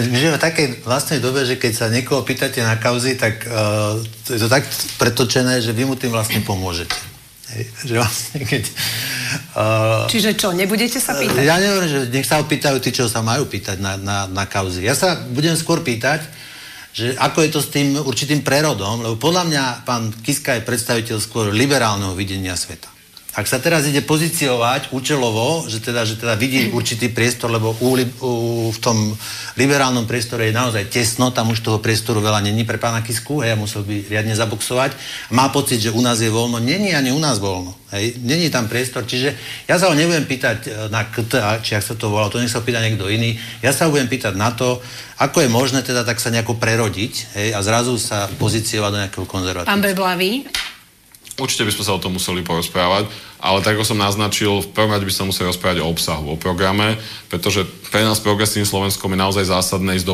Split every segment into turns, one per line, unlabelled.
žijeme v takej vlastnej dobe, že keď sa niekoho pýtate na kauzy, tak uh, je to tak pretočené, že vy mu tým vlastne pomôžete. Hej, že vlastne keď... Uh,
Čiže čo, nebudete sa pýtať?
Ja nehovorím, že nech sa opýtajú tí, čo sa majú pýtať na, na, na kauzy. Ja sa budem skôr pýtať, že ako je to s tým určitým prerodom, lebo podľa mňa pán Kiska je predstaviteľ skôr liberálneho videnia sveta. Ak sa teraz ide pozíciovať účelovo, že teda, že teda vidí určitý priestor, lebo u, u, v tom liberálnom priestore je naozaj tesno, tam už toho priestoru veľa není pre pána Kisku, hej, musel by riadne zaboxovať. Má pocit, že u nás je voľno. Není ani u nás voľno. Hej. Není tam priestor, čiže ja sa ho nebudem pýtať e, na KTA, či ak sa to volá, to nech sa pýta niekto iný. Ja sa ho budem pýtať na to, ako je možné teda tak sa nejako prerodiť hej, a zrazu sa pozíciovať do nejakého konzervatívneho.
Pán Beblavý,
Určite by sme sa o tom museli porozprávať, ale tak ako som naznačil, v prvom rade by sme museli rozprávať o obsahu, o programe, pretože pre nás progresívnym Slovenskom je naozaj zásadné ísť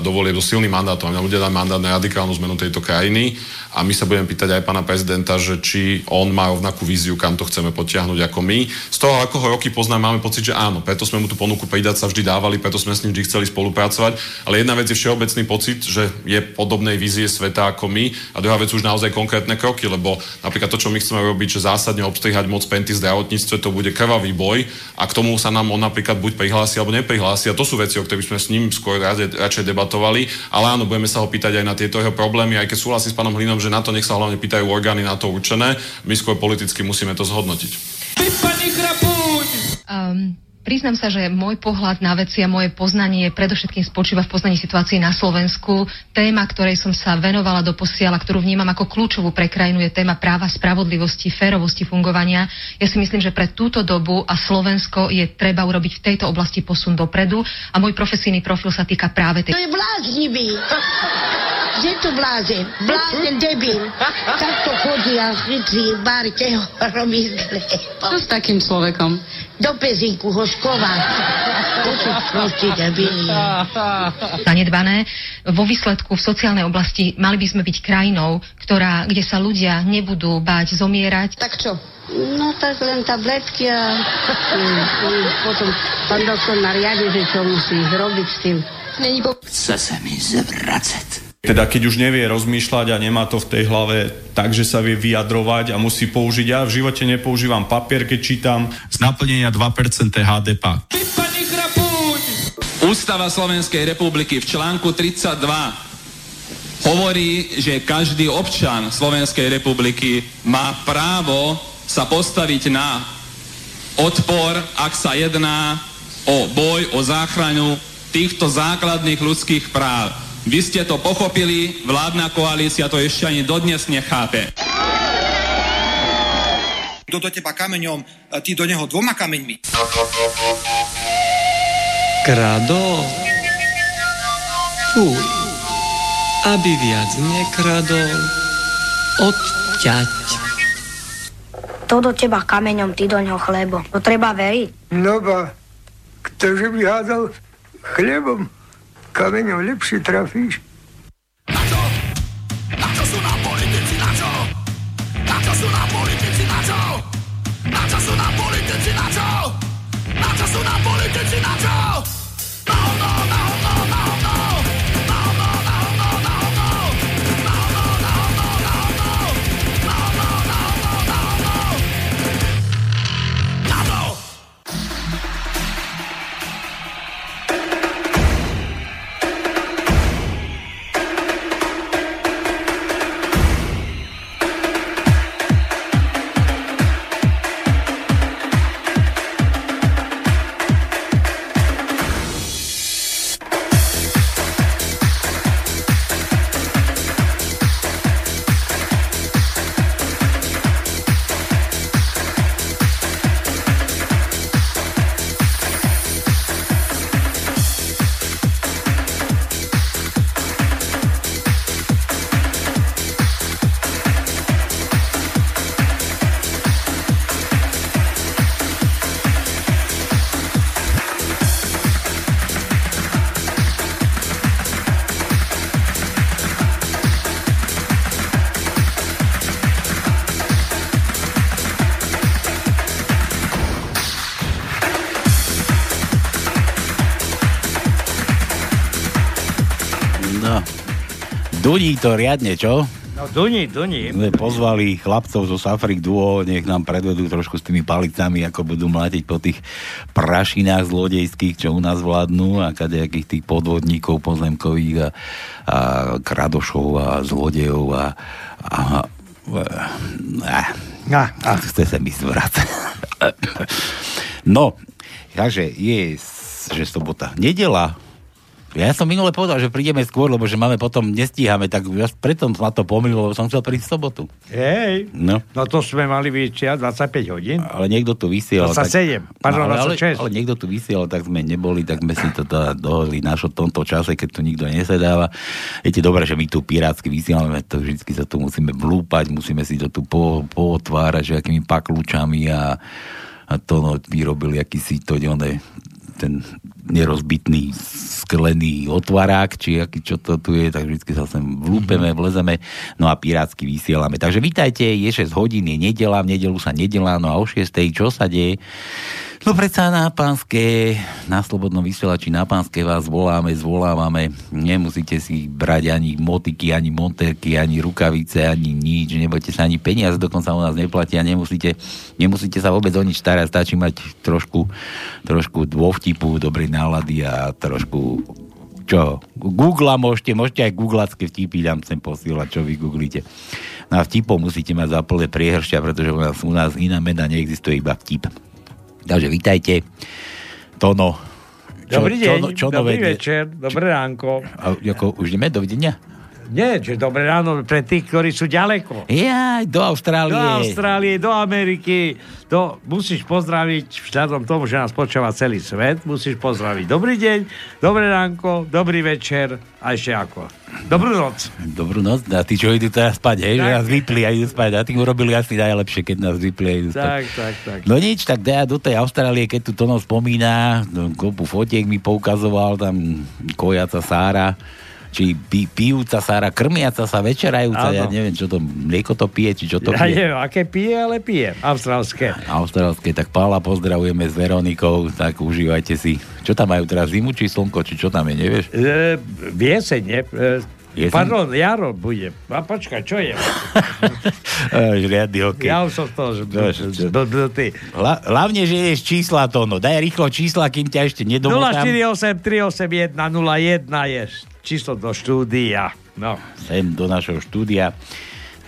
do volieb so silným mandátom. A ľudia dať mandát na radikálnu zmenu tejto krajiny a my sa budeme pýtať aj pána prezidenta, že či on má rovnakú víziu, kam to chceme potiahnuť ako my. Z toho, ako ho roky poznám, máme pocit, že áno, preto sme mu tú ponuku pridať sa vždy dávali, preto sme s ním vždy chceli spolupracovať, ale jedna vec je všeobecný pocit, že je podobnej vízie sveta ako my a druhá vec už naozaj konkrétne kroky, lebo napríklad to, čo my chceme robiť, že zásadne obstrihať moc penty zdravotníctve, to bude krvavý boj a k tomu sa nám on napríklad buď prihlási alebo neprihlási. A to sú veci, o ktorých sme s ním skôr radšej debatovali, ale áno, budeme sa ho pýtať aj na tieto jeho problémy, aj keď súhlasím s pánom Hlinom, že na to nech sa hlavne pýtajú orgány na to určené, my skôr politicky musíme to zhodnotiť.
Um, Priznám sa, že môj pohľad na veci a moje poznanie predovšetkým spočíva v poznaní situácie na Slovensku. Téma, ktorej som sa venovala do posiela, ktorú vnímam ako kľúčovú pre krajinu, je téma práva, spravodlivosti, férovosti fungovania. Ja si myslím, že pre túto dobu a Slovensko je treba urobiť v tejto oblasti posun dopredu a môj profesijný profil sa týka práve tej...
To je bláznivý. Kde to blázen? Blázen debil. Takto chodí a chytří, bárte ho, robí zle.
Čo s takým človekom?
Do pezinku ho šková. To sú proste debili.
zanedbané. Vo výsledku v sociálnej oblasti mali by sme byť krajinou, ktorá, kde sa ľudia nebudú báť zomierať.
Tak čo? No tak len tabletky a mm, mm, potom pán doktor nariadi, že čo musí robiť s tým. Není po...
Chce sa mi zvracať.
Teda keď už nevie rozmýšľať a nemá to v tej hlave tak, že sa vie vyjadrovať a musí použiť. Ja v živote nepoužívam papier, keď čítam.
Z naplnenia 2% HDP.
Ústava Slovenskej republiky v článku 32 hovorí, že každý občan Slovenskej republiky má právo sa postaviť na odpor, ak sa jedná o boj, o záchranu týchto základných ľudských práv. Vy ste to pochopili, vládna koalícia to ešte ani dodnes nechápe.
Kto do teba kameňom, ty do neho dvoma kameňmi.
Krado. Fuj. Aby viac nekradol. Odťať.
To do teba kameňom, ty do ňoho chlebo. To treba veriť.
No ba, ktože by hádal chlebom, kameňom lepšie trafíš.
Na čo sú nám politici, na čo? Na čo sú nám politici, na čo? Na čo sú nám politici, na čo? Na čo sú nám politici, na čo? No, no, no, no,
Duní to riadne, čo?
No duní, duní.
sme pozvali chlapcov zo Safrik Duo, nech nám predvedú trošku s tými palicami, ako budú mlátiť po tých prašinách zlodejských, čo u nás vládnu a kadejakých tých podvodníkov pozemkových a, a kradošov a zlodejov a, a, a, a, a chce sa mi zvracať. no, takže je, že sobota. Nedela, ja som minule povedal, že prídeme skôr, lebo že máme potom, nestíhame, tak ja preto na to pomýlil, lebo som chcel prísť v sobotu.
Hej,
No.
no to sme mali vyčiať 25 hodín.
Ale niekto tu vysielal.
27, pardon,
ale, ale,
26.
ale niekto tu vysielal, tak sme neboli, tak sme si to teda dohodli v tomto čase, keď tu nikto nesedáva. Viete, dobre, že my tu pirátsky vysielame, to vždy sa tu musíme vlúpať, musíme si to tu po, pootvárať, že akými paklúčami a, a to no, vyrobili akýsi to one, ten nerozbitný sklený otvarák, či aký, čo to tu je, tak vždy sa sem vlúpeme, vlezeme, no a pirátsky vysielame. Takže vítajte, je 6 hodín, je nedela, v nedelu sa nedelá, no a o 6. čo sa deje? No predsa na pánske, na slobodnom vysielači na pánske vás voláme, zvolávame. Nemusíte si brať ani motiky, ani monterky, ani rukavice, ani nič. Nebojte sa, ani peniaze dokonca u nás neplatia. Nemusíte, nemusíte sa vôbec o nič starať. Stačí mať trošku, trošku dôvtipu, dobrej nálady a trošku čo, Google môžete, môžete aj googlacké vtipy tam sem posielať, čo vy googlíte. No a vtipov musíte mať za plné priehršťa, pretože u nás, u nás iná mena neexistuje iba vtip. Takže vítajte. Tono.
Dobrý deň,
čo, čo
dobrý
nové-
večer, dobré ránko.
A, ako, už ideme, dovidenia?
Nie, že dobré ráno pre tých, ktorí sú ďaleko.
Ja, do Austrálie.
Do Austrálie, do Ameriky. To musíš pozdraviť, vzhľadom tomu, že nás počúva celý svet, musíš pozdraviť dobrý deň, dobré ránko, dobrý večer a ešte ako. Dobrú noc.
Dobrú noc. A tí, čo idú teraz spať, hej, že nás vypli a idú spať. A tí urobili asi najlepšie, keď nás vypli a idú spať.
Tak, tak, tak.
No nič, tak dá do tej Austrálie, keď tu Tono spomína, no, kopu fotiek mi poukazoval, tam kojaca Sára, či pí, pijúca Sára, krmiaca sa, večerajúca,
Áno.
ja neviem, čo to, mlieko to pije, či čo to
Ja
pije.
neviem, aké pije, ale pije. Austrálske.
Austrálske, tak Pála pozdravujeme s Veronikou, tak užívajte si. Čo tam majú teraz, zimu či slnko, či čo tam je, nevieš?
E, jeseň, nie? E,
Jeseň?
Pardon, jaro bude. A počkaj, čo je?
Až riadny hokej.
Ja už som z toho, že...
No, čo- čo-
blbnutý.
Hla, hlavne, že ješ čísla to, no. Daj rýchlo čísla, kým ťa ešte nedomotám.
048 381 01 je číslo do štúdia. No.
Sem do našho štúdia.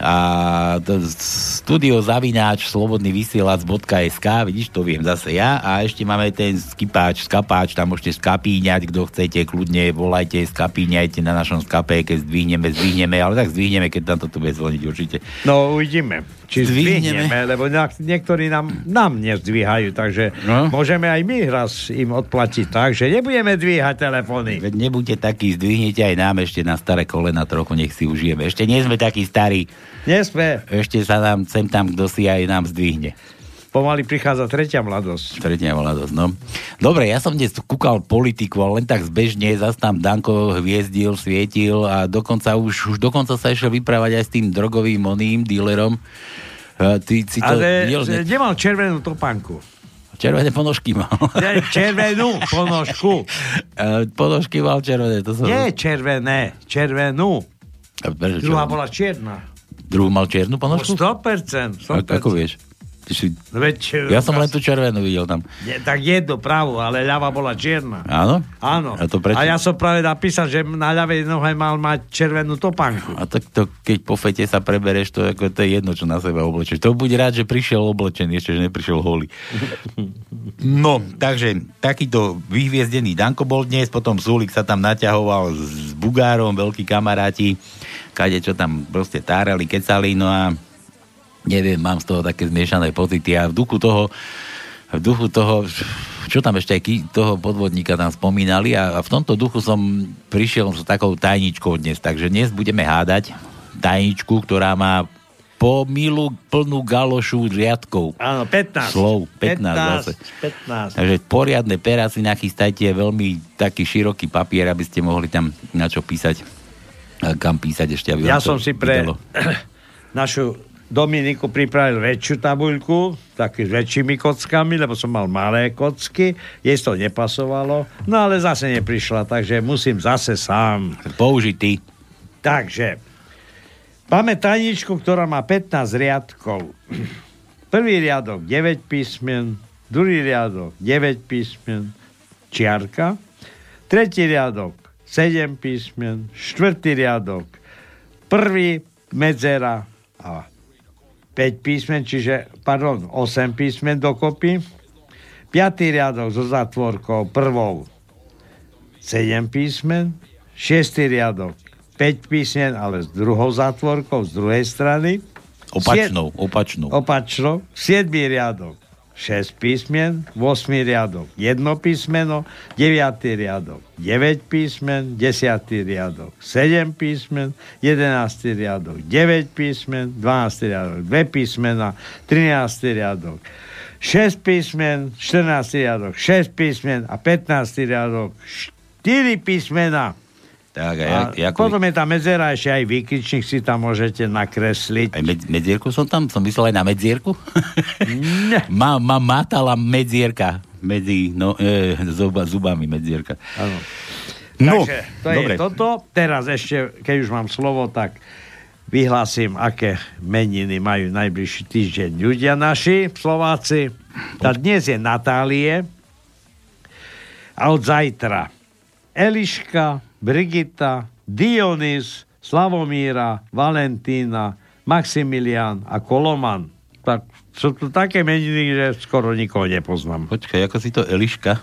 A studio zavináč slobodný vysielač.sk, vidíš, to viem zase ja. A ešte máme ten skipáč, skapáč, tam môžete skapíňať, kto chcete, kľudne volajte, skapíňajte na našom skape, keď zdvihneme, zdvihneme, ale tak zdvihneme, keď tam to tu bude zvoniť určite.
No uvidíme. Či
Zdvihneme.
zdvihneme, lebo niektorí nám, nám nezdvíhajú, takže
No.
môžeme aj my raz im odplatiť tak, že nebudeme dvíhať telefóny.
Veď nebuďte takí, zdvihnete aj nám ešte na staré kolena trochu, nech si užijeme. Ešte nie sme takí starí.
Nie sme.
Ešte sa nám sem tam, kto si aj nám zdvihne.
Pomaly prichádza tretia mladosť.
Tretia mladosť, no. Dobre, ja som dnes kúkal politiku, ale len tak zbežne, zase tam Danko hviezdil, svietil a dokonca už, už dokonca sa išiel vyprávať aj s tým drogovým oným dílerom. A ty si to
Ale
videl,
že
ne?
nemal červenú topánku.
Červené ponožky mal.
Červenú ponožku.
A ponožky mal červené, to som...
Nie červené, červenú.
Prečo, čo?
Druhá bola čierna.
Druhú mal čiernu ponožku?
100%. 100%.
A, ako vieš?
No veď,
Ja som len tú červenú videl tam.
Je, tak jednu pravú, ale ľava bola čierna.
Áno?
Áno.
A to prečo?
A ja som práve napísal, že na ľavej nohe mal mať červenú topánku.
A tak to, keď po fete sa prebereš, to, ako, to je jedno, čo na seba oblečeš. To buď rád, že prišiel oblečený, ešte, že neprišiel holý. No, takže takýto vyhviezdený Danko bol dnes, potom Sulik sa tam naťahoval s Bugárom, veľkí kamaráti, kade čo tam proste tárali, kecali, no a neviem, mám z toho také zmiešané pocity a v duchu toho v duchu toho, čo tam ešte aj toho podvodníka tam spomínali a, a v tomto duchu som prišiel s takou tajničkou dnes, takže dnes budeme hádať tajničku, ktorá má po milu plnú galošu riadkov.
Áno, 15.
Slov, 15 zase.
15.
Takže poriadne pera si nachystajte, veľmi taký široký papier, aby ste mohli tam na čo písať, kam písať ešte. Aby
Ja som si pre
vydalo.
našu Dominiku pripravil väčšiu tabuľku, taký s väčšími kockami, lebo som mal malé kocky, jej to nepasovalo, no ale zase neprišla, takže musím zase sám.
Použitý.
Takže, máme tajničku, ktorá má 15 riadkov. Prvý riadok 9 písmen, druhý riadok 9 písmen, čiarka, tretí riadok 7 písmen, štvrtý riadok prvý medzera a 5 písmen, čiže, pardon, 8 písmen dokopy. Piatý riadok so zatvorkou prvou 7 písmen, šiestý riadok 5 písmen, ale s druhou zátvorkou z druhej strany.
Opačnou, opačnou.
Opačnou. 7 riadok 6 písmen, 8 riadok 1 písmeno, 9 riadok 9 písmen, 10 riadok 7 písmen, 11 riadok 9 písmen, 12 riadok 2 písmena, 13 riadok 6 písmen, 14 riadok 6 písmen a 15 riadok 4 písmena.
Tak, a,
A
jak,
potom je tam medzera, ešte aj výkričník si tam môžete nakresliť.
Aj med, medzierku som tam? Som myslel aj na medzierku? má, má mátala medzierka medzi no, e, zuba, zubami medzierka.
Áno.
No,
Takže to
dobre.
je toto. Teraz ešte, keď už mám slovo, tak vyhlásim, aké meniny majú najbližší týždeň ľudia naši, Slováci. Tá dnes je Natálie a od zajtra Eliška, Brigita, Dionys, Slavomíra, Valentína, Maximilian a Koloman. Tak sú tu také meniny, že skoro nikoho nepoznám.
Počkaj, ako si to Eliška?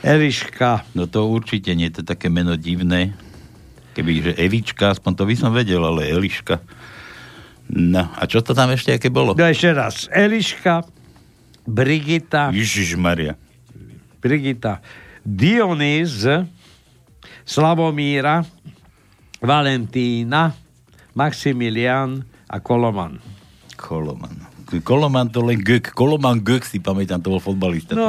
Eliška.
No to určite nie, to je také meno divné. Keby, že Evička, aspoň to by som vedel, ale Eliška. No, a čo to tam ešte, aké bolo?
No ešte raz. Eliška, Brigita,
Ježiš Maria.
Brigita, Dionys, Slavomíra, Valentína, Maximilian a Koloman.
Koloman. Koloman to len Gök. Koloman Gök si pamätám, to bol fotbalista.
No,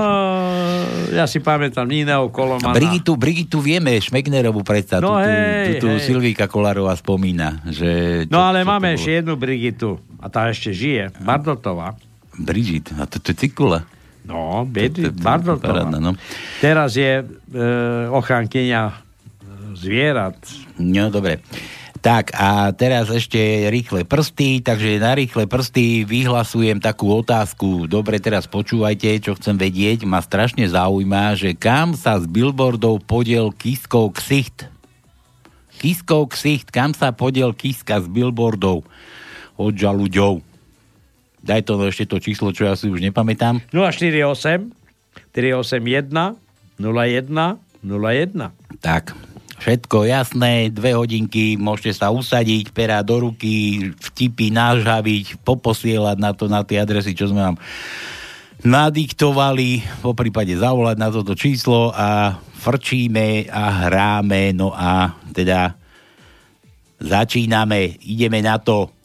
ja si pamätám
A
Kolomana.
Brigitu, Brigitu vieme, Šmegnerovú predstav,
No
tu,
hej,
tu, tu. Silvíka Kolárová spomína, že...
No ale
čo
máme ešte jednu Brigitu. A tá ešte žije. Bardotová.
Brigit, a to, to je Cikula.
No, Bardotová.
no.
Teraz je e, ochránkyňa zvierat.
No, dobre. Tak a teraz ešte rýchle prsty, takže na rýchle prsty vyhlasujem takú otázku. Dobre, teraz počúvajte, čo chcem vedieť. Ma strašne zaujíma, že kam sa z billboardov podiel Kiskov ksicht? Kiskov ksicht, kam sa podiel Kiska z billboardov od žaluďov? Daj to ešte to číslo, čo ja si už nepamätám.
048 381 01 01.
Tak, všetko jasné, dve hodinky, môžete sa usadiť, pera do ruky, vtipy nažhaviť, poposielať na to, na tie adresy, čo sme vám nadiktovali, po prípade zavolať na toto číslo a frčíme a hráme, no a teda začíname, ideme na to.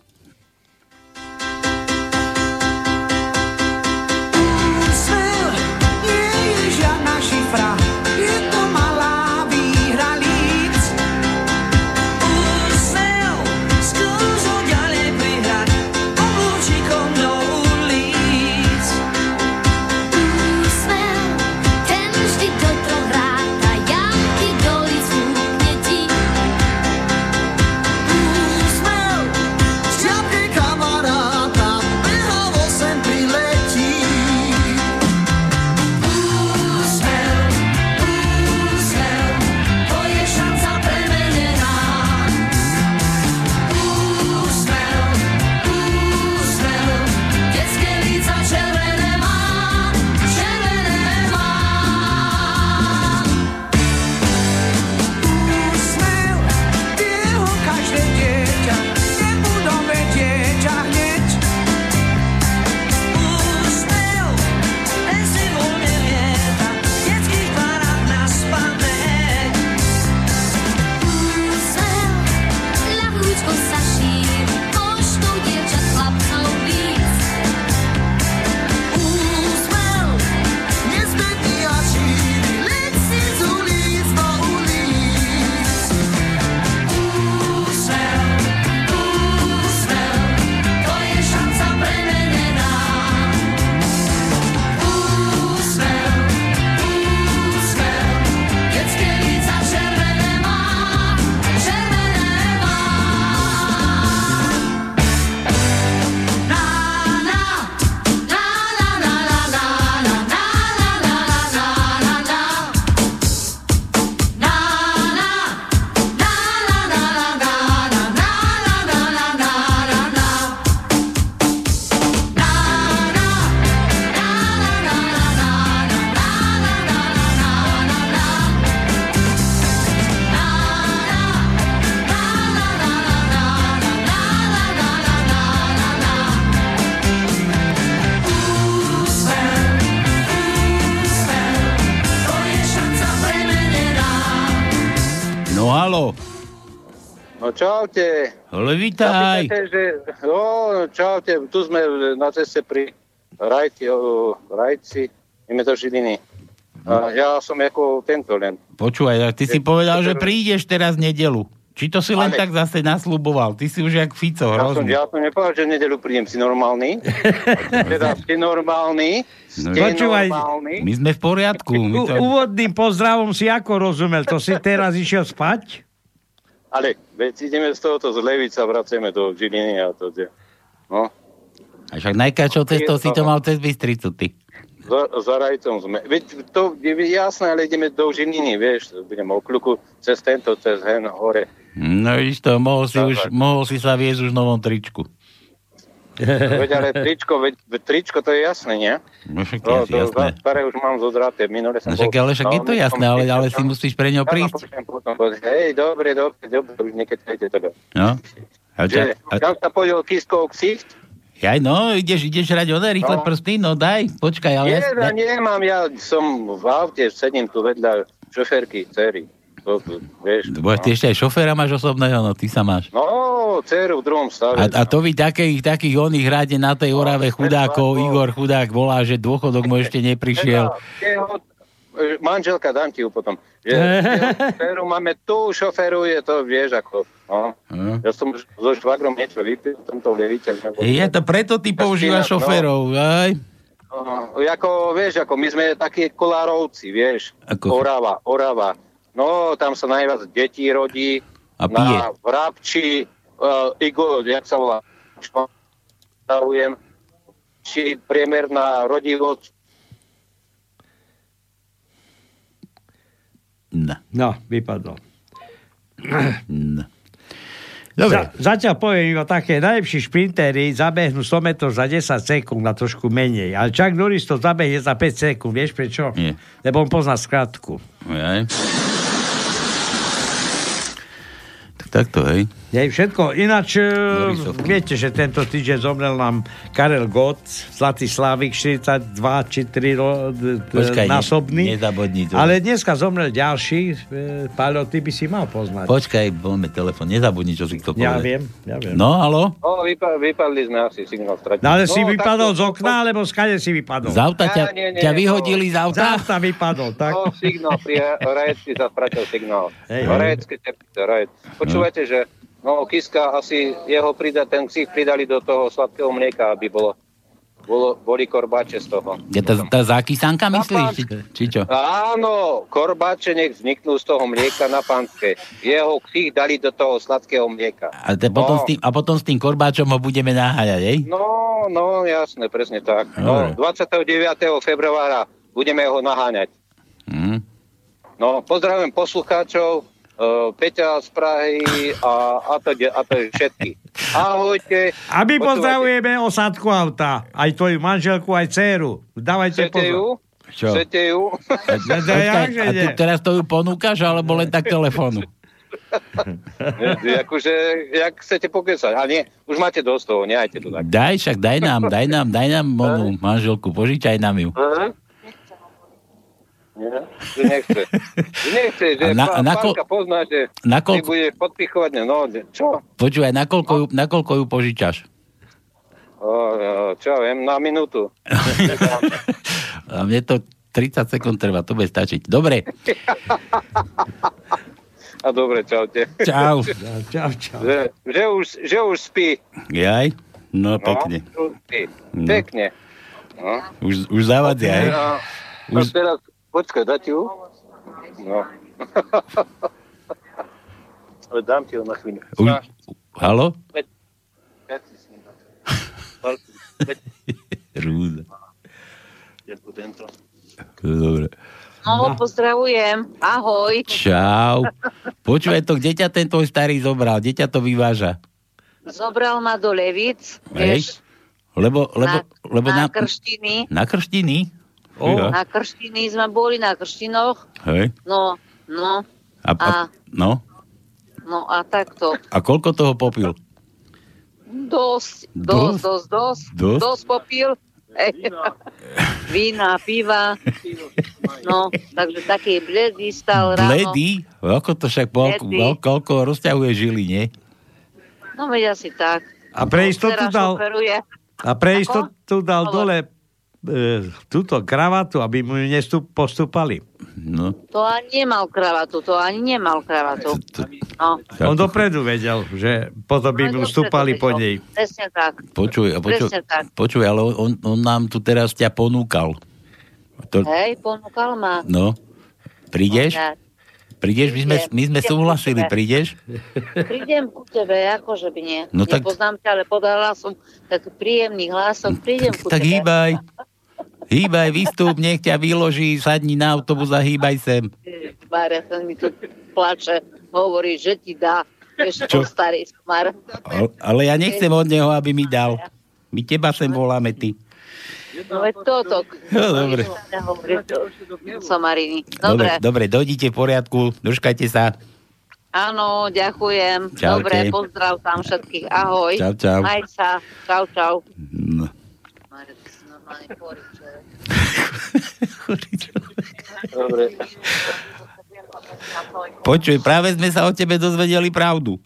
Čaute, tu sme na ceste pri Rajci, Rajci, do Žiliny. A ja som ako tento len.
Počúvaj, ty si povedal, že prídeš teraz v nedelu. Či to si len
Ale-
tak zase nasľuboval? Ty si už jak Fico,
Ja som,
hrozný.
ja som nepovedal, že v nedelu prídem, si normálny. teda ste normálny.
No.
Počúvaj.
normálny.
My sme v poriadku. My
U,
to...
úvodným pozdravom si ako rozumel? To si teraz išiel spať?
Ale veď ideme z tohoto z Levica, vraceme do Žiliny a to je. No,
A však najkračou cestou si to mal cez Bystricu, ty.
za, za rajcom sme. Veď to je jasné, ale ideme do Žiliny, vieš, budeme o kľuku cez tento, cez hen, hore.
No vidíš to, mohol si, už, mohol si sa viesť už v novom tričku.
Veď ale tričko, veď, tričko to je jasné, nie?
No však
No,
je
to
jasné.
staré už mám zodraté, minule som
No však, ale však je to
no,
jasné, ale, ale si musíš pre ňo
Ja
prísť.
poviem potom, Hej, dobre, dobre, dobre, už nekecajte teda.
No. A
Že,
a,
kam sa podiel Kiskov ksicht?
jaj, no, ideš, ideš hrať one rýchle
No.
prsty, no daj, počkaj, ale...
Nie,
ja,
ja, nemám, ja som v aute, sedím tu vedľa šoferky, dcery. To, vieš.
Bo ty ešte aj šoféra máš osobného, no ty sa máš.
No, dceru v druhom stave.
A, a to vy takých, takých oných hráte na tej Orave chudákov, Igor chudák volá, že dôchodok mu ešte neprišiel.
Jeho, e, manželka, dám ti ju potom. Že, máme tu, šoferuje to, vieš, ako. No.
Hm.
Ja som so švagrom niečo vypil, som to levice.
Je to preto ty používaš
no.
šoférov, aj?
No, ako, vieš, ako my sme takí kolárovci, vieš.
Ako?
Orava, Orava. No, tam sa najviac detí rodí.
A pije.
Na Vrabči, uh, Igor, jak sa volá, čo stavujem, či priemerná rodivosť
No.
No, vypadol.
No. Dobre.
Za, zatiaľ poviem iba také, najlepší šprintery zabehnú 100 metrov za 10 sekúnd na trošku menej. Ale Chuck Norris to zabehne za 5 sekúnd. Vieš prečo?
Nie.
Lebo on pozná skratku.
Aj. Tak takto, hej.
Je všetko. Ináč, e,
Norisovky.
viete, že tento týždeň zomrel nám Karel Gott, Zlatý Slávik, 42 či 3 ro, d, d,
Počkaj,
násobný.
nezabudni to.
Ale dneska zomrel ďalší. E, Páľo, ty by si mal poznať.
Počkaj, máme telefon, nezabudni, čo si chcel
Ja
povedať.
viem, ja viem.
No, halo?
No, vypa- vypadli sme asi, signál stratili.
No ale si vypadol
takto-
z okna, alebo skade si vypadol?
Z auta ťa,
Ja, nie, nie,
ťa
no.
vyhodili z
Z
auta?
auta vypadol, tak?
No, signál pri Rajecky sa stratil signál.
Hej, hej.
Teplice, Rajec. Počúvajte, že no, Kiska asi jeho prida, ten ksich pridali do toho sladkého mlieka, aby bolo, bolo boli korbáče z toho.
Je tá, tá zákysanka myslíš? Či, či čo?
Áno, korbáče nech vzniknú z toho mlieka na pánske. Jeho ksich dali do toho sladkého mlieka.
A, te, potom
No.
s tým, a potom s tým korbáčom ho budeme naháňať, hej?
No, no, jasné, presne tak. No, 29. februára budeme ho naháňať.
Hm.
No, pozdravujem poslucháčov, uh, Peťa z Prahy a, a, to, a to je všetky. Ahojte.
A my
Počúvajte,
pozdravujeme osádku auta. Aj tvoju manželku, aj dceru. Dávajte
Chcete ju?
pozor.
Čo?
Chcete ju?
Ja, to
Počkaj,
jakže
a ty teraz to ju ponúkaš, alebo len tak telefónu?
akože, jak chcete pokecať. A nie, už máte dosť toho, nehajte to tak.
Daj však, daj nám, daj nám, daj nám onú manželku, požičaj nám ju.
Aha. Nie, že nechce. Že nechce, že
A na-
na,
a na kol-
pánka pozná, že
na
ty
koľko-
budeš podpichovať. No, čo?
Počúvaj, nakoľko ju, nakoľko ju požičaš?
O, čo ja viem, na minútu.
A mne to 30 sekúnd trvá, to bude stačiť. Dobre,
A dobre, čaute.
čau.
Čau, čau.
Že, že, už, že už spí.
Jaj? No, pekne.
No, už spí.
No.
Pekne. No.
Už, už zavadia, hej?
A, a
Už-
teraz, počkaj, dať ju? No. Ale dám ti ho na chvíľu.
Už, halo? Rúza. Dobre.
No, pozdravujem. Ahoj.
Čau. Počúvaj to, kde ťa ten tvoj starý zobral? Kde ťa to vyváža?
Zobral ma do Levic,
Hej?
vieš,
Lebo, lebo, lebo
na
na,
krštiny.
na krštiny?
Na krštiny sme boli, na krštinoch.
Hej.
No, no,
A, a,
A-
no?
no a takto.
A koľko toho popil?
Dosť,
Dosť?
dosť, dosť, dosť.
Dosť?
Dosť popil. Vína, piva. No, takže taký bledý stal ráno.
Bledý? Ako to však
Bledý.
koľko rozťahuje žily, nie?
No veď asi tak.
A pre istotu dal,
operuje.
a pre istotu dal dole túto kravatu, aby mu ju nestup, postúpali.
No.
To ani nemal kravatu, to ani nemal kravatu. No.
On dopredu vedel, že potom by
Aj
mu
dopredu
stúpali po nej.
Presne tak.
Počuj, počuj,
Presne tak.
počuj, ale on, on nám tu teraz ťa ponúkal. To,
Hej, ponúkal ma.
no, prídeš?
Ja
Prídeš? My sme, my sme súhlasili, prídeš?
Prídem ku tebe, akože by nie.
No tak-
Nepoznám ťa, ale podala som taký príjemný hlasom. Prídem ku
Tak
tebe.
hýbaj. Hýbaj, vystúp, nech ťa vyloží, sadni na autobus a hýbaj sem.
Mária sa mi tu plače, hovorí, že ti dá. Vieš,
Čo?
starý smar.
Ale, ja nechcem od neho, aby mi dal. My teba sem voláme, ty.
No veď toto.
No. Dobre, Dobre.
dobre,
dojdite v poriadku, držkajte sa.
Áno, ďakujem.
Čaute.
Dobre, pozdrav tam všetkých. Ahoj.
Čau, čau.
Maj sa. Čau, čau.
No.
Normálne chorý človek.
Dobre.
Počuj, práve sme sa o tebe dozvedeli pravdu.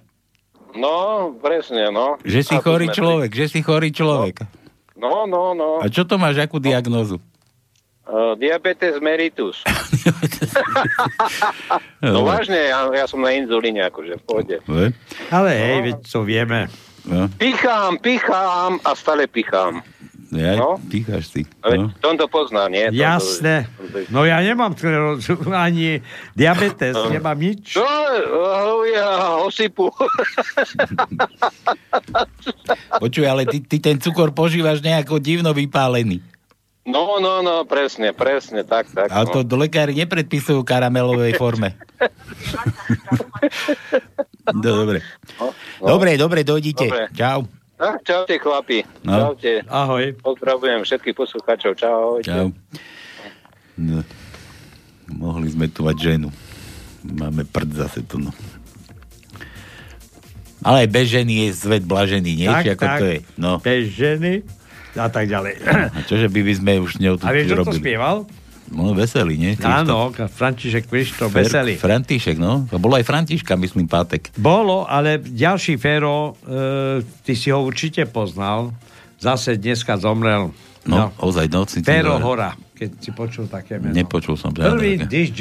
No, presne, no.
Že si chorý človek, že si chorý človek.
No, no, no.
A čo to máš, akú diagnózu?
Uh, diabetes mellitus. no
Dobre.
vážne, ja, ja som na inzulíne, akože v pohode.
Ale hej, veď to vieme.
No,
Pichám, pichám a stále pichám.
Ja,
No.
si.
Ale
No.
Tom to pozná, nie? Tom to-
Jasné. No ja nemám sklerózu, ani diabetes, nemám nič.
Čo? Oh, ja, osypu.
Počuj, ale ty, ty ten cukor požívaš nejako divno vypálený.
No, no, no, presne, presne, tak, tak.
Ale to
no.
lekári nepredpisujú karamelovej forme. no, dobre.
No,
Dobre, dobre, dojdite.
Dobre.
Čau.
Tak, čaute, chlapi.
No.
Čaute.
Ahoj.
Pozdravujem všetkých poslucháčov. Čau.
Čau. No. Mohli sme tu mať ženu. Máme prd zase tu, no. Ale aj bez ženy je svet blažený, nie?
Tak,
Či ako
tak.
to je? No.
Bez ženy a tak ďalej.
A čože by, by sme už ňou tu
A vieš, kto to
robili?
spieval?
No, veselý, nie?
Áno, František Krištof,
Fer-
veselý.
František, no. To bolo aj Františka, myslím, pátek.
Bolo, ale ďalší Fero, e, ty si ho určite poznal, zase dneska zomrel.
No, ozaj, no.
Fero Hora, keď si počul také meno.
Nepočul som.
Prvý disc.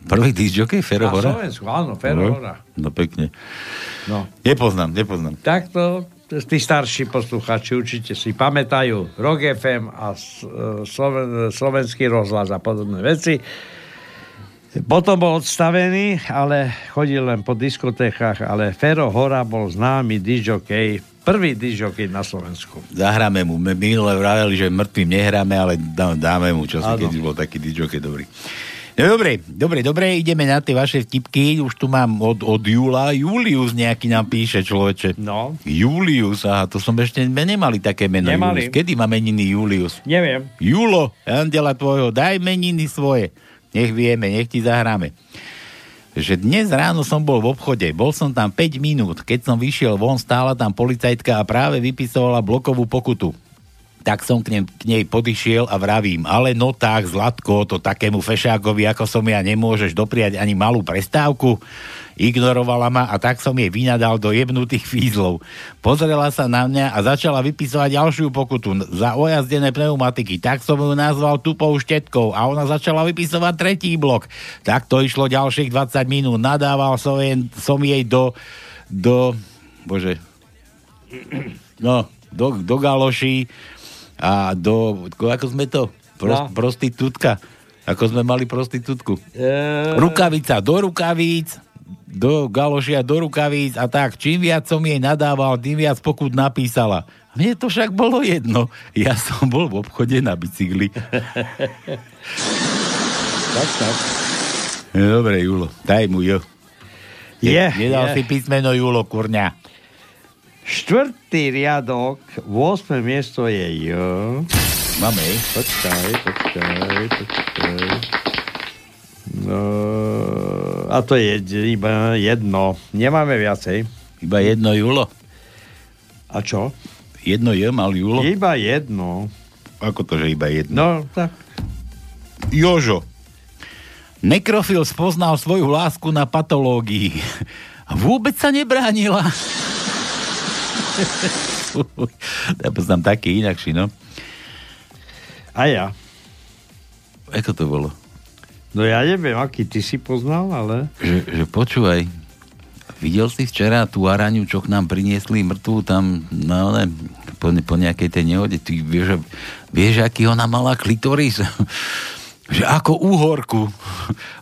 Prvý disc jockey, Fero
Na
Hora?
Slovensku, áno, Fero
No,
Hora.
No, pekne.
No.
Nepoznám, nepoznám.
Takto tí starší posluchači určite si pamätajú Rock FM a e, Sloven, slovenský rozhlas a podobné veci. Potom bol odstavený, ale chodil len po diskotékach, ale Fero Hora bol známy disjokej, prvý disjokej na Slovensku.
Zahráme mu. My minule vraveli, že mŕtvým nehráme, ale dá, dáme mu,
Áno.
keď bol taký DJ dobrý. No dobre, dobre, dobre, ideme na tie vaše vtipky. Už tu mám od, od Júla. Julius nejaký nám píše, človeče.
No.
Julius, aha, to som ešte nemali také meno.
Nemali.
Julius. Kedy má meniny Julius?
Neviem.
Julo, andela tvojho, daj meniny svoje. Nech vieme, nech ti zahráme. Že dnes ráno som bol v obchode, bol som tam 5 minút, keď som vyšiel von, stála tam policajtka a práve vypisovala blokovú pokutu. Tak som k nej, k nej podišiel a vravím, ale no tak, Zlatko, to takému fešákovi, ako som ja, nemôžeš dopriať ani malú prestávku. Ignorovala ma a tak som jej vynadal do jebnutých fízlov. Pozrela sa na mňa a začala vypisovať ďalšiu pokutu za ojazdené pneumatiky. Tak som ju nazval tupou štetkou a ona začala vypisovať tretí blok. Tak to išlo ďalších 20 minút. Nadával som jej, som jej do, do, bože, no, do, do galoší a do, ako sme to, Pros,
No.
prostitútka. Ako sme mali prostitútku.
E,
Rukavica do rukavíc, do galošia do rukavíc a tak. Čím viac som jej nadával, tým viac pokut napísala. Mne to však bolo jedno. Ja som bol v obchode na bicykli.
tak, tak.
Dobre, Julo, daj mu jo.
Je,
Nedal
je.
si písmeno Julo, kurňa.
Štvrtý riadok, 8. miesto je J.
Máme.
Počkaj, počkaj, počkaj. No, a to je iba jedno. Nemáme viacej.
Iba jedno Julo.
A čo?
Jedno je mal Julo.
Iba jedno.
Ako to, že iba jedno?
No, tak.
Jožo. Nekrofil spoznal svoju lásku na patológii. Vôbec sa nebránila. Ja poznám taký inakší, no.
A ja.
Ako to bolo?
No ja neviem, aký ty si poznal, ale...
Že, že počúvaj, videl si včera tú araňu, čo k nám priniesli mŕtvu tam, no ne, po, po nejakej tej nehode, ty vieš, vieš, aký ona mala klitoris? že ako úhorku.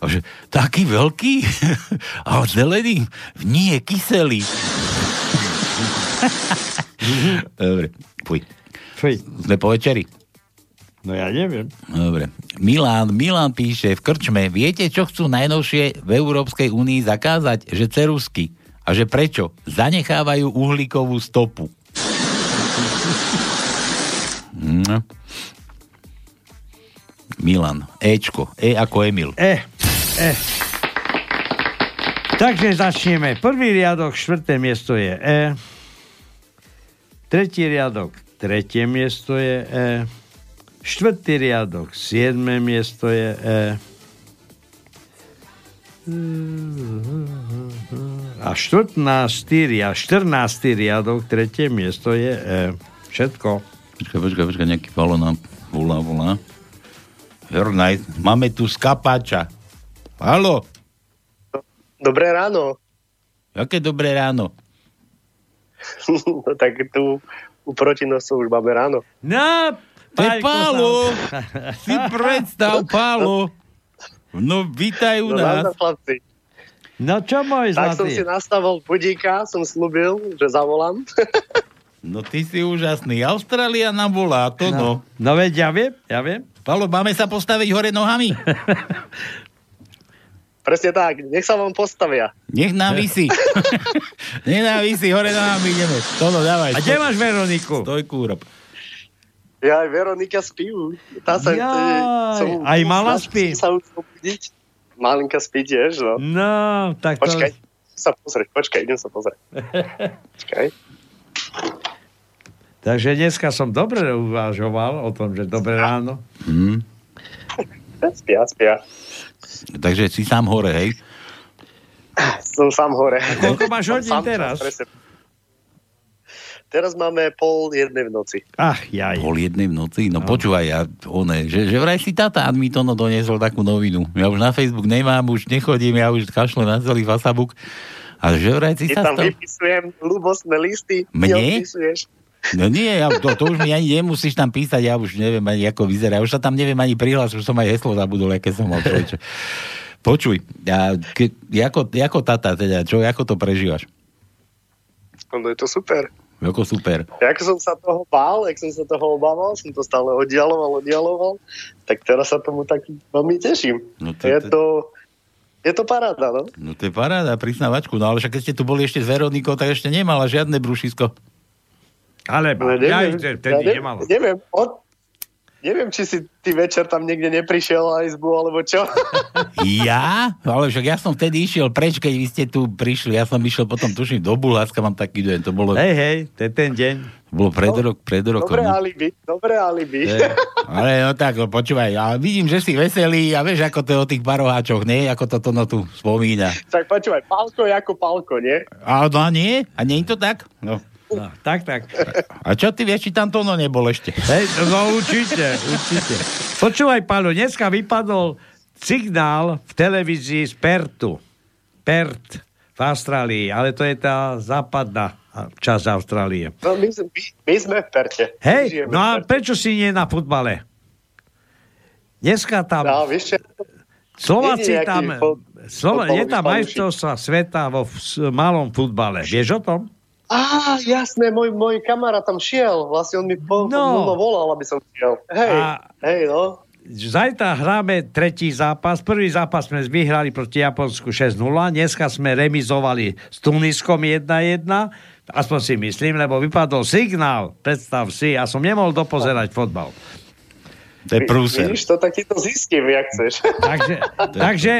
A že taký veľký? A zelený? Nie, kyselý. Dobre, fuj.
Fuj.
Sme po večeri.
No ja neviem.
Dobre. Milan, Milan píše v krčme, viete, čo chcú najnovšie v Európskej únii zakázať? Že cerusky. A že prečo? Zanechávajú uhlíkovú stopu. No. Milan. Ečko. E ako Emil.
E. E. Takže začneme. Prvý riadok, štvrté miesto je E. Tretí riadok, tretie miesto je E. Štvrtý riadok, siedme miesto je E. A štvrtnáctý a 14. riadok, tretie miesto je E. Všetko.
Počkaj, počkaj, počkaj, nejaký palo nám volá, volá. Jornaj, máme tu skapáča. Halo?
Dobré ráno.
Jaké dobré ráno?
no tak tu u protinosov už máme ráno.
No,
to je Pálo. si predstav, Pálo. No, vítaj u
no,
nás.
Chlapci.
No čo môj
Tak som si nastavil budíka, som slúbil, že zavolám.
no ty si úžasný. Austrália nám volá, to no.
No, no veď ja viem, ja viem.
Pálo, máme sa postaviť hore nohami?
Presne tak, nech sa vám postavia.
Nech nám vysí. nech nám vysí, hore nohami ideme. Tono, dávaj.
A kde máš Veroniku?
Stoj, kúrob.
Ja aj Veronika spí. Tá sa,
Jaj,
som,
aj mala spí?
Sa už obudiť. Malinka spí tiež, no.
No, tak to...
Počkaj, sa pozrieť, počkaj, idem sa pozrieť. počkaj.
Takže dneska som dobre uvažoval o tom, že dobré ráno.
Hmm.
Spia, spia.
Takže si sám hore, hej?
Som sám hore.
Koľko máš hodín teraz?
Teraz máme pol jednej v noci.
Ach, jaj.
Pol jednej v noci? No, no. počúvaj, ja, one, že, že vraj si tata mi to no doniesol takú novinu. Ja už na Facebook nemám, už nechodím, ja už kašlem na celý Facebook. A že vraj si
Ty
sa
tam
stal...
vypisujem ľubostné listy.
Mne?
Ty
No nie, ja, to, to už mi ani nemusíš tam písať, ja už neviem ani ako vyzerá. Už sa tam neviem ani prihlásiť, už som aj heslo zabudol, aké som mal človeče. Počuj, ja, ke, ako, ako tata teda, čo, ako to prežívaš?
No je to super.
Ako super.
Jak som sa toho bál, jak som sa toho obával, som to stále oddialoval, oddialoval, tak teraz sa tomu tak veľmi teším.
No to,
je to... Je to paráda, no?
No to je paráda, priznávačku. No ale však keď ste tu boli ešte s Veronikou, tak ešte nemala žiadne brušisko.
Ale
No,
ja
neviem,
vtedy
ja ne,
nemalo.
neviem, od, neviem, či si ty večer tam niekde neprišiel na izbu, alebo čo.
Ja? Ale však ja som vtedy išiel preč, keď vy ste tu prišli. Ja som išiel potom, tuším, do Bulharska, mám taký deň. To bolo...
Hej, hej, to je ten deň.
Bolo pred, rok, pred rokom.
Dobré
no.
alibi, dobré alibi.
Je, ale no tak, no, počúvaj, ja vidím, že si veselý a vieš, ako to je o tých paroháčoch, nie? Ako to no tu spomína.
tak počúvaj, pálko je ako pálko, nie?
A no a nie? A nie je to tak? No.
No, tak, tak.
A čo ty vieš, či tam to no nebol ešte?
Hej, no určite, určite. Počúvaj, Pálo, dneska vypadol signál v televízii z Pertu. Pert v Austrálii, ale to je tá západná časť Austrálie.
No my, my, my sme v Perte.
Hej,
Žijeme
no a prečo si nie na futbale? Dneska tam...
No, vieš?
Slováci tam...
fut-
Slova, je tam majstrovstva sveta vo v, malom futbale. Vieš o tom?
Á, jasné, môj, môj kamarát tam šiel. Vlastne on mi po,
No.
volal, aby som šiel. Hej,
A-
hej, no.
Zajtra hráme tretí zápas. Prvý zápas sme vyhrali proti Japonsku 6-0. Dneska sme remizovali s Tuniskom 1-1. Aspoň si myslím, lebo vypadol signál. Predstav si, ja som nemohol dopozerať fotbal.
To je prúser.
Vidíš to, tak ti to zistím, jak chceš.
Takže, takže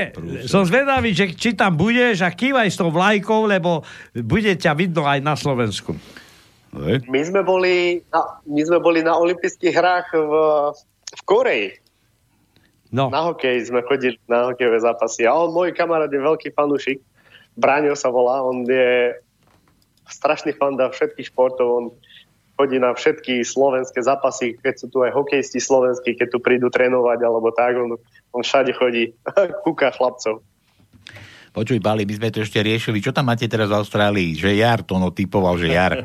som zvedavý, že či tam budeš a kývaj s tou vlajkou, lebo bude ťa vidno aj na Slovensku.
My sme boli na, my sme boli na olympijských hrách v, v Koreji.
No.
Na hokej sme chodili na hokejové zápasy. A on, môj kamarát, je veľký fanúšik. Braňo sa volá. On je strašný fan da všetkých športov. On chodí na všetky slovenské zápasy, keď sú tu aj hokejisti slovenskí, keď tu prídu trénovať alebo tak. On, on všade chodí. Kúka chlapcov.
Počuj, Bali, my sme to ešte riešili. Čo tam máte teraz v Austrálii? Že jar, to no typoval, že jar.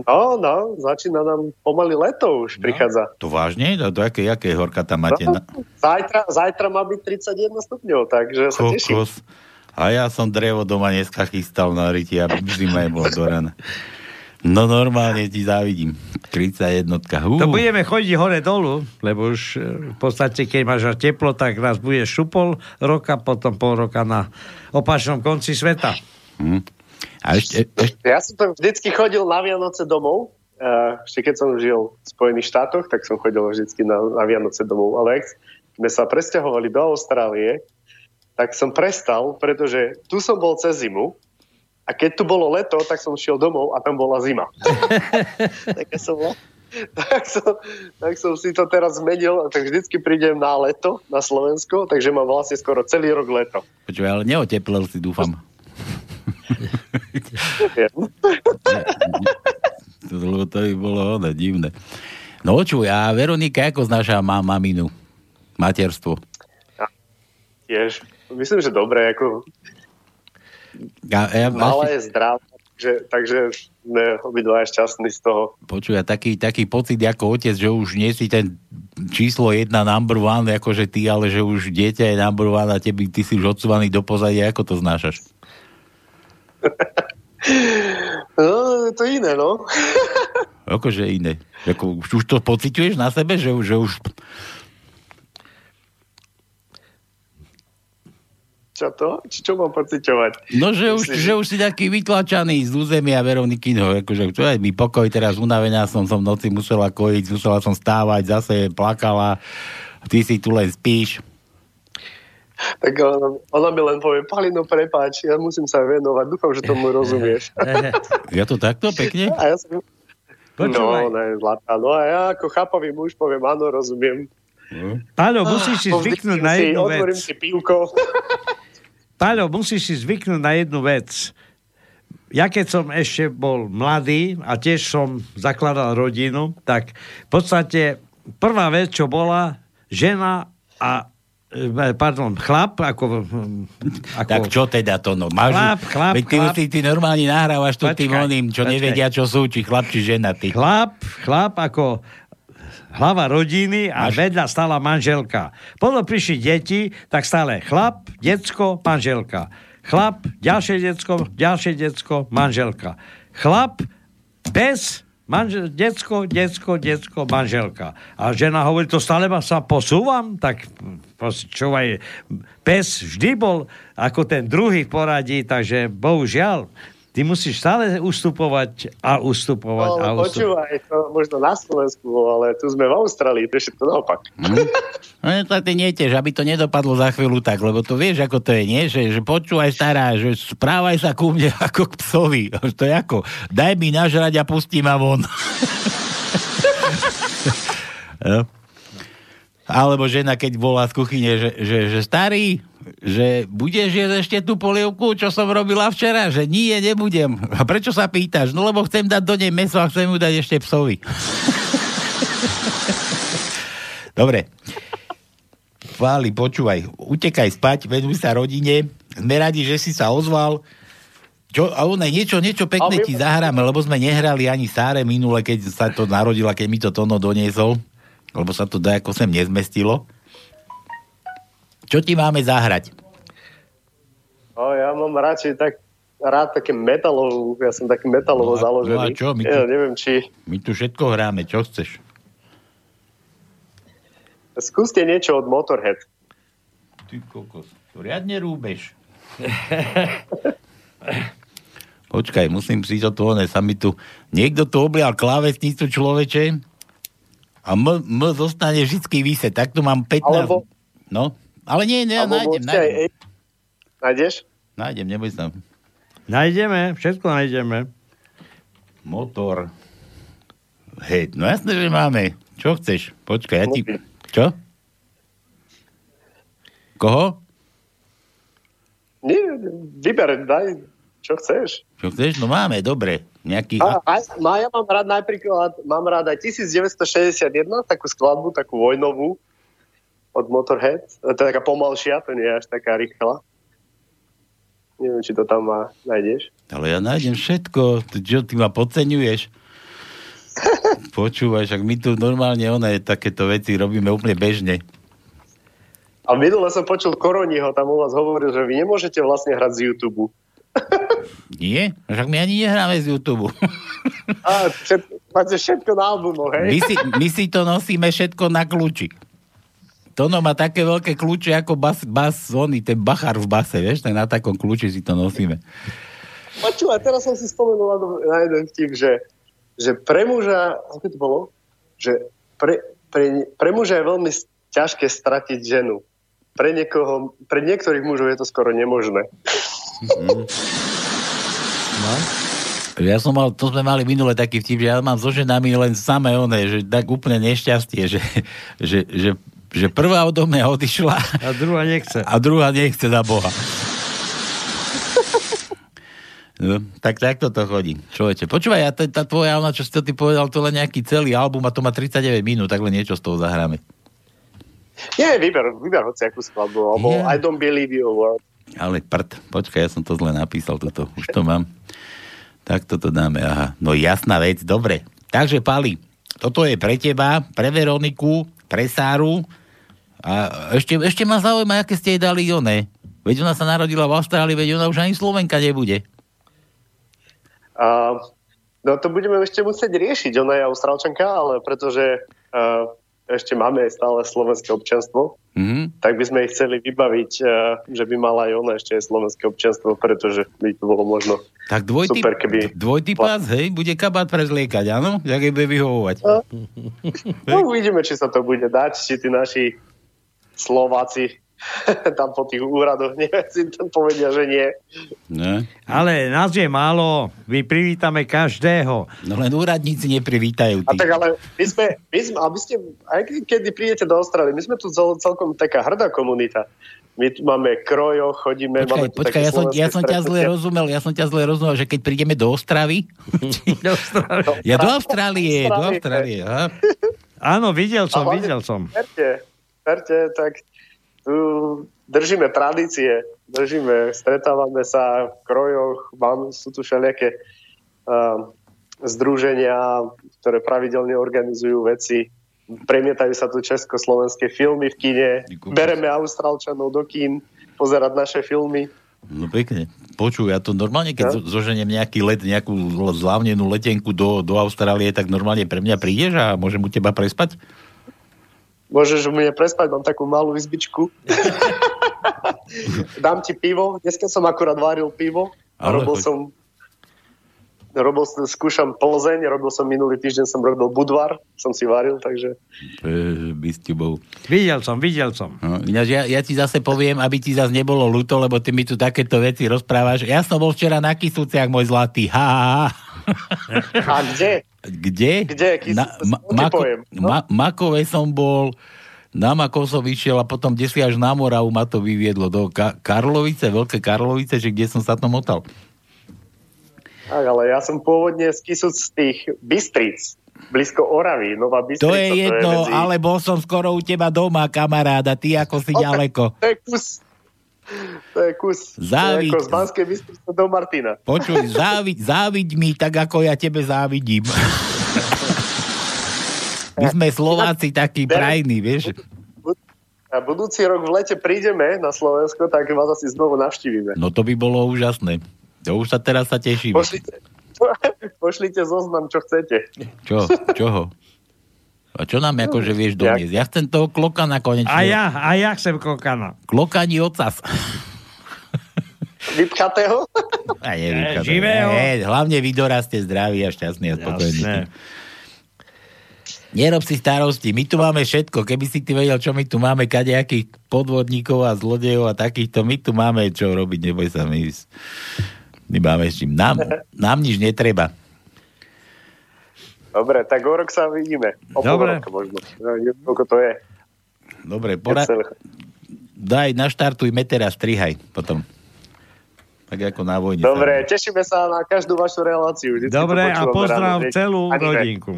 No, no, začína nám pomaly leto už prichádza.
To vážne? Do, do aké, aké horka tam máte?
No, zajtra, zajtra má byť 31 stupňov, takže sa teším.
Kokos. A ja som drevo doma dneska chystal na ryti, aby zima bola do rana. No normálne ti závidím. 31. Hú.
To budeme chodiť hore dolu, lebo už e, v podstate, keď máš teplo, tak raz bude šupol roka, potom pol roka na opačnom konci sveta.
Hm. A ešte, ešte,
Ja som tam vždycky chodil na Vianoce domov. Uh, ešte keď som žil v Spojených štátoch, tak som chodil vždycky na, na Vianoce domov. Ale ak sme sa presťahovali do Austrálie, tak som prestal, pretože tu som bol cez zimu a keď tu bolo leto, tak som šiel domov a tam bola zima. tak, ja som, tak, som, tak som si to teraz zmenil, tak vždycky prídem na leto na Slovensko, takže mám vlastne skoro celý rok leto.
počuj, ale neoteplel si, dúfam. To, lebo to by bolo ono, divné. No čuj, a Veronika, ako znáša má maminu? Materstvo.
Tiež, myslím, že dobre, ako
Ja, ja,
malé, zdravé, takže, takže sme obidva šťastní z toho.
Počuj, taký, taký pocit ako otec, že už nie si ten číslo jedna number one, akože ty, ale že už dieťa je number one a teby, ty si už odsúvaný do pozadia, ako to znášaš?
No, to iné, no.
Akože iné. Ako, už, už to pociťuješ na sebe, že, že už...
Čo to? Či čo mám pociťovať?
No, že už,
Myslíš,
že už si taký vytlačaný z územia Veronikyho, akože čo je mi pokoj, teraz unavená som, som v noci musela kojiť, musela som stávať, zase plakala, ty si tu len spíš.
Tak ona, ona mi len povie, Palino, prepáč, ja musím sa venovať, dúfam, že tomu rozumieš.
Ja to takto pekne?
A ja som...
Počúvaj.
No, ne, zlatá. No a ja ako chápavý muž poviem, áno, rozumiem.
Páľo, musíš si zvyknúť na
si,
jednu
Otvorím
vec.
si pivko.
Páľo, musíš si zvyknúť na jednu vec. Ja keď som ešte bol mladý a tiež som zakladal rodinu, tak v podstate prvá vec, čo bola, žena a e, pardon, chlap, ako... ako
Tak čo teda to, no? Máš,
Chlap, chlap,
veď ty,
chlap.
ty, ty normálne nahrávaš tu tým oným, čo
počkaj.
nevedia, čo sú, či chlap, či žena, ty.
Chlap, chlap ako hlava rodiny a vedľa stala manželka. Potom prišli deti, tak stále chlap, decko, manželka. Chlap, ďalšie decko, ďalšie decko, manželka. Chlap, pes, manžel, decko, decko, decko, manželka. A žena hovorí, to stále ma sa posúvam, tak počúvaj, pes vždy bol ako ten druhý v poradí, takže bohužiaľ, ty musíš stále ustupovať a ustupovať
No,
a ustupovať.
počúvaj, to možno na Slovensku, ale tu sme v Austrálii, to je všetko naopak.
No to ty netiež, aby to nedopadlo za chvíľu tak, lebo to vieš, ako to je, nie? Že, že počúvaj stará, že správaj sa ku mne ako k psovi. To je ako, daj mi nažrať a pustí ma von. Alebo žena, keď volá z kuchyne, že, že, že starý, že budeš jesť ešte tú polievku, čo som robila včera? Že nie, nebudem. A prečo sa pýtaš? No lebo chcem dať do nej meso a chcem mu dať ešte psovi. Dobre. Chváli, počúvaj, utekaj spať, venuj sa rodine. Sme radi, že si sa ozval. Čo, a ona niečo, niečo pekné
my-
ti zahráme, lebo sme nehrali ani Sáre minule, keď sa to narodila, keď mi to Tono doniesol. Lebo sa to ako sem nezmestilo. Čo ti máme zahrať?
No, ja mám radšej tak rád také metalovú, ja som taký metalovo
No a-
založený.
no a čo, my tu-
ja, neviem, či
My tu všetko hráme, čo chceš?
skúste niečo od Motorhead.
Ty kokos, to riadne rúbeš. Počkaj, musím si to tu, sa mi tu... Niekto tu oblial klávesnicu človeče a M, M zostane vždycky vyse. Tak tu mám 15...
Alebo-
No, ale nie, nie,
Alebo
nájdem,
aj
nájdem.
E- Nájdeš?
Nájdem, neboj sa.
Nájdeme, všetko nájdeme.
Motor. Hej, no jasné, že máme. Čo chceš? Počkaj, ja ti... Čo? Koho?
Nie, vyber, daj, čo chceš.
Čo chceš? No máme, dobre. Nejaký...
A, a, a ja mám rád napríklad, mám rád aj 1961, takú skladbu, takú vojnovú od Motorhead. To je taká pomalšia, to nie je až taká rýchla. Neviem, či to tam má, nájdeš.
Ale ja nájdem všetko. Ty, čo, ty ma podceňuješ? Počúvaj, však my tu normálne one, takéto veci robíme úplne bežne.
A minule som počul Koroniho, tam u vás hovoril, že vy nemôžete vlastne hrať z YouTube.
Nie? Však my ani nehráme z YouTube.
A všetko, máte všetko na albumoch, hej?
My si, my si to nosíme všetko na kľúči. Tono má také veľké kľúče ako bas, bas oný, ten bachar v base, vieš, ten na takom kľúči si to nosíme.
Počúvaj, teraz som si spomenul na, jeden vtip, že, že pre muža, ako to bolo? Že pre, pre, pre muža je veľmi ťažké stratiť ženu. Pre niekoho, pre niektorých mužov je to skoro nemožné.
Mm. No. Ja som mal, to sme mali minule taký vtip, že ja mám so ženami len samé one, že tak úplne nešťastie, že, že, že, že prvá odo mňa odišla.
A druhá nechce.
A druhá nechce za Boha. No, tak takto to chodí. Človeče, počúvaj, ja tá, tvoja, ona, čo si to ty povedal, to len nejaký celý album a to má 39 minút, tak len niečo z toho zahráme.
Nie, vyber, vyber hoci akú skladbu, alebo
Yeah.
I don't believe you a word.
Ale prd, počkaj, ja som to zle napísal, toto, už to mám. Tak toto dáme, aha. No jasná vec, dobre. Takže, Pali, toto je pre teba, pre Veroniku, pre Sáru a ešte, ešte ma zaujíma, aké ste jej dali one. Veď ona sa narodila v Austrálii, veď ona už ani Slovenka nebude.
A, no to budeme ešte musieť riešiť. Ona je austrálčanka, ale pretože uh, ešte máme stále slovenské občanstvo,
Mhm.
tak by sme ich chceli vybaviť, uh, že by mala aj ona ešte aj slovenské občanstvo, pretože by to bolo možno
Tak dvojtyp,
super, keby...
dvojtyp pás, hej, bude kabát prezliekať, áno? Jak jej bude vyhovovať.
No uvidíme, či sa to bude dať, či tí naši Slováci tam po tých úradoch neviem, si tam povedia, že nie.
Ne?
Ale nás je málo, my privítame každého.
No len úradníci neprivítajú.
A tak ale my sme, my sme aby ste, aj keď- prídete do Austrálie, my sme tu cel, celkom taká hrdá komunita. My tu máme krojo, chodíme,
Počkaj,
máme
počkaj, ja som, ja som ťa zle rozumel, ja som ťa zle rozumel, že keď prídeme do Ostravy...
do Ostravy.
Ja do Austrálie, do
Austrálie.
Áno, videl som, videl som.
Verte, verte, tak tu držíme tradície, držíme, stretávame sa v krojoch, mám, sú tu všelijaké uh, združenia, ktoré pravidelne organizujú veci. Premietajú sa tu československé filmy v kine, bereme Austrálčanov do kín pozerať naše filmy.
No pekne. Počuj, ja to normálne, keď zo- zoženiem nejaký let, nejakú zlávnenú letenku do, do Austrálie, tak normálne pre mňa prídeš a môžem u teba prespať?
Môžeš u mne prespať, mám takú malú izbičku. Dám ti pivo. Dneska som akurát varil pivo. A
Ale
robil
choď.
som robil skúšam Plzeň, robil som minulý týždeň, som robil Budvar, som si varil, takže
E, by s tebou.
Videl som, videl som.
No, ja, ja ti zase poviem, aby ti zase nebolo ľúto, lebo ty mi tu takéto veci rozprávaš. Ja som bol včera na Kisúciach, môj zlatý. Ha, ha, ha.
A kde?
Kde?
Kde? Kisúce,
Na, ma,
ti
Mako,
no.
ma, Makove som bol, na Makov som vyšiel a potom kde si až na Moravu ma to vyviedlo do Ka- Karlovice, Veľké Karlovice, že kde som sa to motal.
Tak, ale ja som pôvodne z Kisúc z tých Bystric, blízko Oravy, Nová Bystrica.
To je jedno,
medzi-
ale bol som skoro u teba doma, kamaráda, ty ako si
No,
ďaleko.
To je kus. To je kus.
Závid.
Ako z Banskej Bystrice do Martina.
Počuj, záviď, záviď mi tak, ako ja tebe závidím. My sme Slováci takí prajní, vieš.
A budúci rok v lete prídeme na Slovensko, tak vás asi znovu navštívime.
No to by bolo úžasné. To už sa teraz sa teším.
Pošlite, pošlite zoznam, čo chcete.
Čo? Čoho? A čo nám akože vieš doniesť? Ja chcem toho klokana konečne.
A ja, a ja chcem kokana.
Klokani ocas.
Vypchatého?
A je, vypchaté.
živého.
Nie, hlavne vy doraste zdraví a šťastný a spokojný.
Jasné.
Nerob si starosti, my tu máme všetko. Keby si ty vedel, čo my tu máme, kadejakých podvodníkov a zlodejov a takýchto, my tu máme čo robiť, neboj sa, my, my máme s čím. Nám, nám nič netreba.
Dobre, tak o rok sa vidíme. O
Dobre.
možno. No, koľko to je.
Dobre, pora... Daj, naštartujme teraz, strihaj potom. Tak ako na vojne.
Dobre, tešíme sa na každú vašu reláciu. Vždycky
Dobre, a pozdrav
ráno.
celú
Ani ne.
rodinku.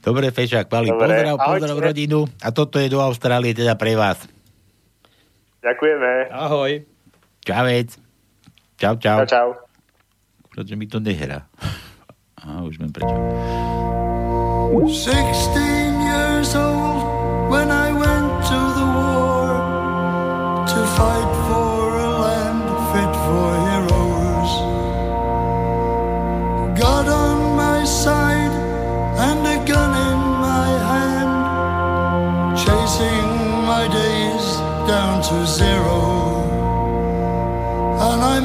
Dobre, Fešák, Pali,
Dobre,
pozdrav, pozdrav
ahojte.
rodinu. A toto je do Austrálie teda pre vás.
Ďakujeme.
Ahoj.
Čavec. Čau, čau.
Čau, čau.
Pretože mi to nehrá. Aha, už viem prečo.
16 years old when I went to the war to fight for a land fit for heroes. God on my side and a gun in my hand, chasing my days down to zero. And I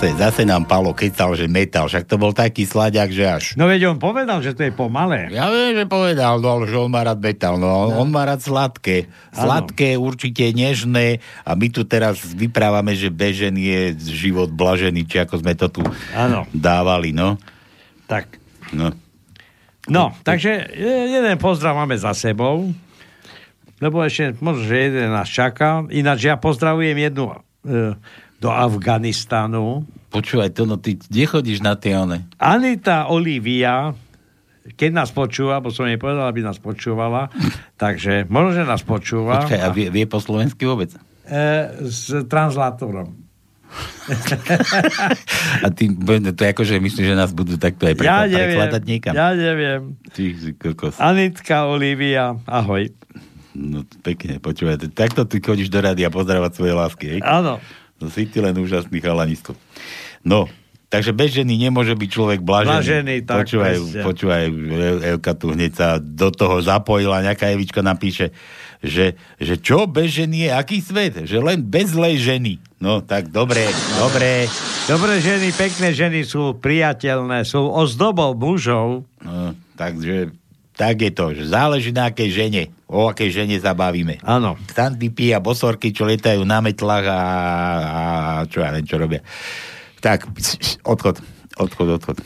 Zase, zase nám Palo kecal, že metal, však to bol taký slaďak, že až.
No veď on povedal, že to je pomalé.
Ja viem, že povedal, no, ale že on má rád metal, no, on, on má rád sladké. Sladké, určite nežné a my tu teraz vyprávame, že bežen je život blažený, či ako sme to tu
Áno.
dávali, no.
Tak.
No.
No, takže je- jeden pozdrav máme za sebou, lebo ešte možno, že jeden nás čaká. Ináč ja pozdravujem jednu e, do Afganistanu.
Počúvaj to, no ty kde chodíš na tie one?
Anita Olivia, keď nás počúva, bo som jej povedal, aby nás počúvala, takže možno, že nás počúva.
Počkaj, a vie, vie po slovensky vôbec?
E, s translátorom.
A ty, to je ako, že myslíš, že nás budú takto aj
Ja
prekladať,
neviem,
prekladať niekam?
ja neviem.
Ty kokos.
Anitka Olivia, ahoj.
No pekne, počúvaj, takto ty chodíš do rady a pozdravať svoje lásky?
Áno.
No si ty len úžasný chalanisko. No, Takže bez ženy nemôže byť človek blažený.
Blažený, tak,
Počúvaj,
presne.
počúvaj, El- Elka tu hneď sa do toho zapojila, nejaká Evička napíše, že, že čo bez ženy je, aký svet? Že len bez zlej ženy. No tak dobre, dobre.
Dobré ženy, pekné ženy sú priateľné, sú ozdobou mužov.
No, takže tak je to, že záleží na akej žene. O akej žene sa bavíme.
Áno.
Sandipy a bosorky, čo lietajú na metlách a, a čo ja neviem, čo robia. Tak, odchod, odchod, odchod.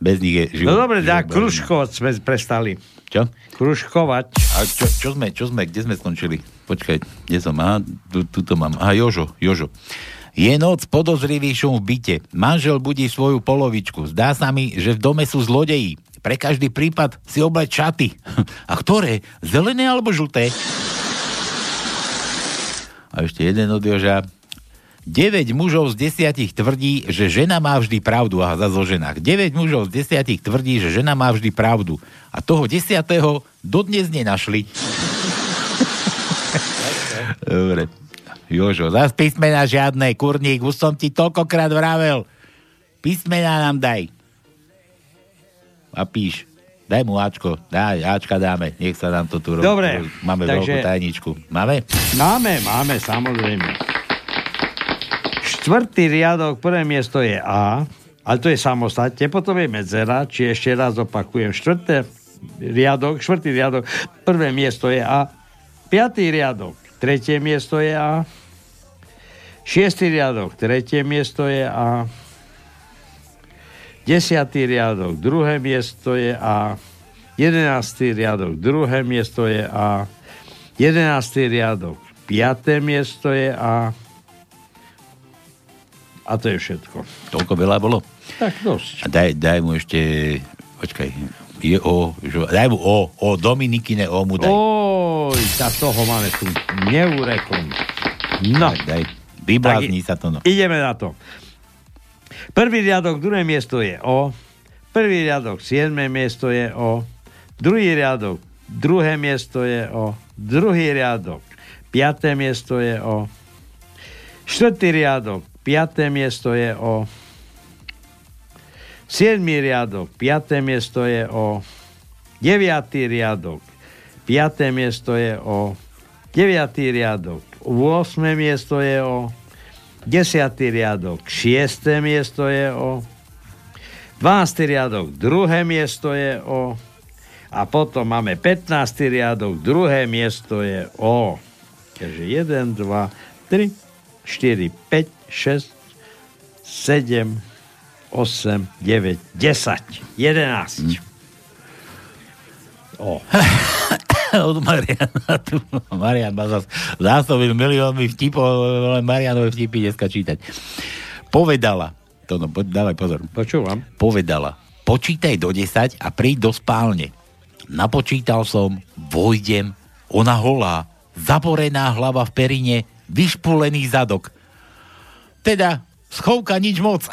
Bez nich je život.
No dobre, tak
bežný.
kružkovať sme prestali.
Čo?
Kružkovať.
A čo, čo, sme, čo sme, kde sme skončili? Počkaj, kde som? Aha, tu, tuto mám. Aha, Jožo, Jožo. Je noc, podozrivý šum v byte. Manžel budí svoju polovičku. Zdá sa mi, že v dome sú zlodeji. Pre každý prípad si obleč šaty. A ktoré? Zelené alebo žlté? A ešte jeden od Joža. 9 mužov z desiatich tvrdí, že žena má vždy pravdu. Aha, za zo ženách. 9 mužov z desiatich tvrdí, že žena má vždy pravdu. A toho desiatého dodnes nenašli. Dobre. Jožo, zas písmena žiadne, kurník, už som ti toľkokrát vravel. Písmena nám daj. A píš. Daj mu Ačko. Daj, Ačka dáme. Nech sa nám to tu robí.
Dobre,
Máme
takže-
veľkú tajničku. Máme?
Máme, máme, samozrejme. Štvrtý riadok, prvé miesto je A, ale to je samostatne, potom je medzera, či ešte raz opakujem. Štvrté riadok, štvrtý riadok, prvé miesto je A. Piatý riadok, tretie miesto je A. Šiestý riadok, tretie miesto je A. Desiatý riadok, druhé miesto je A. Jedenáctý riadok, druhé miesto je A. Jedenáctý riadok, piaté miesto je A. A to je všetko.
Toľko veľa bolo?
Tak dosť.
A daj, daj mu ešte... Počkaj. Je o... Že, daj mu o. O Dominikine o mu daj.
Oj, tá toho máme tu neurekom. No.
Tak, daj. Vyblázni sa to, no.
Ideme na to. Prvý riadok, druhé miesto je O. Prvý riadok, siedme miesto je O. Druhý riadok, druhé miesto je O. Druhý riadok, piaté miesto je O. Štvrtý riadok, piaté miesto je O. Siedmý riadok, piaté miesto je O. Deviatý riadok, piaté miesto je O. Deviatý riadok, 8. miesto je O. 10. riadok, 6. miesto je O. 12. riadok, druhé miesto je O. A potom máme 15. riadok, druhé miesto je O. Takže 1, 2, 3, 4, 5, 6, 7, 8, 9, 10, 11. O.
Od Mariana. Tu, Marian ma zas zásobil miliónmi vtipov, len Marianové vtipy dneska čítať. Povedala, to no, poď, dávaj pozor.
Počúvam.
Povedala, počítaj do 10 a príď do spálne. Napočítal som, vojdem, ona holá, zaporená hlava v perine, vyšpulený zadok. Teda, schovka nič moc.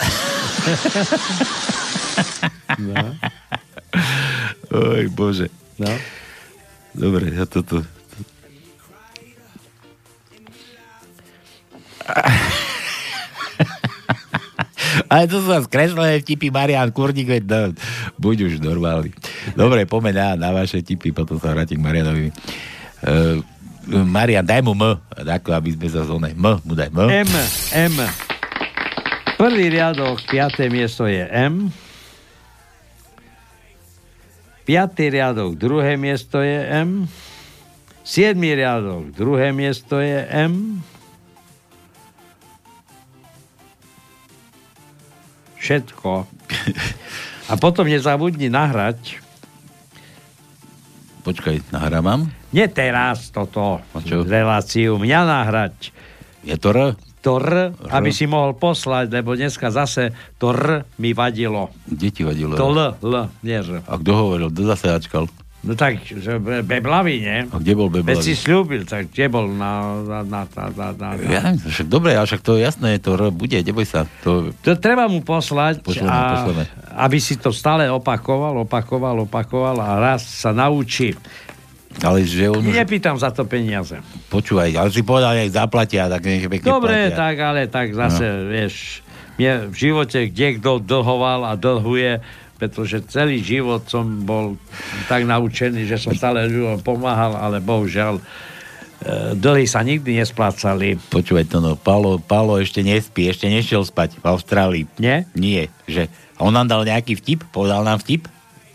No.
Oj, bože.
No.
Dobre, ja toto... Ale to sú skreslené vtipy, Marian Kurník, veď no, buď už normálny. Dobre, poďme na, na vaše tipy, potom sa vrátim k Marianovi. Uh, Marian, daj mu M, ako aby sme sa zóne. M, mu daj M.
M, M. Prvý riadok, piaté miesto je M. Piatý riadok, druhé miesto je M. Siedmý riadok, druhé miesto je M. Všetko. A potom nezabudni nahrať.
Počkaj, nahrávam?
Nie teraz toto,
čo?
reláciu, mňa nahrať.
Je to R?
To R, aby si mohol poslať, lebo dneska zase to R mi vadilo.
Kde ti vadilo?
To L, L, nie R.
A kto hovoril? Kto zase ačkal?
No tak, že be- beblavý, nie?
A kde bol
Veď si
Beblavý?
slúbil, tak kde bol na... na, na, na, na, na.
Ja, však dobre, ale však to jasné, to R bude, neboj sa. To,
To treba mu poslať,
Pošleme,
a,
pošleme.
aby si to stále opakoval, opakoval, opakoval a raz sa naučí.
Ale že on.
Nepýtam za to peniaze.
Počúvaj, ale si povedal, nech zaplatia, tak nech pekne
Dobre,
platia.
tak, ale tak zase, no. vieš, Mne v živote kde kto dlhoval a dlhuje, pretože celý život som bol tak naučený, že som stále ľuďom pomáhal, ale bohužiaľ e, dlhy sa nikdy nesplácali.
Počúvaj to, no, Palo, Palo ešte nespí, ešte nešiel spať v Austrálii.
Nie?
Nie, že on nám dal nejaký vtip, povedal nám vtip.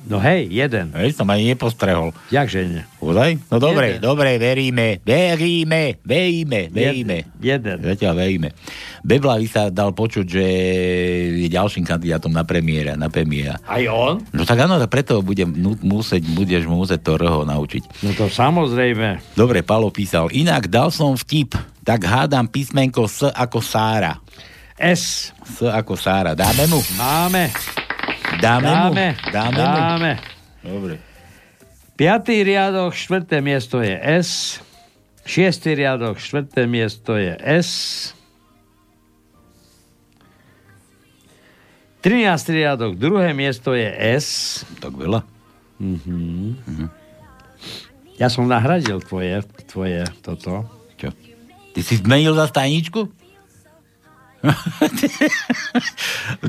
No hej, jeden.
Hej, som ani nepostrehol.
Jakže nie?
Ozaj? No dobre,
Jeden.
dobre, veríme, veríme, veríme, veríme.
Jeden.
Zatiaľ veríme. Beblavy sa dal počuť, že je ďalším kandidátom na premiéra, na premiéra.
Aj on?
No tak áno, preto budem musieť, budeš mu musieť to rho naučiť.
No to samozrejme.
Dobre, Palo písal. Inak dal som vtip, tak hádam písmenko S ako Sára.
S.
S ako Sára. Dáme mu?
Máme.
Dáme, mu?
Dáme.
Dáme, mu?
Dáme.
Dobre.
Piatý riadok, štvrté miesto je S. Šiestý riadok, štvrté miesto je S. 13. riadok, druhé miesto je S.
Tak veľa.
Mhm. Ja som nahradil tvoje, tvoje toto.
Čo? Ty si zmenil za stajničku?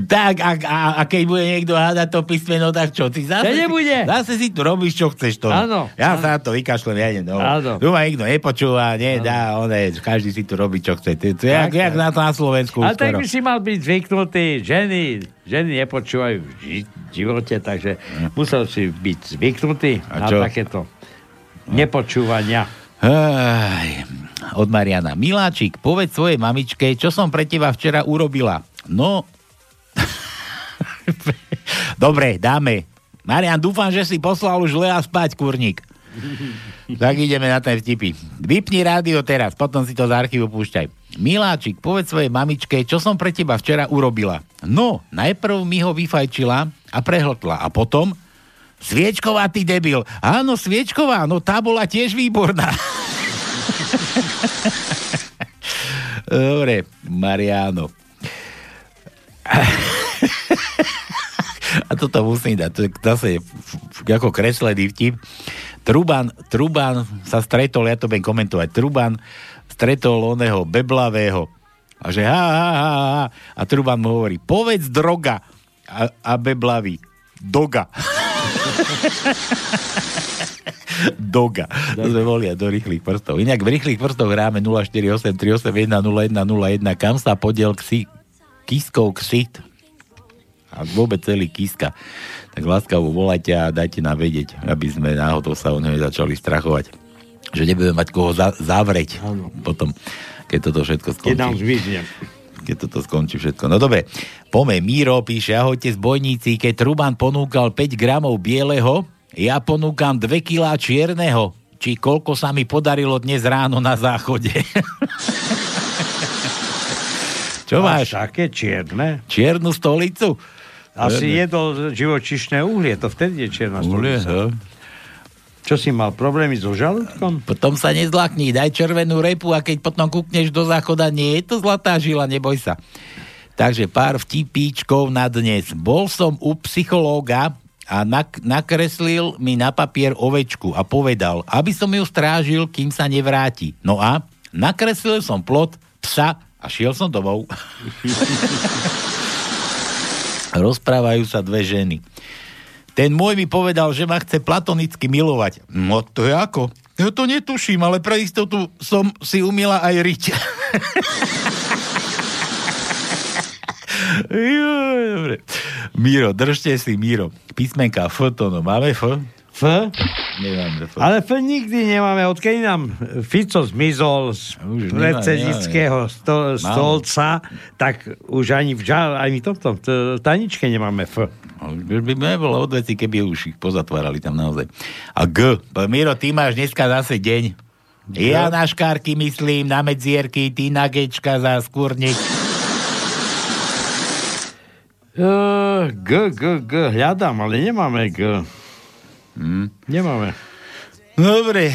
tak, a, a, a keď bude niekto hádať to písmeno, tak čo? Ty zase,
To nebude.
Si, zase si tu robíš, čo chceš to.
Áno,
Ja
áno.
sa na to vykašlem, ja idem domov. Tu ma nikto nepočúva, nie, dá, one, každý si tu robí, čo chce. To, to, jak,
Tak,
jak
tak.
na to na Slovensku
Ale tak by si mal byť zvyknutý. Ženy, ženy nepočúvajú v ži- živote, takže musel si byť zvyknutý
Hm. A
na
čo?
takéto nepočúvania.
Aj, od Mariana. Miláčik, povedz svojej mamičke, čo som pre teba včera urobila. No... Dobre, dáme. Marian, dúfam, že si poslal už Lea spať, kurník. Tak ideme na ten vtipy. Vypni rádio teraz, potom si to z archívu púšťaj. Miláčik, povedz svojej mamičke, čo som pre teba včera urobila. No, najprv mi ho vyfajčila a prehltla. A potom, Sviečková, ty debil. Áno, Sviečková, no tá bola tiež výborná. Dobre, Mariano. A toto musím dať, to je zase ako kreslený vtip. Truban, Truban sa stretol, ja to budem komentovať, Truban stretol oného beblavého a že ha, ha, ha, ha. A Truban mu hovorí, povedz droga. A, a beblavý, doga. Doga. To sme boli do rýchlych prstov. Inak v rýchlych prstoch hráme 048 381 0101, kam sa podiel ksi, kiskov ksit. A vôbec celý kiska. Tak láskavo volajte a dajte nám vedieť, aby sme náhodou sa o neho začali strachovať. Že nebudeme mať koho za- zavrieť potom, keď toto všetko
Keď nám
skončí. Keď toto skončí všetko. No dobre, pome, Míro píše, ahojte zbojníci, keď Truban ponúkal 5 gramov bieleho, ja ponúkam 2 kilá čierneho. Či koľko sa mi podarilo dnes ráno na záchode. Čo máš?
Také čierne.
Čiernu stolicu?
Asi jedol živočišné uhlie, to vtedy je čierna
Uhlie,
stolica.
no.
Čo si mal, problémy so žalúdkom?
Potom sa nezlakni, daj červenú repu a keď potom kúkneš do záchoda, nie je to zlatá žila, neboj sa. Takže pár vtipíčkov na dnes. Bol som u psychológa a nak- nakreslil mi na papier ovečku a povedal, aby som ju strážil, kým sa nevráti. No a nakreslil som plot psa a šiel som domov. Rozprávajú sa dve ženy. Ten môj mi povedal, že ma chce platonicky milovať. No to je ako? Ja to netuším, ale pre istotu som si umila aj riť. Joj, Dobre. Miro, držte si, Miro. Písmenka F, to no. Máme F?
F?
Nemáme F.
Ale F nikdy nemáme. Odkedy nám Fico zmizol z
už
predsednického sto, stolca, tak už ani v, ža- ani v tomto v taničke nemáme F.
Už by nebolo odveci, keby už ich pozatvárali tam naozaj. A G. Miro, ty máš dneska zase deň. Ja na škárky myslím, na medzierky, ty na gečka za skúrnik.
G, G, G, hľadám, ale nemáme G.
Hmm.
Nemáme.
Dobre.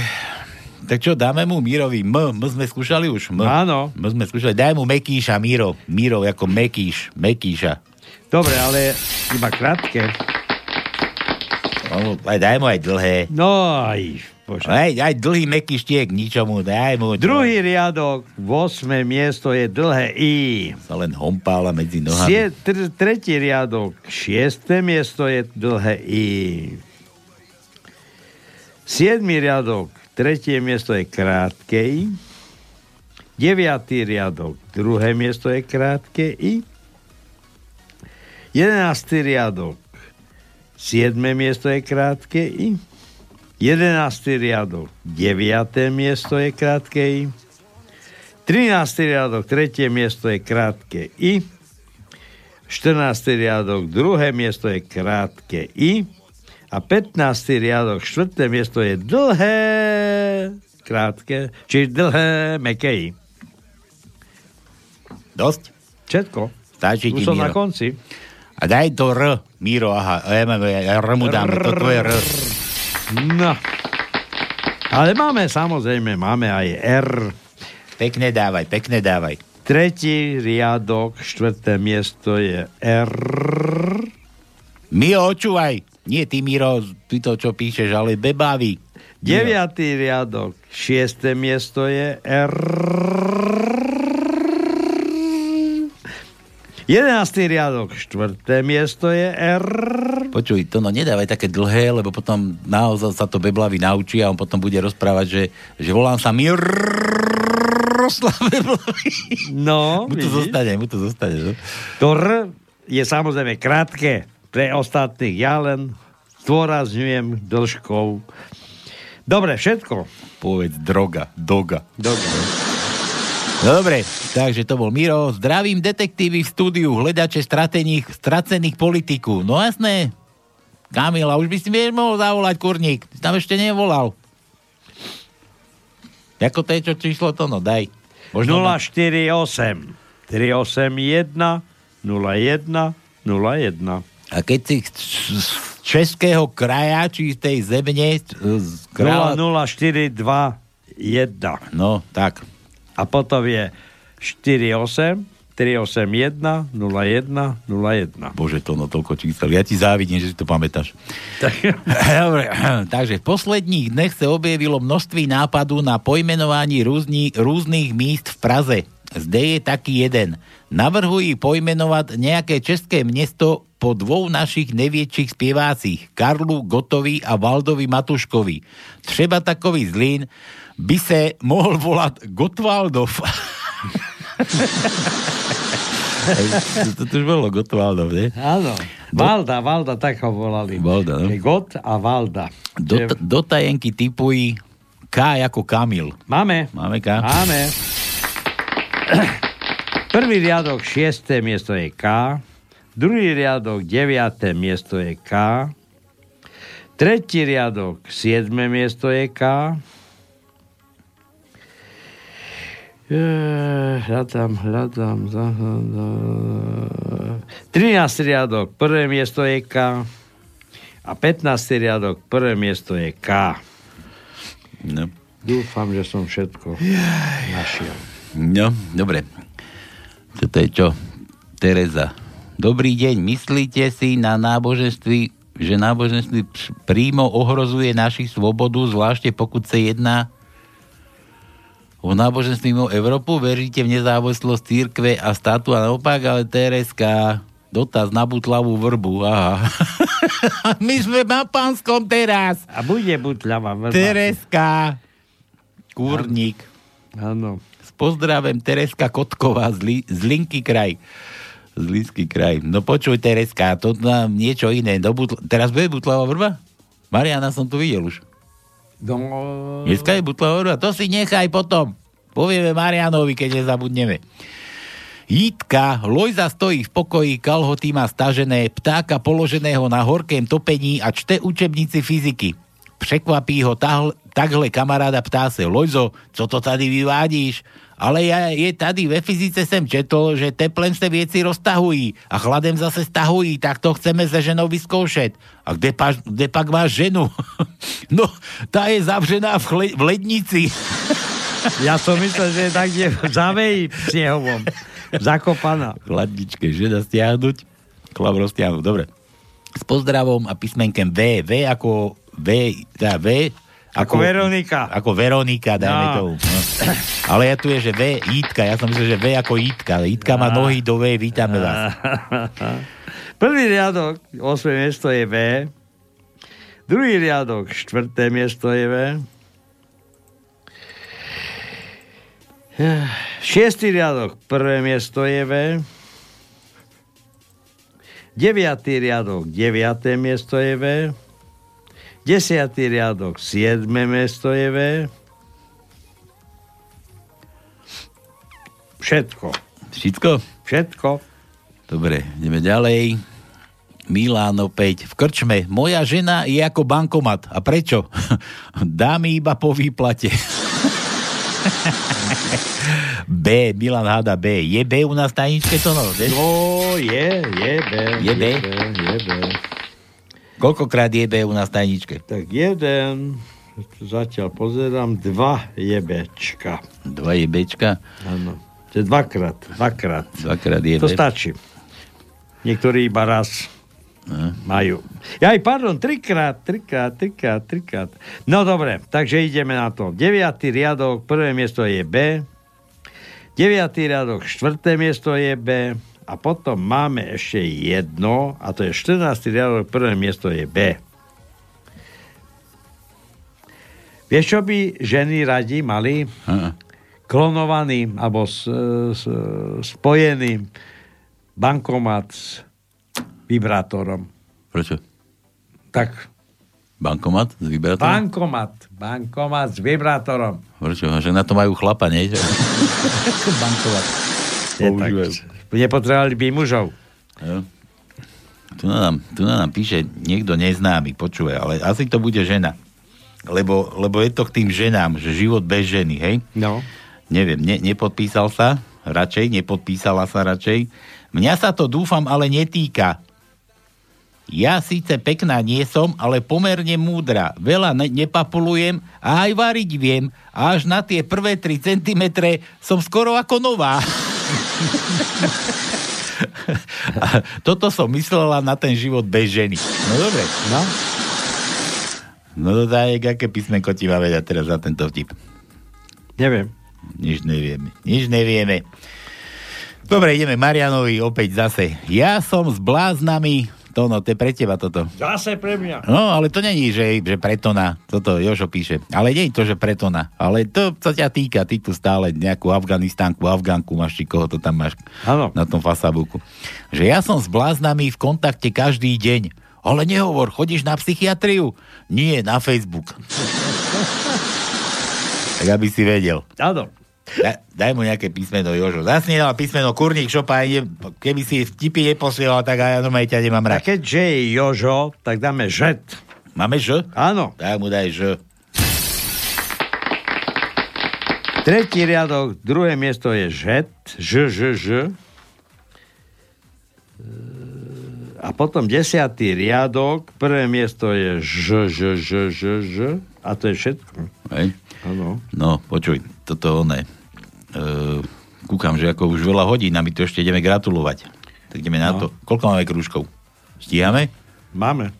Tak čo, dáme mu Mírovi M. M sme skúšali už? M.
Áno.
M sme skúšali. Daj mu Mekíša, Míro. Míro ako Mekíš. Mekíša.
Dobre, ale iba krátke.
No, aj daj mu aj dlhé.
No aj, Bože.
Aj, aj dlhý meký štiek, ničomu, daj mu. to.
Druhý riadok, 8. miesto je dlhé I.
Sa len hompála medzi nohami.
Sie, tr- tretí riadok, 6. miesto je dlhé I. Siedmý riadok, tretie miesto je krátke I. Deviatý riadok, druhé miesto je krátke I. Jedenáctý riadok, siedme miesto je krátke I. Jedenáctý riadok, deviaté miesto je krátke I. 13. riadok, tretie miesto je krátke I. 14. riadok, druhé miesto je krátke I. A 15. riadok, štvrté miesto je dlhé, krátke, čiže dlhé, meké I.
Dosť?
Všetko.
Stačí ti,
Už som
Miro.
na konci.
A daj to R, Miro, aha. R mu dáme, toto je R.
No. Ale máme, samozrejme, máme aj R.
Pekne dávaj, pekne dávaj.
Tretí riadok, štvrté miesto je R.
Miro, očúvaj. Nie ty, Miro, ty to, čo píšeš, ale bebávy.
Deviatý riadok, šiesté miesto je R. Jedenáctý riadok, štvrté miesto je R.
Počuj, to no nedávaj také dlhé, lebo potom naozaj sa to beblavy naučí a on potom bude rozprávať, že, že volám sa Miroslav Beblavy.
No,
Mu to
vidíš?
zostane, mu to zostane. No?
To R je samozrejme krátke pre ostatných. Ja len zdôrazňujem dĺžkou. Dobre, všetko.
Povedz droga, doga.
Dobre.
No dobre, takže to bol Miro. Zdravím detektívy v štúdiu, hľadače stratených, stracených politiku. No jasné. Kamila, už by si vieš mohol zavolať kurník. Si tam ešte nevolal. Ako to je, čo číslo to? No daj. Možno
048 381 01 01
A keď si z českého kraja, či z tej zemne, z kráľa...
00421.
No, tak.
A potom je 48 381 01 01.
Bože, to no toľko čísel. Ja ti závidím, že si to pamätáš. Dobre, takže v posledných dnech sa objavilo množství nápadu na pojmenovanie rúzni, rôznych míst v Praze. Zde je taký jeden. Navrhují pojmenovať nejaké české mesto po dvou našich neviedčích spievácich, Karlu Gotovi a Valdovi Matuškovi. Třeba takový zlín by se mohol volať Gotwaldov. to, to už bolo Gotwaldov, ne?
Áno. Valda, Valda, tak ho volali.
Valda, no.
Got a Valda.
Do, do tajenky typují K ako Kamil.
Máme.
Máme K?
Máme. Prvý riadok, šiesté miesto je K. Druhý riadok, deviaté miesto je K. Tretí riadok, siedme miesto je K. Eh, Hľadám, hľadám. za- za- 13. riadok, prvé miesto je K. A 15. riadok, prvé miesto je K.
No.
Dúfam, že som všetko našiel.
No, dobre. Toto je čo? Tereza. Dobrý deň. Myslíte si na náboženství, že náboženství prímo ohrozuje naši svobodu, zvlášte pokud sa jedná o náboženství mimo Európu? Veríte v nezávislosť církve a státu a naopak, ale Tereska, dotaz na butlavú vrbu, aha. My sme na pánskom teraz.
A bude butľava vrba.
Tereska, kurník.
Áno.
S pozdravem Tereska Kotková z, Li- z Linky kraj. Z Linský kraj. No počuj, Tereska, to nám niečo iné. Do butl- Teraz bude butlavá vrba? Mariana som tu videl už.
No,
Dneska je butlavá vrba. To si nechaj potom. Povieme Marianovi, keď nezabudneme. Jitka, Lojza stojí v pokoji, kalhoty má stažené, ptáka položeného na horkém topení a čte učebnici fyziky. Překvapí ho tahl, takhle kamaráda ptá se, Lojzo, co to tady vyvádíš? Ale ja, je tady ve fyzice jsem četl, že teplem se věci roztahují a chladem zase stahují, tak to chceme se ženou vyzkoušet. A kde, pa, kde pak máš ženu? no, tá je zavřená v, chle, v lednici.
Ja som myslel, že je tak kde v záveji snehovom. Zakopaná.
Chladničke žena stiahnuť, chlap roztiahnuť. Dobre. S pozdravom a písmenkem V. V ako V, teda V
Ako Veronika.
Ako Veronika, dajme
No.
tomu. No. Ale ja tu je, že V, Jitka, ja som myslel, že V ako Jitka. Jitka má nohy do V, vítame vás.
Prvý riadok, 8 miesto je V. Druhý riadok, štvrté miesto je V. Šiestý riadok, prvé miesto je V. Deviatý riadok, deviaté miesto je V. Desiatý riadok, siedme miesto je V. Všetko.
Všetko?
Všetko.
Dobre, ideme ďalej. Milán opäť. V krčme. Moja žena je ako bankomat. A prečo? Dá mi iba po výplate. B. Milan háda B. Je B u nás tajničke to no?
No, je, je B.
Je B?
Je B.
Koľkokrát je B u nás tajničke?
Tak jeden, zatiaľ pozerám, dva je Bčka.
Dva je Bčka?
Áno. To je dvakrát, dvakrát.
Dvakrát je
To stačí. Niektorí iba raz majú. Ja aj, pardon, trikrát, trikrát, trikrát, trikrát. No dobre, takže ideme na to. Deviatý riadok, prvé miesto je B. Deviatý riadok, štvrté miesto je B. A potom máme ešte jedno, a to je 14. riadok, prvé miesto je B. Vieš, čo by ženy radi mali? Klonovaný alebo s, s, spojený bankomat s vibrátorom.
Prečo?
Tak,
Bankomat s vibrátorom?
bankomat, bankomat s vibrátorom.
Prečo? A Že na to majú chlapa, nie?
Bankomat. Nepotrebovali by mužov.
Jo. Tu nám, tu nám píše niekto neznámy, počúvaj, ale asi to bude žena. Lebo, lebo je to k tým ženám, že život bez ženy, hej?
No.
Neviem, ne, nepodpísal sa, radšej, nepodpísala sa radšej. Mňa sa to dúfam, ale netýka. Ja síce pekná nie som, ale pomerne múdra. Veľa ne- nepapulujem a aj variť viem. A až na tie prvé 3 cm som skoro ako nová. Toto som myslela na ten život bez ženy. No dobre.
No.
No to daj, aké písmenko ti máme dať teraz za tento vtip.
Neviem.
Nič nevieme. Nič nevieme. Dobre, ideme Marianovi opäť zase. Ja som s bláznami... To no, to je pre teba toto.
Zase pre mňa.
No, ale to není, že, že pretona. Toto Jožo píše. Ale nie je to, že pretona. Ale to sa ťa týka. Ty tu stále nejakú Afganistánku, Afgánku máš, či koho to tam máš
ano.
na tom Facebooku. Že ja som s bláznami v kontakte každý deň. Ale nehovor, chodíš na psychiatriu? Nie, na Facebook. tak aby si vedel.
Áno.
Da, daj mu nejaké písmeno, Jožo. Zas nedal písmeno Kurník, šopa, keby si vtipy neposielal, tak aj ja normálne ťa nemám
A
rád.
keďže je Jožo, tak dáme žet.
Máme Ž?
Áno.
Tak mu daj Ž.
Tretí riadok, druhé miesto je žet. Ž, ž, ž. E, A potom desiatý riadok, prvé miesto je ž, ž, ž, ž, ž. A to je všetko.
Hej.
Áno.
No, počuj, toto oné. Uh, kúkam, že ako už veľa hodín a my to ešte ideme gratulovať. Tak ideme na
No.
to. Koľko máme krúžkov? Stíhame?
Máme.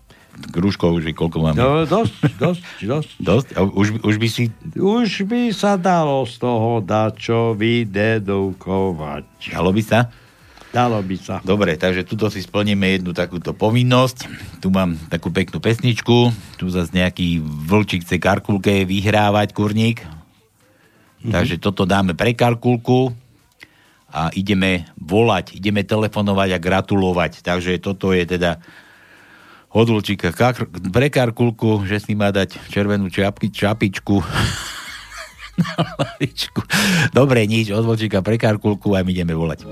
Krúžkov už je koľko máme?
No, dosť, dosť, dosť.
Dosť? A už, už by si...
Už by sa dalo z toho dačo vydedukovať.
Dalo by sa?
Dalo by sa.
Dobre, takže tuto si splníme jednu takúto povinnosť. Tu mám takú peknú pesničku. Tu zase nejaký vlčík chce karkulke vyhrávať, kurník. Takže toto dáme pre karkulku a ideme volať, ideme telefonovať a gratulovať. Takže toto je teda od Vlčíka kar- pre karkulku, že si má dať červenú čapky, čapičku. na hlavičku. Dobre, nič, od Vlčíka pre karkulku a my ideme volať.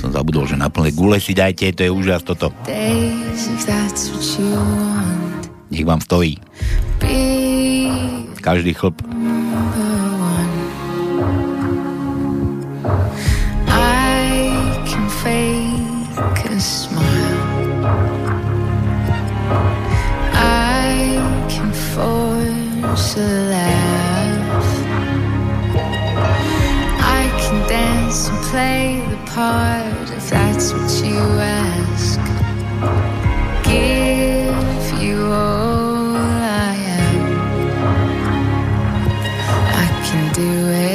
Som zabudol, že na gule si dajte, to je úžas toto. Nech vám stojí. Každý chlp.
smile. Play the part if that's what you ask. Give you all I am. I can do it.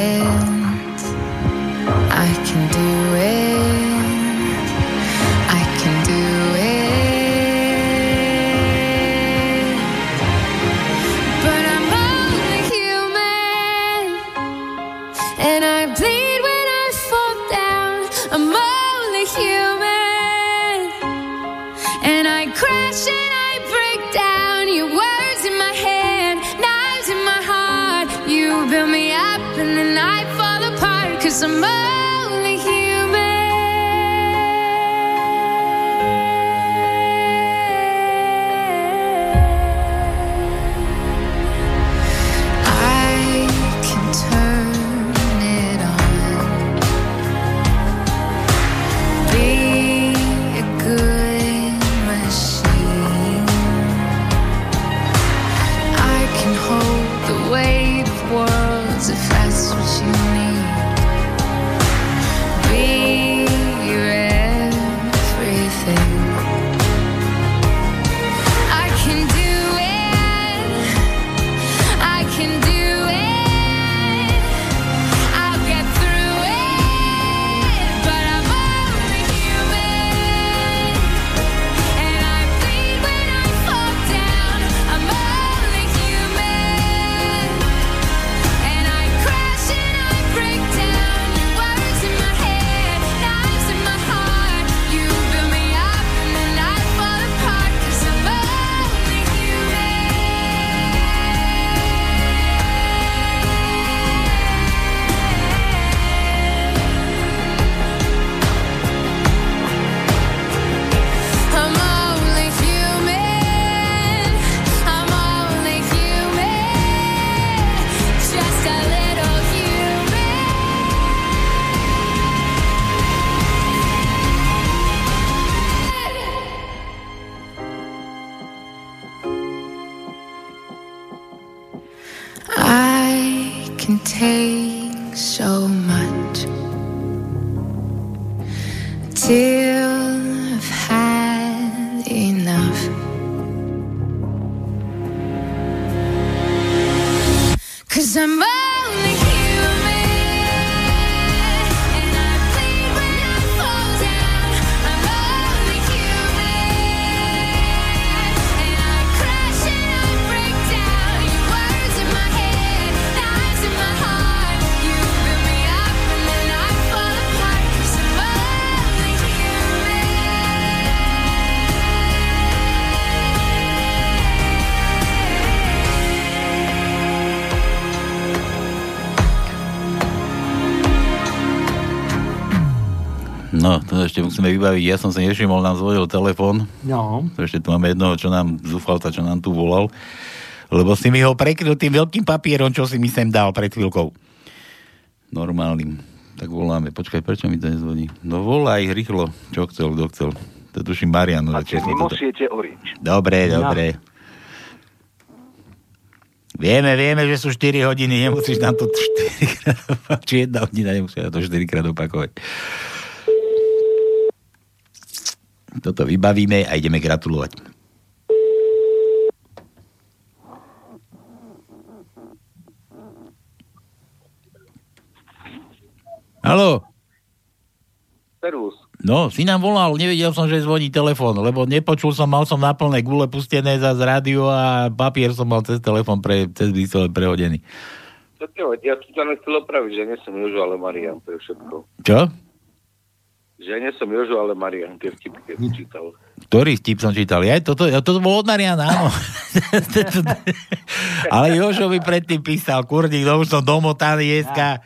Musíme vybaviť. Ja som si nevšimol, nám zvojil telefon.
No.
Ešte tu máme jednoho, čo nám, zúfalca, čo nám tu volal. Lebo si mi ho prekryl tým veľkým papierom, čo si mi sem dal pred chvíľkou. Normálnym. Tak voláme. Počkaj, prečo mi to nezvoní? No volaj rýchlo. Čo chcel, kto chcel. To tuším Marian.
A čo Orange.
Dobre, dobre. Vieme, vieme, že sú 4 hodiny, nemusíš nám to 4 krát. Či jedna hodina, nemusíš to 4 krát opakovať. Toto vybavíme a ideme gratulovať. Haló?
Servus.
No, si nám volal, nevedel som, že zvoní telefón, lebo nepočul som, mal som na plné gule pustené za z rádio a papier som mal cez telefón pre, cez výsledek prehodený.
Hoď, ja som ťa len chcel opraviť, že nie som Jožo, ale Marian, to je všetko.
Čo?
Že nie som Jožo, ale Marian, tie vtipky, keď si čítal.
Ktorý vtip som čítal? Ja, toto, ja, toto bol od Mariana, áno. Ale Jožo mi predtým písal, kurník, no už som domotaný dneska.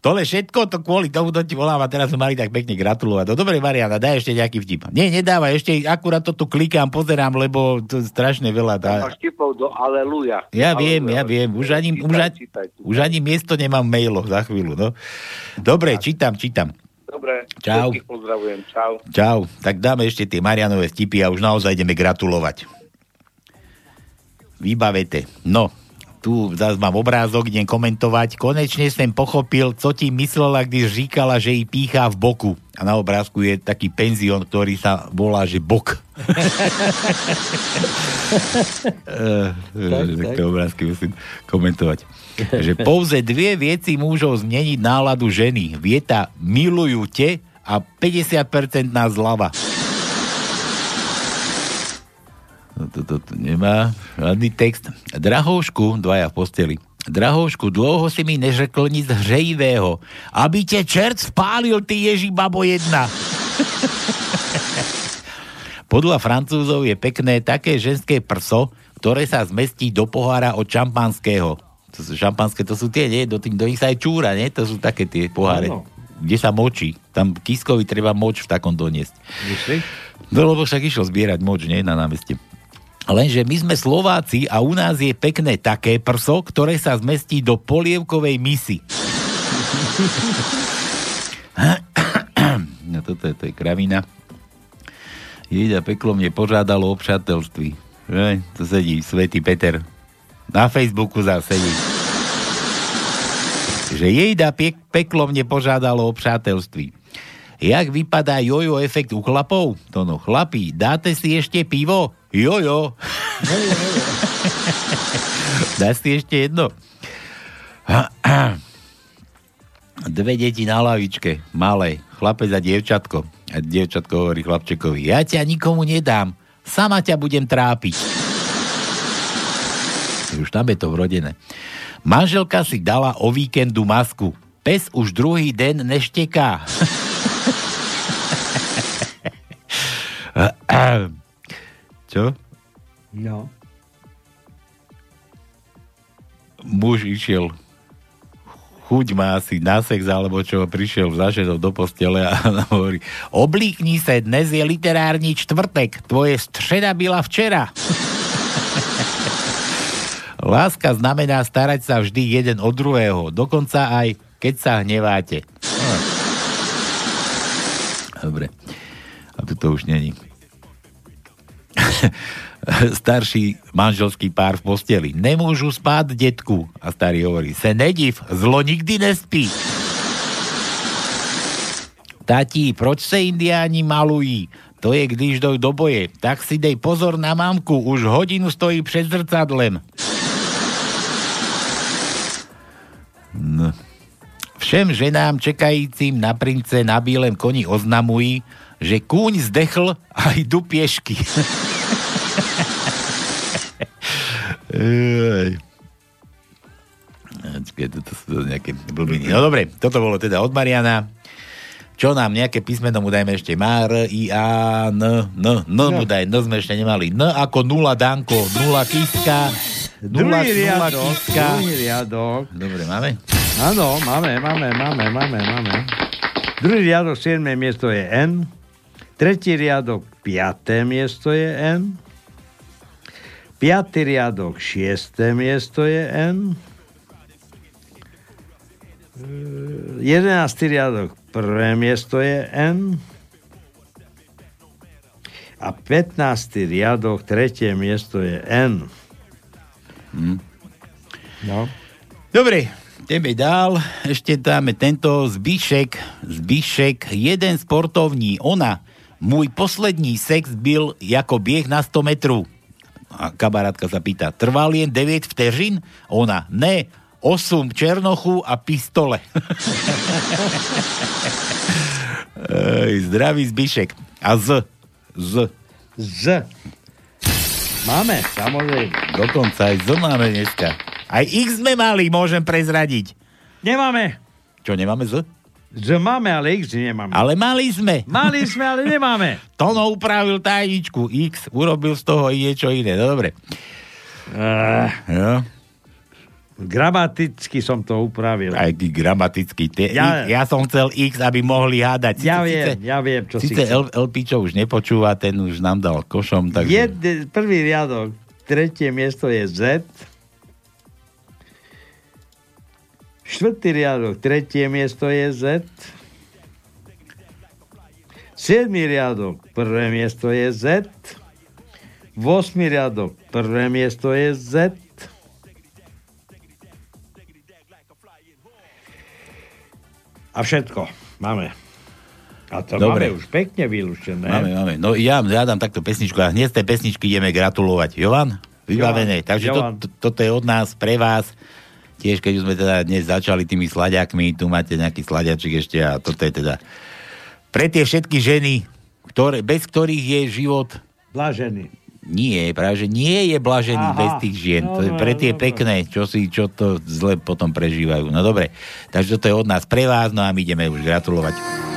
Tole všetko, to kvôli tomu to ti volám a teraz sme mali tak pekne gratulovať. No dobre, Mariana, daj ešte nejaký vtip. Nie, nedávaj, ešte akurát to tu klikám, pozerám, lebo to strašne veľa dá.
Máš vtipov do Aleluja.
Ja viem, ja viem. Už ani, už, ani, už ani miesto nemám mailoch za chvíľu. No. Dobre, čítam, čítam.
Dobre,
Čau.
pozdravujem, čau.
Čau. Tak dáme ešte tie Marianové vtipy a už naozaj ideme gratulovať. Vybavete. No, tu zase mám obrázok, idem komentovať. Konečne som pochopil, co ti myslela, když říkala, že jej píchá v boku. A na obrázku je taký penzión, ktorý sa volá, že bok.
Tak, tak.
Obrázky musím komentovať. Že pouze dvie veci môžu zmeniť náladu ženy. Vieta milujú te a 50% na zlava. Toto to nemá žiadny text. Drahoušku, dvaja v posteli. Drahoušku, dlouho si mi neřekl nic hřejivého. Aby te čert spálil, ty ježi babo jedna. Podľa Francúzov je pekné také ženské prso, ktoré sa zmestí do pohára od šampanského. To sú šampanské, to sú tie, nie? Do, tých, do nich sa aj čúra, nie? To sú také tie poháre.
Áno.
Kde sa močí. Tam kiskovi treba moč v takom doniesť.
Myslíš?
No lebo však išiel zbierať moč, nie? Na námeste. Lenže my sme Slováci a u nás je pekné také prso, ktoré sa zmestí do polievkovej misy. no toto je, to je kravina. Jejda peklo mne požiadalo o přátelství. Že? To sedí Svetý Peter. Na Facebooku zase sedí. Že jejda pek, peklo mne požiadalo o přátelství. Jak vypadá jojo efekt u chlapov? To no, chlapí, dáte si ešte pivo? Jojo. Dáš si ešte jedno? Dve deti na lavičke, malé, chlapec a dievčatko. A dievčatko hovorí chlapčekovi, ja ťa nikomu nedám, sama ťa budem trápiť. Už tam je to vrodené. Manželka si dala o víkendu masku. Pes už druhý den nešteká. Čo?
No.
Muž išiel chuť má asi na sex, alebo čo, prišiel za ženou do postele a hovorí, oblíkni sa, dnes je literárny čtvrtek, tvoje středa byla včera. Láska znamená starať sa vždy jeden od druhého, dokonca aj keď sa hneváte. Dobre. A tu to už není. Starší manželský pár v posteli. Nemôžu spát, detku. A starý hovorí, se nediv, zlo nikdy nespí. Tati, proč se indiáni malují? To je, když jdou do boje. Tak si dej pozor na mamku, už hodinu stojí před zrcadlem. Všem ženám čekajícím na prince na bílem koni oznamují, že kúň zdechl a idú piešky. Toto sú nejaké blbiny. No dobre, toto bolo teda od Mariana. Čo nám nejaké písmeno mu dajme ešte? Mar, I, A, N, N, N mu daj, N sme ešte nemali. N ako nula Danko, nula Kiska, nula,
Druhý
nula
riadok,
Kiska.
druhý riadok.
Dobre, máme?
Áno, máme, máme, máme, máme, máme. Druhý riadok, 7. miesto je N. Tretí riadok, 5. miesto je N. Piatý riadok, 6. miesto je N. E, Jedenáctý riadok, prvé miesto je N. A 15. riadok, tretie miesto je N.
Hm.
No.
Dobre, tebe dál. Ešte dáme tento Zbišek. Zbišek, jeden sportovní. Ona, môj poslední sex byl jako bieh na 100 metrů. A kamarátka sa pýta, trval jen 9 vteřin? Ona, ne, 8 černochu a pistole. Ej, zdravý Zbišek. A Z. Z.
Z. Máme, samozrejme.
Dokonca aj Z máme dneska. Aj X sme mali, môžem prezradiť.
Nemáme.
Čo, nemáme Z?
Z máme, ale X nemáme.
Ale mali sme.
Mali sme, ale nemáme.
Tono upravil tajničku X, urobil z toho niečo iné. No dobre.
Uh,
Jo.
gramaticky som to upravil.
Aj gramaticky. Te, Ja- ja, som chcel X, aby mohli hádať.
Ja viem, ja viem, čo si
Sice Elpičo už nepočúva, ten už nám dal košom, takže...
Jed, prvý riadok, tretie miesto je Z. Štvrtý riadok, tretie miesto je Z. Siedmý riadok, prvé miesto je Z. Vosmý riadok, prvé miesto je Z. A všetko máme. A to
Dobre.
máme už pekne vylúčené.
Máme, máme. No ja, ja dám takto pesničku a hneď z tej pesničky ideme gratulovať. Jovan? Vybavené. Takže
Jovan.
To, to, toto je od nás pre vás tiež keď už sme teda dnes začali tými sladiakmi, tu máte nejaký sladiačik ešte a toto je teda pre tie všetky ženy, ktoré, bez ktorých je život...
Blažený.
Nie, práve že nie je blažený
Aha,
bez tých žien. Dobre, to je pre tie
dobre.
pekné, čo, si, čo to zle potom prežívajú. No dobre, takže toto je od nás pre vás, no a my ideme už gratulovať.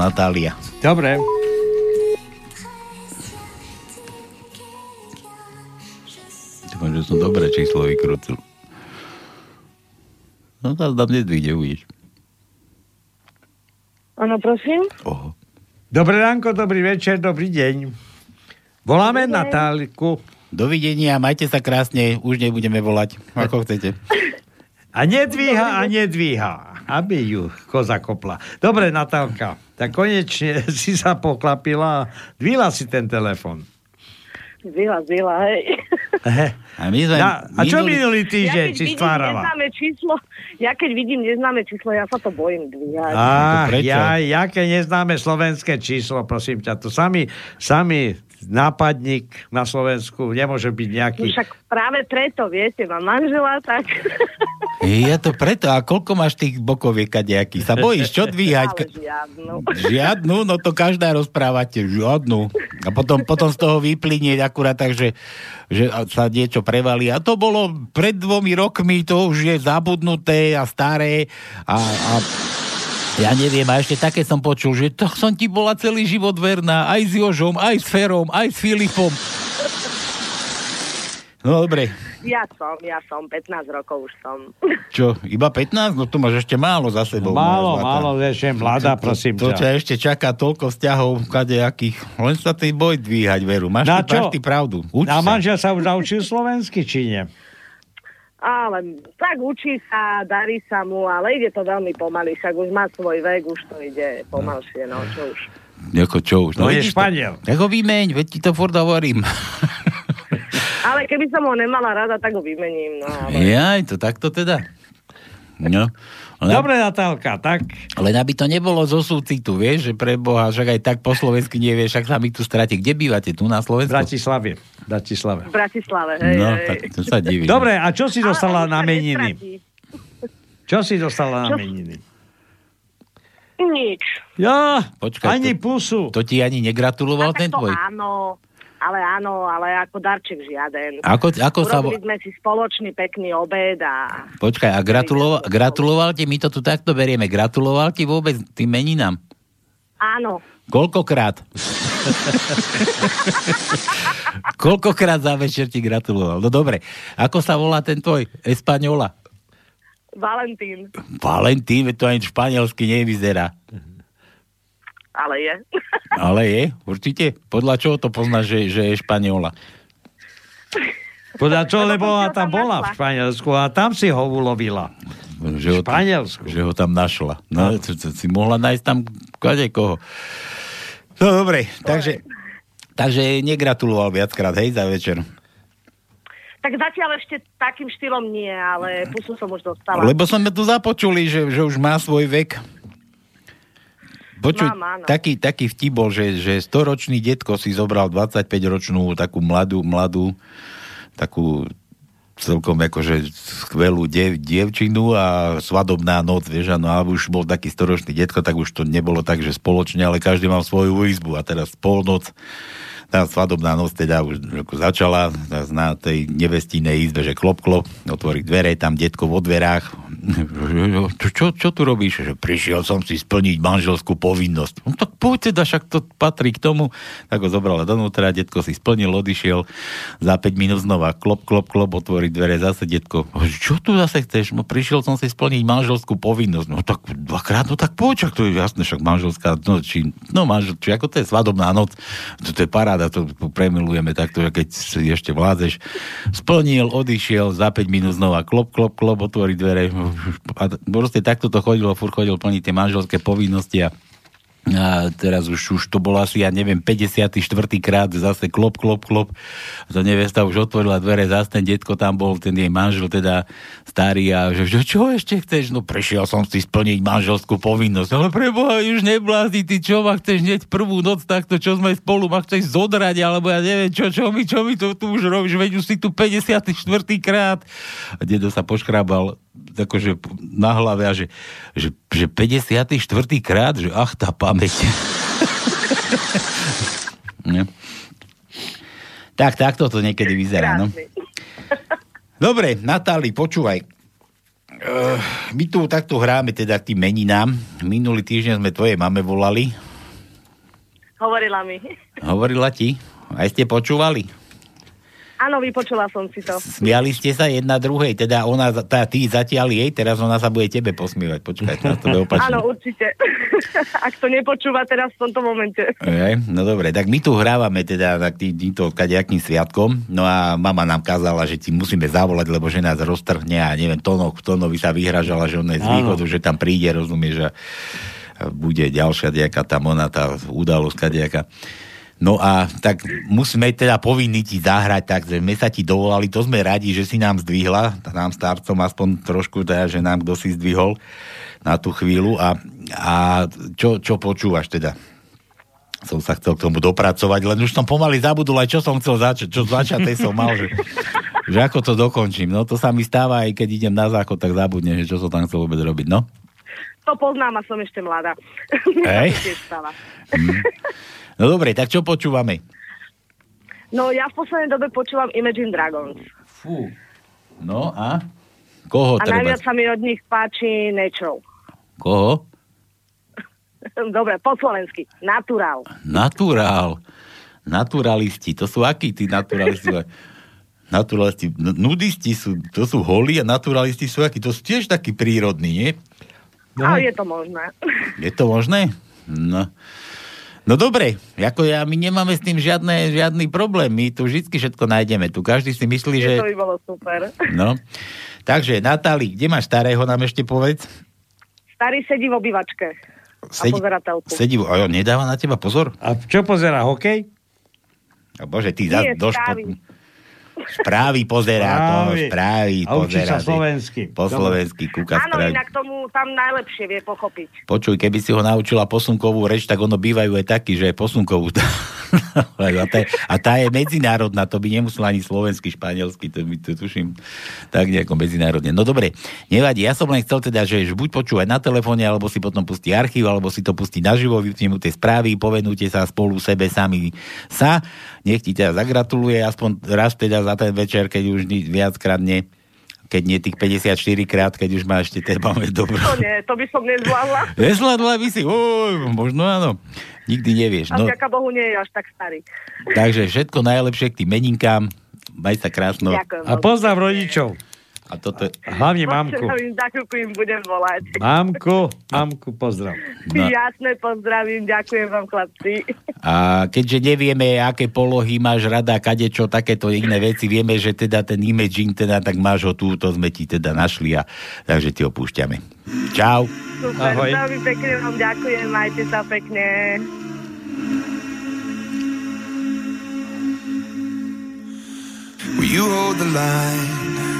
Natália.
Dobre.
Dúfam, že som dobré číslo vykrútil.
No nás tam nedvíde, uvidíš.
Áno, prosím.
Oho.
Dobré ránko, dobrý večer, dobrý deň. Voláme dobrý Natálku.
Dovidenia, majte sa krásne, už nebudeme volať, ako chcete.
A nedvíha, a nedvíha, aby ju koza kopla. Dobre, Natálka tak konečne si sa poklapila. Dvíla si ten telefon.
Zila, zila, hej.
A my sme...
Na, a čo minulý týždeň
keď
si
vidím
stvárala?
neznáme číslo, ja keď vidím neznáme číslo, ja sa to bojím dvíhať.
Á,
prečo?
ja, jaké neznáme slovenské číslo, prosím ťa. To sami, sami nápadník na Slovensku nemôže byť
No
nejaký...
však práve preto, viete, mám manžela, tak...
Je to preto, a koľko máš tých bokoviek kadejakých? Sa bojíš, čo dvíhať?
Žiadnu.
Žiadnu, no to každá rozprávate, žiadnu. A potom, potom z toho vyplynie akurát tak, že, že sa niečo prevalí. A to bolo pred dvomi rokmi, to už je zabudnuté a staré a, a ja neviem, a ešte také som počul, že to som ti bola celý život verná, aj s Jožom, aj s Ferom, aj s Filipom. No dobre,
Ja som, ja som, 15 rokov už som.
čo, iba 15? No to máš ešte málo za sebou.
Málo,
moja zlatá.
málo, ešte mladá,
To-
prosím
to, to
ťa.
ťa ešte čaká toľko vzťahov, kadejakých. Len sa tej boj dvíhať, veru. Máš,
Na
ty, máš ty pravdu. Uč
A
sa.
manžel sa už naučil slovensky, či nie?
Ale tak učí sa, darí sa mu, ale ide to veľmi pomaly, však už má svoj vek, už to ide pomalšie, no čo už.
Ako čo už?
To je
vidíš
Španiel.
Tak ho vymeň, veď ti to furt hovorím.
Ale keby som ho nemala rada, tak ho vymením, no ale...
Jaj, to takto teda. No. Len,
Dobre, Natálka, tak
len aby to nebolo zo súcitu, vieš, že pre Boha, však aj tak po slovensky nevieš, však sa mi tu stráti. Kde bývate? Tu na Slovensku?
V Bratislave.
V Bratislave, hej,
No,
hej.
tak to sa divím.
Dobre, a čo si dostala
Ale
na meniny? Čo si dostala na meniny?
Nič.
Ja,
Počkaj,
ani
to-
pusu.
To ti ani negratuloval
tak
ten tvoj?
áno, ale áno, ale ako darček žiaden.
Ako, ako sa...
sme si spoločný pekný obed a
Počkaj, a gratuloval, gratuloval ti, my to tu takto berieme, gratuloval ti vôbec tým meninám?
áno,
Koľkokrát? Koľkokrát za večer ti gratuloval? No dobre, ako sa volá ten tvoj Espaňola?
Valentín,
Valentín, to ani španielsky nevyzerá.
ale je.
Ale je, určite. Podľa čoho to poznáš, že, že je Španiola?
Podľa čo, lebo ona tam bola v. Španielsku a tam si ho ulovila.
Že ho,
Španielsku.
že ho tam našla. No, to, to, si mohla nájsť tam kade koho. No dobre, takže, takže negratuloval viackrát, hej, za večer.
Tak zatiaľ ešte takým štýlom nie, ale pusu som už dostala.
Lebo sme tu započuli, že, že už má svoj vek.
Mám, áno.
taký, taký vtip bol, že, že 100-ročný detko si zobral 25-ročnú takú mladú, mladú, takú celkom akože skvelú dev, dievčinu a svadobná noc, vieš, no a už bol taký storočný detko, tak už to nebolo tak, že spoločne, ale každý mal svoju izbu a teraz polnoc tá svadobná noc teda už začala na tej nevestínej izbe, že klop, klop, otvorí dvere, tam detko vo dverách. Čo, čo, čo tu robíš? Že prišiel som si splniť manželskú povinnosť. No tak poď teda, však to patrí k tomu. Tak ho zobrala donútra, detko si splnil, odišiel. Za 5 minút znova klop, klop, klop, otvorí dvere, zase detko. Čo tu zase chceš? No prišiel som si splniť manželskú povinnosť. No tak dvakrát, no tak poď, to je jasné, však manželská, no či, no manžel, či ako to je svadobná noc, to, to je paráda, to premilujeme takto, keď si ešte vládzeš. Splnil, odišiel, za 5 minút znova klop, klop, klop, otvorí dvere. A proste takto to chodilo, furt chodil plniť tie manželské povinnosti a a teraz už, už to bolo asi, ja neviem, 54. krát zase klop, klop, klop. To nevesta už otvorila dvere, zase ten detko tam bol, ten jej manžel teda starý a že, že čo ešte chceš? No prešiel som si splniť manželskú povinnosť. Ale preboha, už neblázni, ty čo ma chceš hneď prvú noc takto, čo sme spolu, ma chceš zodrať, alebo ja neviem, čo, čo mi, čo mi to tu už robíš, veď už si tu 54. krát. A dedo sa poškrábal akože na hlave a že, že, že 54. krát, že ach, tá pamäť. Ne? tak, takto to niekedy vyzerá, no. Dobre, Natáli, počúvaj. Uh, my tu takto hráme teda k tým meninám. Minulý týždeň sme tvojej mame volali.
Hovorila mi.
Hovorila ti? Aj ste počúvali?
Áno, vypočula som si to.
Smiali ste sa jedna druhej, teda ona, tá, ty zatiaľ jej, teraz ona sa bude tebe posmievať. Počkaj, teraz to bude opačne.
Áno, určite. Ak to nepočúva teraz v tomto momente.
Ej, no dobre, tak my tu hrávame teda tak tý- týmto kadejakým sviatkom, no a mama nám kázala, že ti musíme zavolať, lebo že nás roztrhne a neviem, Tono, Tonovi sa vyhražala, že on je z východu, že tam príde, rozumieš, a a bude ďalšia nejaká tam ona, tá udalosť kadejaka. No a tak musíme teda povinní ti zahrať, takže sme sa ti dovolali, to sme radi, že si nám zdvihla, nám starcom aspoň trošku, teda, že nám kto si zdvihol na tú chvíľu a, a čo, čo počúvaš teda? Som sa chcel k tomu dopracovať, len už som pomaly zabudol aj čo som chcel začať, čo začaté som mal, že, že ako to dokončím. No to sa mi stáva aj keď idem na záchod, tak zabudnem, že čo som tam chcel vôbec robiť, no.
To poznám a som ešte mladá.
Hej. No dobre, tak čo počúvame?
No ja v poslednej dobe počúvam Imagine Dragons.
Fú. No a? Koho
a
treba?
najviac sa mi od nich páči Natural.
Koho?
Dobre, po slovensky. Natural.
Naturál. Naturalisti. To sú akí tí naturalisti? naturalisti. Nudisti sú, to sú holí a naturalisti sú akí? To sú tiež takí prírodní, nie?
No. A je to možné.
Je to možné? No. No dobre, ako ja, my nemáme s tým žiadne, žiadny problém, my tu vždy všetko nájdeme, tu každý si myslí, že...
To by bolo super.
No, takže Natáli, kde máš starého, nám ešte povedz?
Starý sedí v obývačke.
Sedí-
A pozera telku.
Sedí, a on nedáva na teba pozor?
A čo pozera, hokej?
A bože, ty za,
Nie,
do
správy.
pozerá, to,
Správy. A
pozerá.
sa slovensky.
Po slovensky, kúka
Áno,
správy.
inak tomu tam najlepšie vie pochopiť.
Počuj, keby si ho naučila posunkovú reč, tak ono bývajú aj takí, že je posunkovú. a, tá, a tá je medzinárodná, to by nemusel ani slovenský, španielsky, to by to tuším tak nejako medzinárodne. No dobre, nevadí, ja som len chcel teda, že buď počúvať na telefóne, alebo si potom pustí archív, alebo si to pustí naživo, vypni mu tie správy, povenujte sa spolu sebe sami sa. Nech ti teda zagratuluje aspoň raz teda za ten večer, keď už ni- viackrát nie keď nie tých 54 krát, keď už má ešte tej pamäť dobrú.
To nie, to by som nezvládla.
Nezvládla by si, oj, možno áno. Nikdy nevieš.
A
No,
vďaka Bohu nie je až tak starý.
takže všetko najlepšie k tým meninkám. Maj sa krásno.
Ďakujem
A pozdrav rodičov.
A toto je...
Hlavne mamku.
Za chvíľku im budem volať.
Mamku, mamku pozdrav.
No.
Jasné, pozdravím, ďakujem vám, chlapci.
A keďže nevieme, aké polohy máš rada, kadečo, takéto iné veci, vieme, že teda ten imaging, teda tak máš ho tu, to sme ti teda našli a takže ti ho púšťame. Čau.
Super,
Ahoj.
veľmi pekne vám ďakujem, majte sa pekne.
Will you hold the line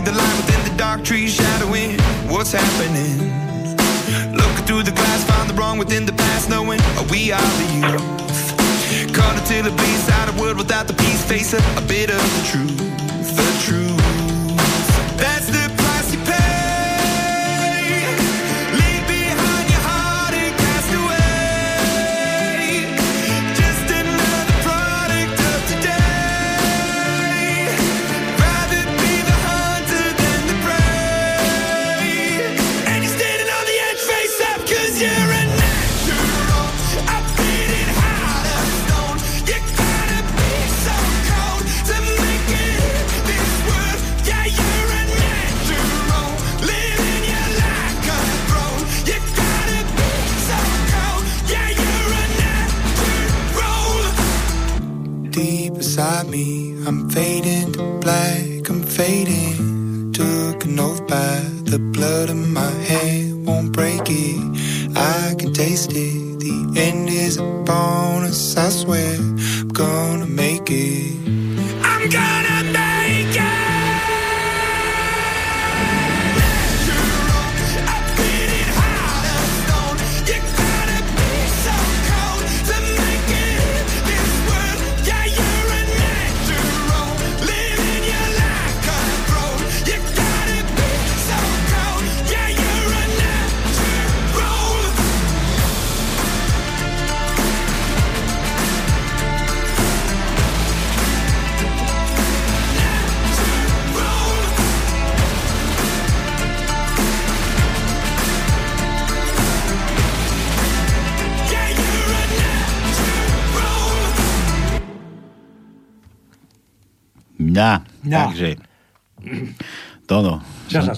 See the line within the dark trees shadowing what's happening? Looking through the glass, find the wrong within the past, knowing we are the youth. Caught until it bleeds out a world without the peace, face a, a bit of the truth.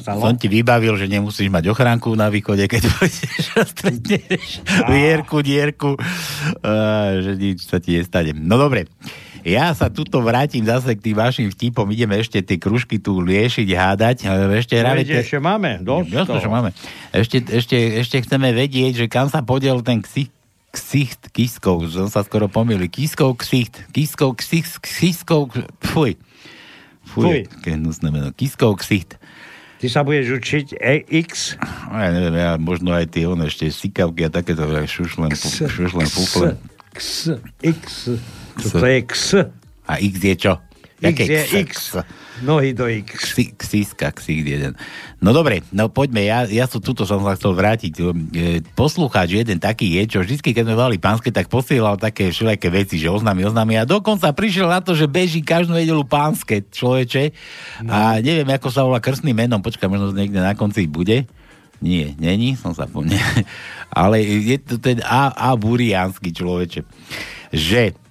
Stalo?
som ti vybavil, že nemusíš mať ochránku na východe, keď pôjdeš a stretneš vierku, dierku, a, že nič sa ti nestane. No dobre, ja sa tuto vrátim zase k tým vašim vtipom, ideme ešte tie kružky tu liešiť, hádať, ešte
No, ide, ešte máme, dosť
Jasne,
toho.
že máme. Ešte, ešte, ešte chceme vedieť, že kam sa podiel ten ksich, ksicht kiskov, som sa skoro pomýlil. Kiskov ksicht, kiskov ksicht, kiskov, fuj.
Fuj.
Fuj, keď hnusné meno. Kiskov ksicht.
Ty sa budeš učiť EX?
Ja neviem, ja možno aj tie, ono ešte sikavky a takéto fu- šušlem, fúflem.
X, X.
X.
To je X.
A X je čo?
X je
X?
Nohy do X.
Ksi, ksiska, ksik jeden. No dobre, no poďme, ja, ja som tuto som sa chcel vrátiť. E, Poslucháč jeden taký je, čo vždy, keď sme mali pánske, tak posielal také všelijaké veci, že oznámi, oznámi. A dokonca prišiel na to, že beží každú nedelu pánske človeče. A neviem, ako sa volá krstným menom. Počkaj, možno niekde na konci bude. Nie, není, som sa pomne. Ale je to ten A, A buriánsky človeče. Že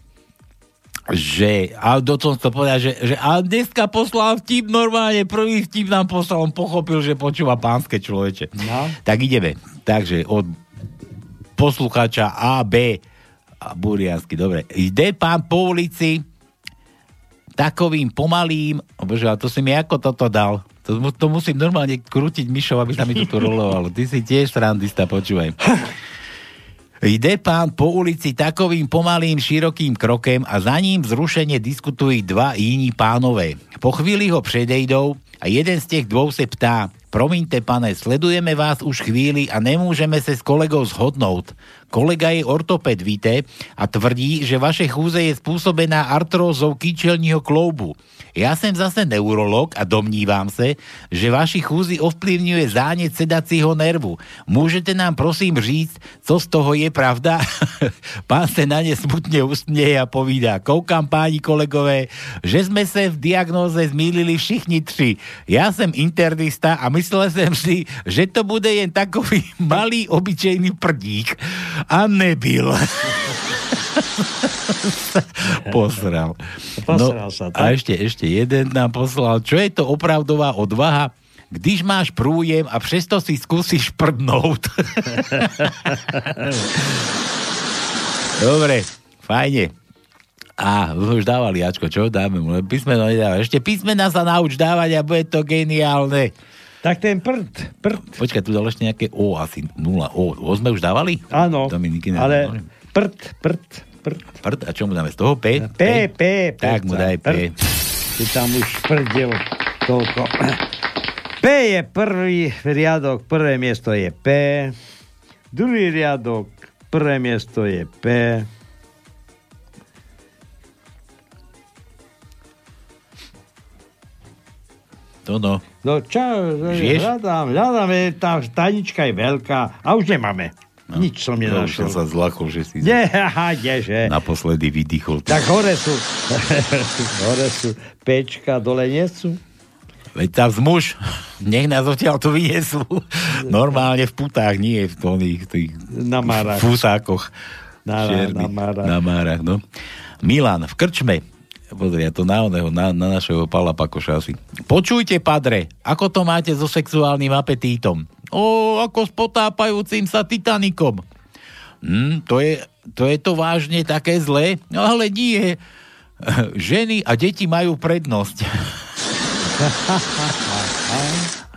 že, a do toho to povedal, že, že a dneska poslal vtip normálne, prvý vtip nám poslal, on pochopil, že počúva pánske človeče.
No.
Tak ideme. Takže od poslucháča A, B, a Buriansky, dobre. Ide pán po ulici takovým pomalým, bože, a to si mi ako toto dal? To, to musím normálne krútiť myšou, aby sa mi to tu rolovalo. Ty si tiež srandista, počúvaj. Ide pán po ulici takovým pomalým, širokým krokem a za ním vzrušene diskutujú dva iní pánové. Po chvíli ho předejdou a jeden z těch dvou se ptá, promiňte pane, sledujeme vás už chvíli a nemůžeme se s kolegou zhodnout. Kolega je ortoped, víte, a tvrdí, že vaše chůze je způsobená artrózou kýčelního kloubu. Já jsem zase neurolog a domnívám se, že vaši chůzi ovplyvňuje zánět sedacího nervu. Můžete nám prosím říct, co z toho je pravda? Pán se na ně smutně usměje a povídá, koukám páni kolegové, že jsme se v diagnóze zmýlili všichni tři. Já jsem internista a myslel jsem si, že to bude jen takový malý obyčejný prdík. A nebyl. Posral.
Posral sa,
No, A ešte, ešte jeden nám poslal. Čo je to opravdová odvaha? Když máš prújem a přesto si skúsiš prdnúť. Dobre, fajne. A už dávali Ačko, čo dáme mu? Len Písmeno nedáva. Ešte písmena sa nauč dávať a bude to geniálne.
Tak ten prd, prd.
Počkaj, tu dal ešte nejaké O, asi 0. O, o sme už dávali?
Áno,
Dominiky
ale
nedávali.
prd, prd, prd.
Prd, a čo mu dáme z toho? P?
P, P, P.
Tak mu daj P.
Ty tam už prdel toľko. P je prvý riadok, prvé miesto je P. Druhý riadok, prvé miesto je P.
To no.
No čo,
Žiješ?
hľadám, hľadám, tá tajnička je veľká a už nemáme. No, Nič som
Ja už
nenašiel.
som sa zlakol, že si
Nie, aha, kdeže.
naposledy vydýchol.
Tak hore sú, hore sú pečka, dole nie sú.
Veď tam zmuž, nech nás odtiaľ to vyniesú. Normálne v putách, nie v oných tých
Na márach.
fusákoch.
Na- na márach.
Na márach, no. Milan, v krčme, pozri, ja to na, oného, na, na našeho Pala Pakoša asi. Počujte, padre, ako to máte so sexuálnym apetítom? O, ako s potápajúcim sa Titanikom. Hm, to, je, to je to vážne také zlé? No ale nie. Ženy a deti majú prednosť.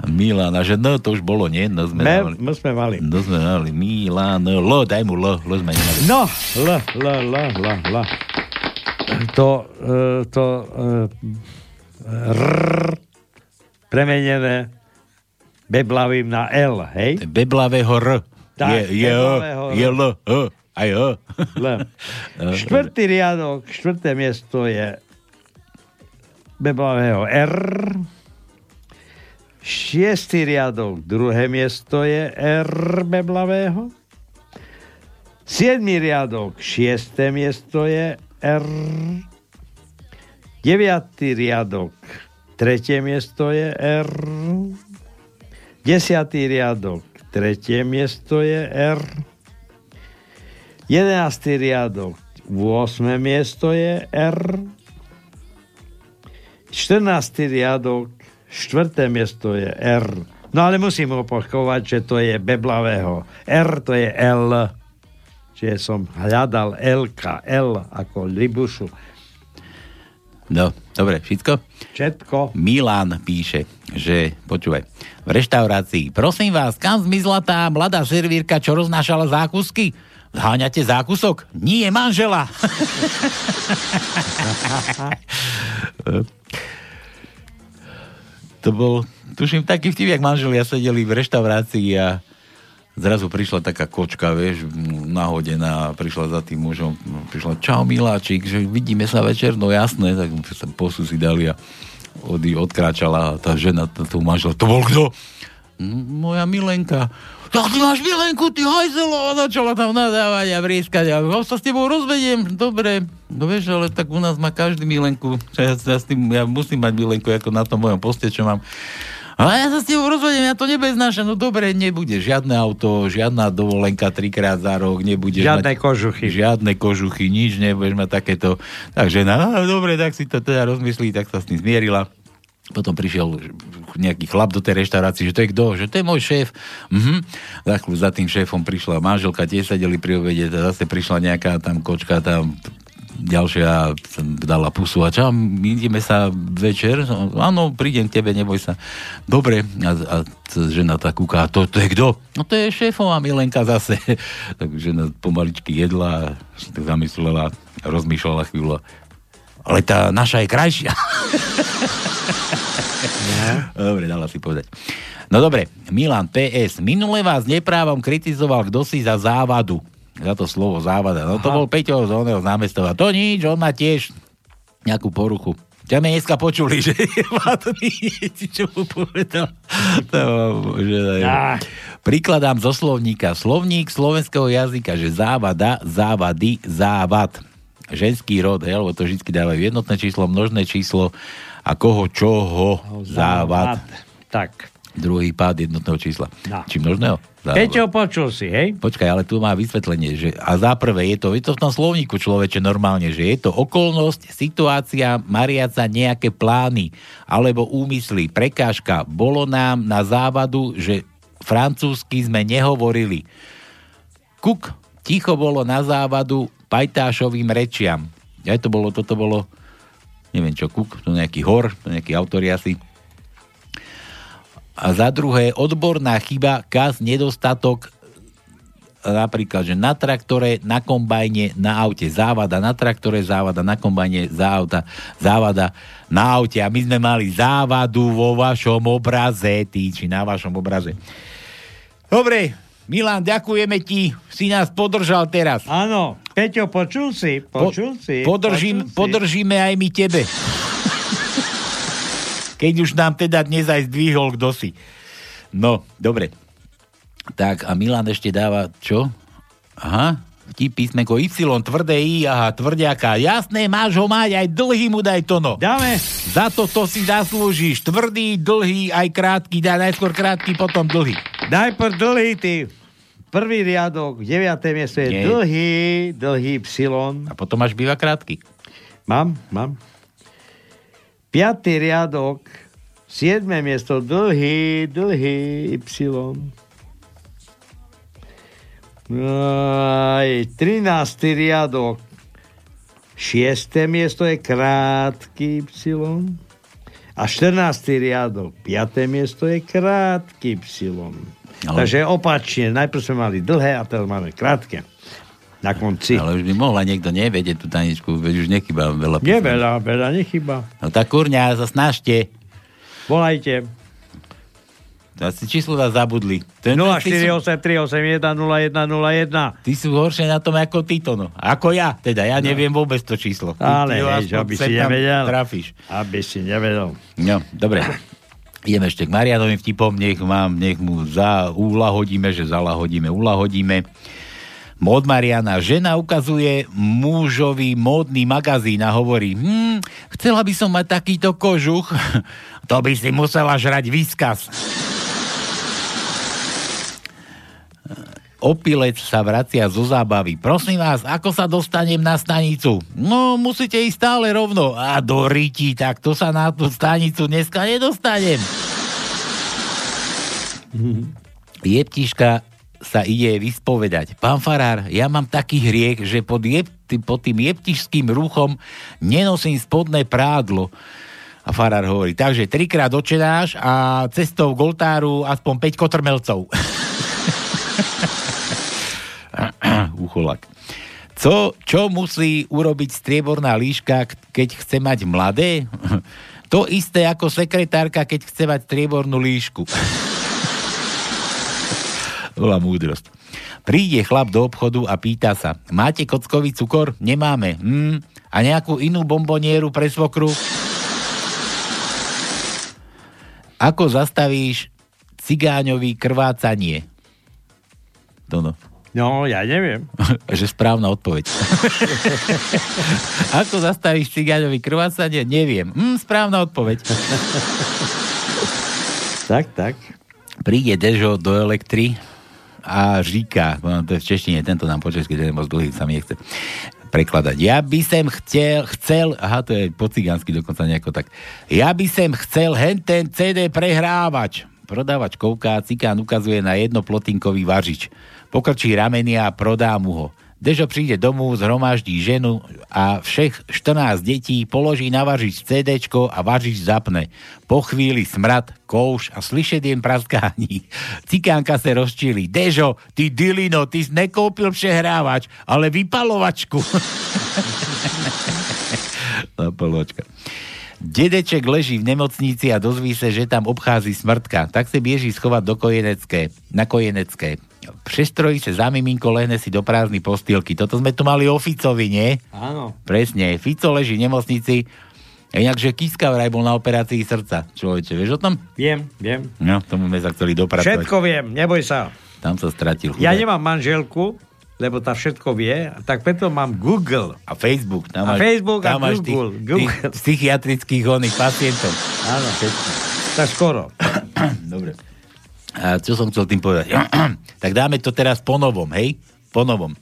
Milan, že no, to už bolo, nie? No sme
Me,
mali.
my sme mali.
No sme mali. Milan, L, daj mu L, L sme nemali.
No, L, L, L, L, L. To, e, to e, R premenené beblavým na L, hej?
Beblavého R.
Tak,
je, je,
beblavého
je L, H, aj H.
Štvrtý riadok, štvrté miesto je beblavého R. Šiestý riadok, druhé miesto je R beblavého. Siedmý riadok, šiesté miesto je R. Deviatý riadok, tretie miesto je R. Desiatý riadok, tretie miesto je R. Jedenáctý riadok, 8. miesto je R. 14. riadok, 4. miesto je R. No ale musím opakovať, že to je beblavého. R to je L. Čiže som hľadal L-ka, L ako Libušu.
No, dobre, všetko?
Všetko.
Milan píše, že, počúvaj, v reštaurácii, prosím vás, kam zmizla tá mladá servírka, čo roznášala zákusky? Zháňate zákusok? Nie, manžela. to bol, tuším, taký vtip, jak manželia sedeli v reštaurácii a zrazu prišla taká kočka, vieš, nahodená, prišla za tým mužom, prišla, čau miláčik, že vidíme sa večer, no jasné, tak posu si dali a od, odkráčala a tá žena, tú manžela, to bol kto? "Mm, Moja milenka. Tak ty máš milenku, ty hajzelo, a začala tam nadávať a vrieskať a ja sa s tebou rozvediem, dobre. No vieš, ale tak u nás má každý milenku. Ja, ja, s tým, ja musím mať milenku ako na tom mojom poste, čo mám. Ale ja sa s tebou rozvediem, ja to nebeznášam. No dobre, nebude žiadne auto, žiadna dovolenka trikrát za rok, nebude
Žiadne
mať,
kožuchy.
Žiadne kožuchy, nič nebudeš mať takéto. Takže no, dobre, tak si to teda rozmyslí, tak sa s tým zmierila. Potom prišiel nejaký chlap do tej reštaurácie, že to je kto? Že to je môj šéf. Mhm. Za za tým šéfom prišla manželka, tie sedeli pri obede, a zase prišla nejaká tam kočka, tam ďalšia dala pusu a my ideme sa večer, áno, prídem k tebe, neboj sa. Dobre, a, a žena tak kúka, to, to je kto? No to je šéfová Milenka zase. tak žena pomaličky jedla, tak zamyslela, rozmýšľala chvíľu. Ale tá naša je krajšia. Dobre, dala si povedať. No dobre, Milan PS. Minule vás neprávom kritizoval kto si za závadu. Za to slovo závada. No to
Aha.
bol Peťo z oného z námestova. To nič, on má tiež nejakú poruchu. Ťa sme dneska počuli, že je vadný, čo mu povedal. To, že,
Á.
Prikladám zo slovníka. Slovník slovenského jazyka, že závada, závady, závad. Ženský rod, hej, lebo to vždy dávajú jednotné číslo, množné číslo a koho, čoho, závad.
Tak.
Druhý pád jednotného čísla.
No.
Či množného?
Peťo, počul si, hej?
Počkaj, ale tu má vysvetlenie, že a za prvé je to, je to v tom slovníku človeče normálne, že je to okolnosť, situácia, mariaca nejaké plány alebo úmysly, prekážka. Bolo nám na závadu, že francúzsky sme nehovorili. Kuk, ticho bolo na závadu pajtášovým rečiam. Ja to bolo, toto bolo, neviem čo, kuk, to nejaký hor, to nejaký autori asi. A za druhé, odborná chyba, kaz, nedostatok, napríklad, že na traktore, na kombajne, na aute závada, na traktore závada, na kombajne auta, závada na aute a my sme mali závadu vo vašom obraze, ty, či na vašom obraze. Dobre, Milan, ďakujeme ti, si nás podržal teraz.
Áno, Peťo, počul si, počul si.
Podržím,
počul si.
podržíme aj my tebe. Keď už nám teda dnes aj zdvihol, si. No, dobre. Tak a Milan ešte dáva, čo? Aha, vtip písmenko Y, tvrdé I, aha, tvrdiaka. Jasné, máš ho mať, aj dlhý mu daj to no.
Dáme.
Za to to si zaslúžiš. Tvrdý, dlhý, aj krátky, daj najskôr krátky, potom dlhý.
Daj por dlhý, ty. Prvý riadok, deviaté miesto je
Nie.
dlhý, dlhý Y.
A potom máš býva krátky.
Mám, mám. Piatý riadok, siedme miesto, dlhý, dlhý Y. Aj, 13. riadok, šiesté miesto je krátky Y. A 14. riadok, 5. miesto je krátky psilon.
Ale-
Takže opačne, najprv sme mali dlhé a teraz máme krátke. Na konci.
Ale už by mohla niekto nevedieť tú taničku, veď už nechyba veľa. Písmen.
veľa, veľa nechyba.
No tak kurňa, sa snažte.
Volajte.
Asi číslo nás zabudli. Ten, ty, sú,
0483810101.
ty sú horšie na tom ako Tito, no. Ako ja, teda ja neviem vôbec to číslo. Ty-
Ale
ty aspoň
aby si nevedel.
Trafíš.
Aby si nevedel.
No, dobre. Ideme ešte k Marianovým vtipom, nech, mám, nech mu za, ulahodíme, že zalahodíme, ulahodíme. Od Mariana, žena ukazuje mužovi módny magazín a hovorí, hm, chcela by som mať takýto kožuch, to by si musela žrať výskaz. Opilec sa vracia zo zábavy. Prosím vás, ako sa dostanem na stanicu? No, musíte ísť stále rovno. A do riti, tak to sa na tú stanicu dneska nedostanem. Jeptiška sa ide vyspovedať. Pán Farár, ja mám taký hriech, že pod, jep, pod tým jeptišským ruchom nenosím spodné prádlo. A Farár hovorí, takže trikrát očenáš a cestou k oltáru aspoň 5 kotrmelcov. Ucholak. Co, čo musí urobiť strieborná líška, keď chce mať mladé? To isté ako sekretárka, keď chce mať striebornú líšku. Bola múdrosť. Príde chlap do obchodu a pýta sa, máte kockový cukor? Nemáme. Hm, a nejakú inú bombonieru pre svokru? Ako zastavíš cigáňový krvácanie? Dono.
No, ja neviem.
že správna odpoveď. Ako zastavíš cigáňový krvácanie? Neviem. Hm, správna odpoveď.
tak, tak.
Príde Dežo do elektry a říká, no, to je v češtine, tento nám po česky, ten je moc dlhý, sa mi nechce prekladať. Ja by som chcel, chcel, aha, to je po cigánsky dokonca nejako tak, ja by som chcel hen ten CD prehrávač. Prodávač kouká, cikán ukazuje na jednoplotinkový važič. Pokrčí ramenia a prodá mu ho. Dežo príde domov, zhromaždí ženu a všech 14 detí položí na važič CDčko a važič zapne. Po chvíli smrad, kouš a slyšet jen praskání. Cikánka se rozčíli. Dežo, ty dilino, ty jsi nekoupil přehrávač, ale vypalovačku. Napalovačka. Dedeček leží v nemocnici a dozví sa, že tam obchází smrtka. Tak sa bieží schovať do kojenecké, na kojenecké. Přestrojí sa za miminko, lehne si do prázdnej postýlky. Toto sme tu mali o Ficovi, nie?
Áno.
Presne. Fico leží v nemocnici. Inakže Kiska vraj bol na operácii srdca. Človeče, vieš o tom?
Viem, viem.
No, tomu sme sa chceli dopracovať.
Všetko viem, neboj sa.
Tam sa stratil.
Ja
chudák.
nemám manželku, lebo tá všetko vie, tak preto mám Google.
A Facebook. Tam
A
máš,
Facebook a
tam máš
Google.
Tých,
Google.
tých psychiatrických oných pacientov.
Áno, tak skoro.
Dobre. A čo som chcel tým povedať? tak dáme to teraz po novom, hej? Po novom.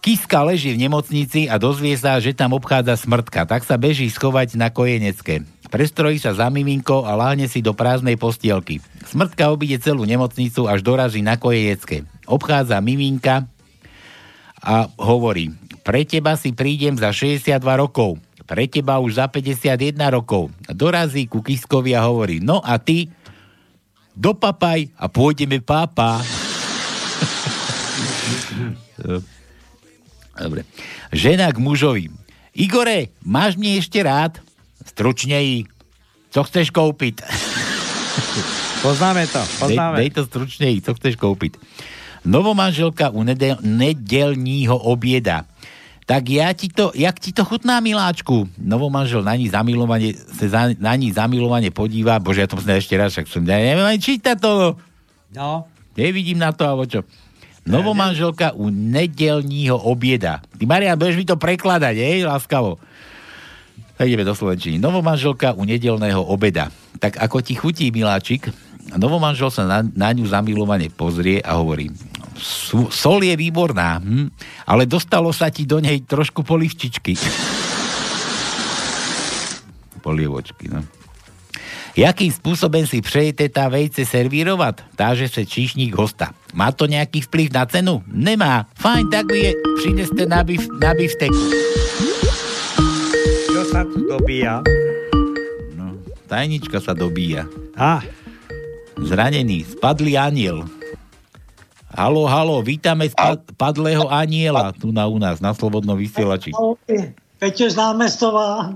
Kiska leží v nemocnici a dozvie sa, že tam obchádza smrtka, tak sa beží schovať na kojenecké. Prestrojí sa za miminko a láhne si do prázdnej postielky. Smrtka obíde celú nemocnicu až dorazí na kojenecké. Obchádza miminka a hovorí, pre teba si prídem za 62 rokov, pre teba už za 51 rokov. Dorazí ku Kiskovi a hovorí, no a ty dopapaj a pôjdeme pápa. Dobre. Žena k mužovi. Igore, máš mne ešte rád? Stručnej. Co chceš kúpiť?
Poznáme to, poznáme.
Dej, dej to stručnej, co chceš kúpiť. Novomanželka u nedel, nedelního obieda. Tak ja ti to, jak ti to chutná, miláčku? Novomanžel na ní zamilovane, sa za, na ní zamilovane podíva, bože, ja to musím ešte raz, však som, ja neviem ani čítať to.
No.
Nevidím na to, alebo čo. Novomanželka u nedelního obieda. Ty, Marian, budeš mi to prekladať, hej, láskavo. Tak ideme do Slovenčiny. Novomanželka u nedelného obeda. Tak ako ti chutí, miláčik, novomanžel sa na, na ňu zamilovane pozrie a hovorí, "Sú- sol je výborná, hm? ale dostalo sa ti do nej trošku polivčičky. Polievočky, no. Jakým spôsobom si přejete tá vejce servírovať? Táže sa číšník hosta. Má to nejaký vplyv na cenu? Nemá. Fajn, tak mi je prineste na, bif, na bifteku.
Čo sa tu dobíja?
Tajnička sa dobíja.
A?
Zranený, spadlý aniel. Halo, halo, vítame spa- padlého aniela tu na u nás, na Slobodnom vysielači.
Ahoj, Peťo z námestová.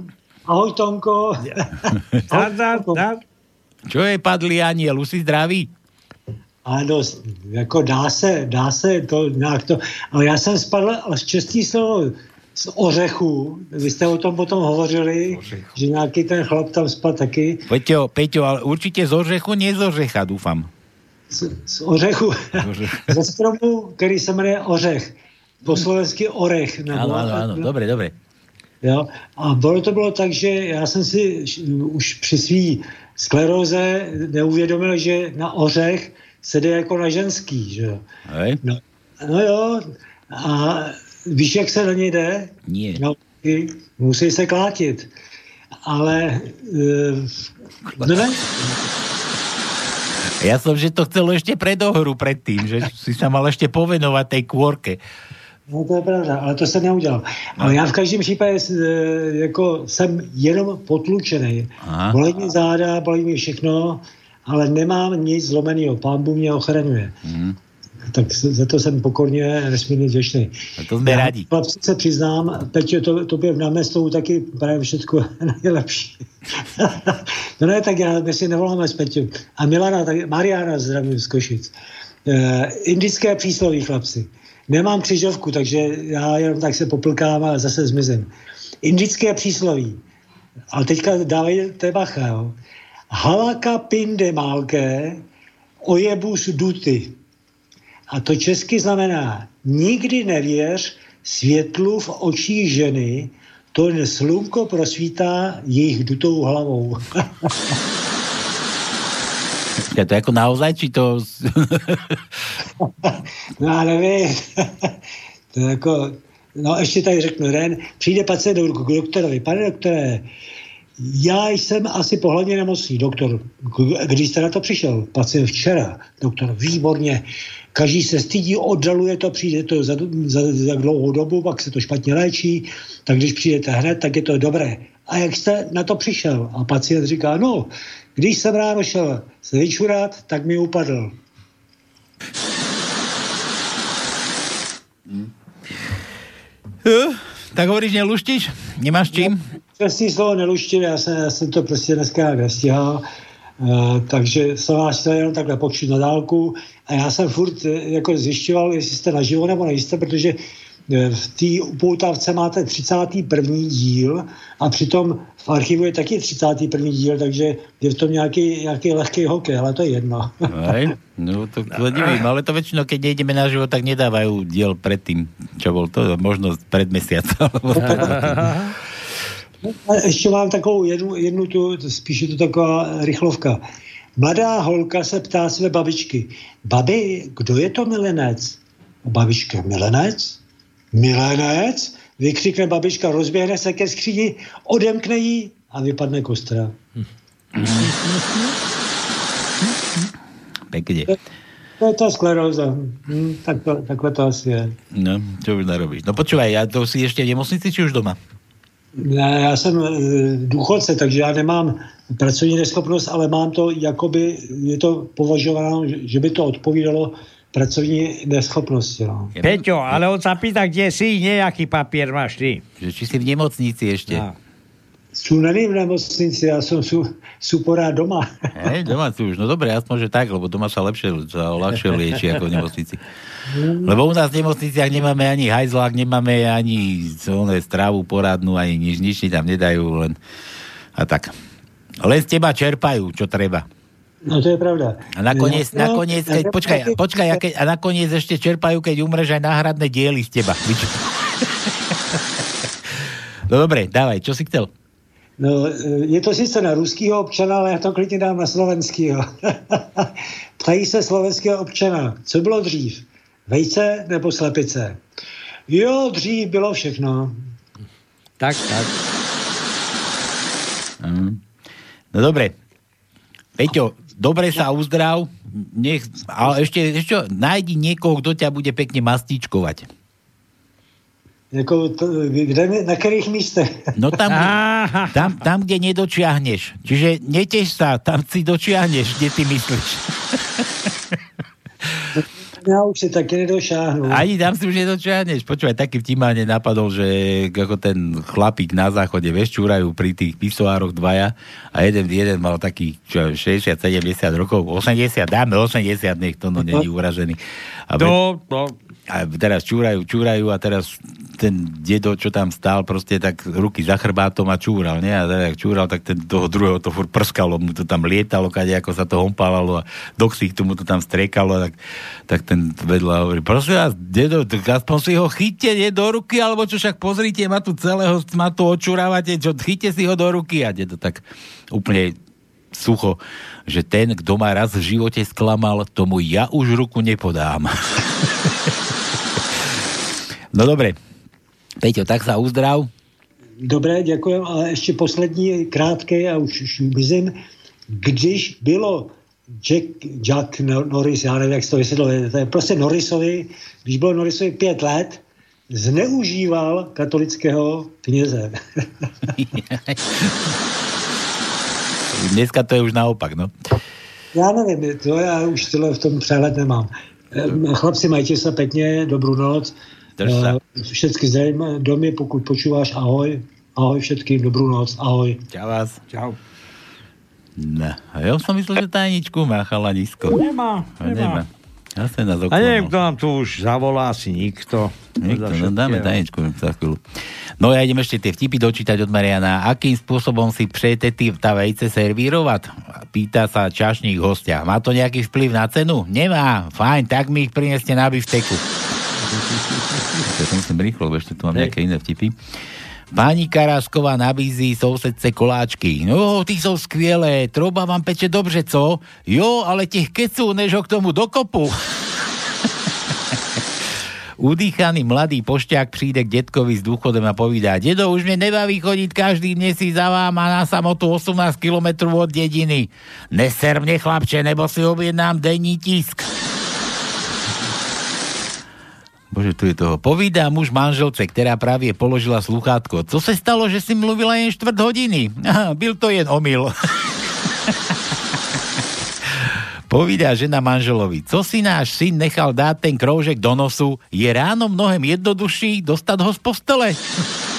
Ahoj, Tonko.
Čo je padlý aniel? Už si zdravý?
Ano, jako dá se, dá se to nějak to, ale já jsem spadl až čestý slovo z ořechu. Vy jste o tom potom hovořili, že nějaký ten chlap tam spadl taky.
Peťo, Peťo, ale určite z orzechu, nie z orzecha, dúfam.
Z, z ořechu, ze stromu, který se jmenuje ořech. Po slovensky orech.
Áno, áno, áno, dobre, dobre.
Jo? A bylo to bylo tak, že já jsem si už při svý skleróze neuvědomil, že na ořech se jde jako na ženský. Že?
Hej?
No, no jo, a víš, jak se na něj jde?
Nie.
No, musí se klátit. Ale uh, no ne,
Ja som, že to chcel ešte predohru predtým, že si sa mal ešte povenovať tej kôrke.
No to je pravda, ale to jsem neudělal. Ale já v každém případě eh, jako jsem jenom potlučený. Bolí mi záda, bolí mi všechno, ale nemám nic zlomeného. Pán Bůh mě ochraňuje.
Mhm.
Tak za to jsem pokorně nesmírně vděčný.
A to sme
Já
radi.
Chlapci se přiznám, Peťo, to, tobě v námestou taky právě všechno nejlepší. no ne, tak já, my si nevoláme s Peťou. A Milana, tak Mariana zdravím z Košic. E, indické přísloví, chlapci. Nemám křižovku, takže já jenom tak se poplkám a zase zmizím. Indické přísloví. Ale teďka dávejte bacha, jo. Halaka pinde malké, ojebus duty. A to česky znamená, nikdy nevěř světlu v očích ženy, to slunko prosvítá jejich dutou hlavou.
Ja to ako naozaj, či to...
No já nevím. to je jako, no ještě tady řeknu, Ren, přijde pacient do- k doktorovi, pane doktore, já jsem asi pohledně nemocný, doktor. Když jste na to přišel? Pacient včera. Doktor, výborně. Každý se stydí, oddaluje to, přijde to za, za, za dlouhou dobu, pak se to špatně léčí, tak když přijdete hned, tak je to dobré. A jak jste na to přišel? A pacient říká, no, když jsem ráno šel se vyčurat, tak mi upadl.
Eh, tak hovoríš, neluštíš? Nemáš čím?
Přesný slovo neluštil, já jsem, já jsem to prostě dneska nestíhal, uh, takže jsem vás chtěl jenom takhle počít na dálku a já jsem furt eh, jako zjišťoval, jestli jste naživo nebo nejste, protože eh, v té upoutávce máte 31. díl a přitom v archivu je taky 31. díl, takže je v tom nějaký, nějaký lehký hokej, ale to je jedno.
No to, to neviem, ale to väčšinou, keď nejdeme na život, tak nedávajú diel predtým, čo bol to, možno pred mesiacom.
A ještě mám takovou jednu, jednu tu, spíš je to taková rychlovka. Mladá holka se ptá své babičky, babi, kdo je to milenec? A babička, milenec? Milenec? Vykřikne babička, rozběhne se ke skříni, odemkne ji a vypadne kostra.
Pekne.
To je tá skleróza. Hm, tak to, takhle to asi je.
No, čo už narobíš? No počúvaj, ja to si ešte v nemocnici, či už doma?
Ne, já jsem e, důchodce, takže já nemám pracovní neschopnost, ale mám to, jakoby je to považováno, že- že by to odpovídalo pracovní neschopnosti. No.
Peťo, ale on sa pýta, kde si, nejaký papier máš ty.
Že či si v nemocnici ešte.
No.
Sú není v nemocnici, já jsem sú, sú porád doma.
Hej, doma si už, no dobre, aspoň, že tak, lebo doma sa lepšie, sa ľahšie lieči ako v nemocnici. Lebo u nás v nemocniciach nemáme ani hajzlák, nemáme ani oné stravu poradnú, ani nič, nič ti tam nedajú, len a tak. Len z teba čerpajú, čo treba.
No to je pravda.
A nakoniec,
No,
nakoniec,
ja-
keď, počkaj, počkaj, a, keď, a nakoniec ešte čerpajú, keď umreš aj náhradné diely z teba. No dobre, dávaj, čo si chcel?
No, je to sice na ruského občana, ale já to klidně dám na slovenského. Ptají se slovenského občana, co bylo dřív? Vejce nebo slepice? Jo, dřív bylo všechno.
Tak, tak.
Mm. No dobre. Peťo, dobre sa uzdrav, nech, ale ešte, ešte nájdi niekoho, kto ťa bude pekne mastičkovať.
Jako to, kde, na kterých místech?
No tam, tam, tam, kde nedočiahneš. Čiže neteš sa, tam si dočiahneš, kde ty myslíš.
Ja už si taky nedošáhnu.
Ani tam si už nedočiahneš. Počúvaj, taký vtip ma nenapadol, že ako ten chlapík na záchode, vieš, čúrajú pri tých pisoároch dvaja a jeden, jeden mal taký čo, 60-70 rokov, 80, dáme 80, nech to no není uražený. A
No, no.
A teraz čúrajú, čúrajú a teraz ten dedo, čo tam stál, proste tak ruky za chrbátom a čúral, nie? A teda, jak čúral, tak ten toho druhého to furt prskalo, mu to tam lietalo, kade ako sa to hompálalo a do ksichtu mu to tam strekalo, tak, tak ten vedľa hovorí, prosím vás, dedo, tak aspoň si ho chyťte, nie do ruky, alebo čo však pozrite, ma tu celého, ma tu očúravate, čo, chyťte si ho do ruky a dedo tak úplne sucho, že ten, kto ma raz v živote sklamal, tomu ja už ruku nepodám. no dobre, Peťo, tak sa uzdrav.
Dobré, děkujem, ale ještě poslední krátké a už, mizím. Když bylo Jack, Jack Nor- Norris, já nevím, jak se to vysvětluje, to je prostě Norrisovi, když bylo Norrisovi pět let, zneužíval katolického kněze.
Dneska to je už naopak, no.
Já nevím, to já už tohle v tom přehled nemám. Em, Chlapci, majte se pěkně, dobrou noc.
Drž sa.
Všetky zdravím domy, pokud počúváš, ahoj. Ahoj všetkým, dobrou noc, ahoj.
Čau vás.
Čau.
No, a ja som myslel, že tajničku má chalanisko.
Nemá,
A nemá. Zase nás
A neviem, kto nám tu už zavolá, asi nikto.
Nikto, no dáme tajničku za chvíľu. No ja idem ešte tie vtipy dočítať od Mariana. Akým spôsobom si přejete ty tá vejce servírovať? Pýta sa čašník hostia. Má to nejaký vplyv na cenu? Nemá. Fajn, tak mi ich prineste na bifteku. Ja to musím rýchlo, lebo ešte tu mám nejaké iné vtipy. Pani Karásková nabízí sousedce koláčky. No, ty sú skvělé, troba vám peče dobře, co? Jo, ale těch keců, než ho k tomu dokopu. Udýchaný mladý pošťák príde k detkovi s dôchodom a povídá, dedo, už mne nebaví chodiť každý měsíc za vám a na samotu 18 km od dediny. Neser mne, chlapče, nebo si objednám denní tisk. Bože, tu je toho. Povídá muž manželce, ktorá právě položila sluchátko. Co se stalo, že si mluvila jen čtvrt hodiny? Aha, byl to jen omyl. Povídá žena manželovi, co si náš syn nechal dát ten kroužek do nosu, je ráno mnohem jednodušší dostať ho z postele.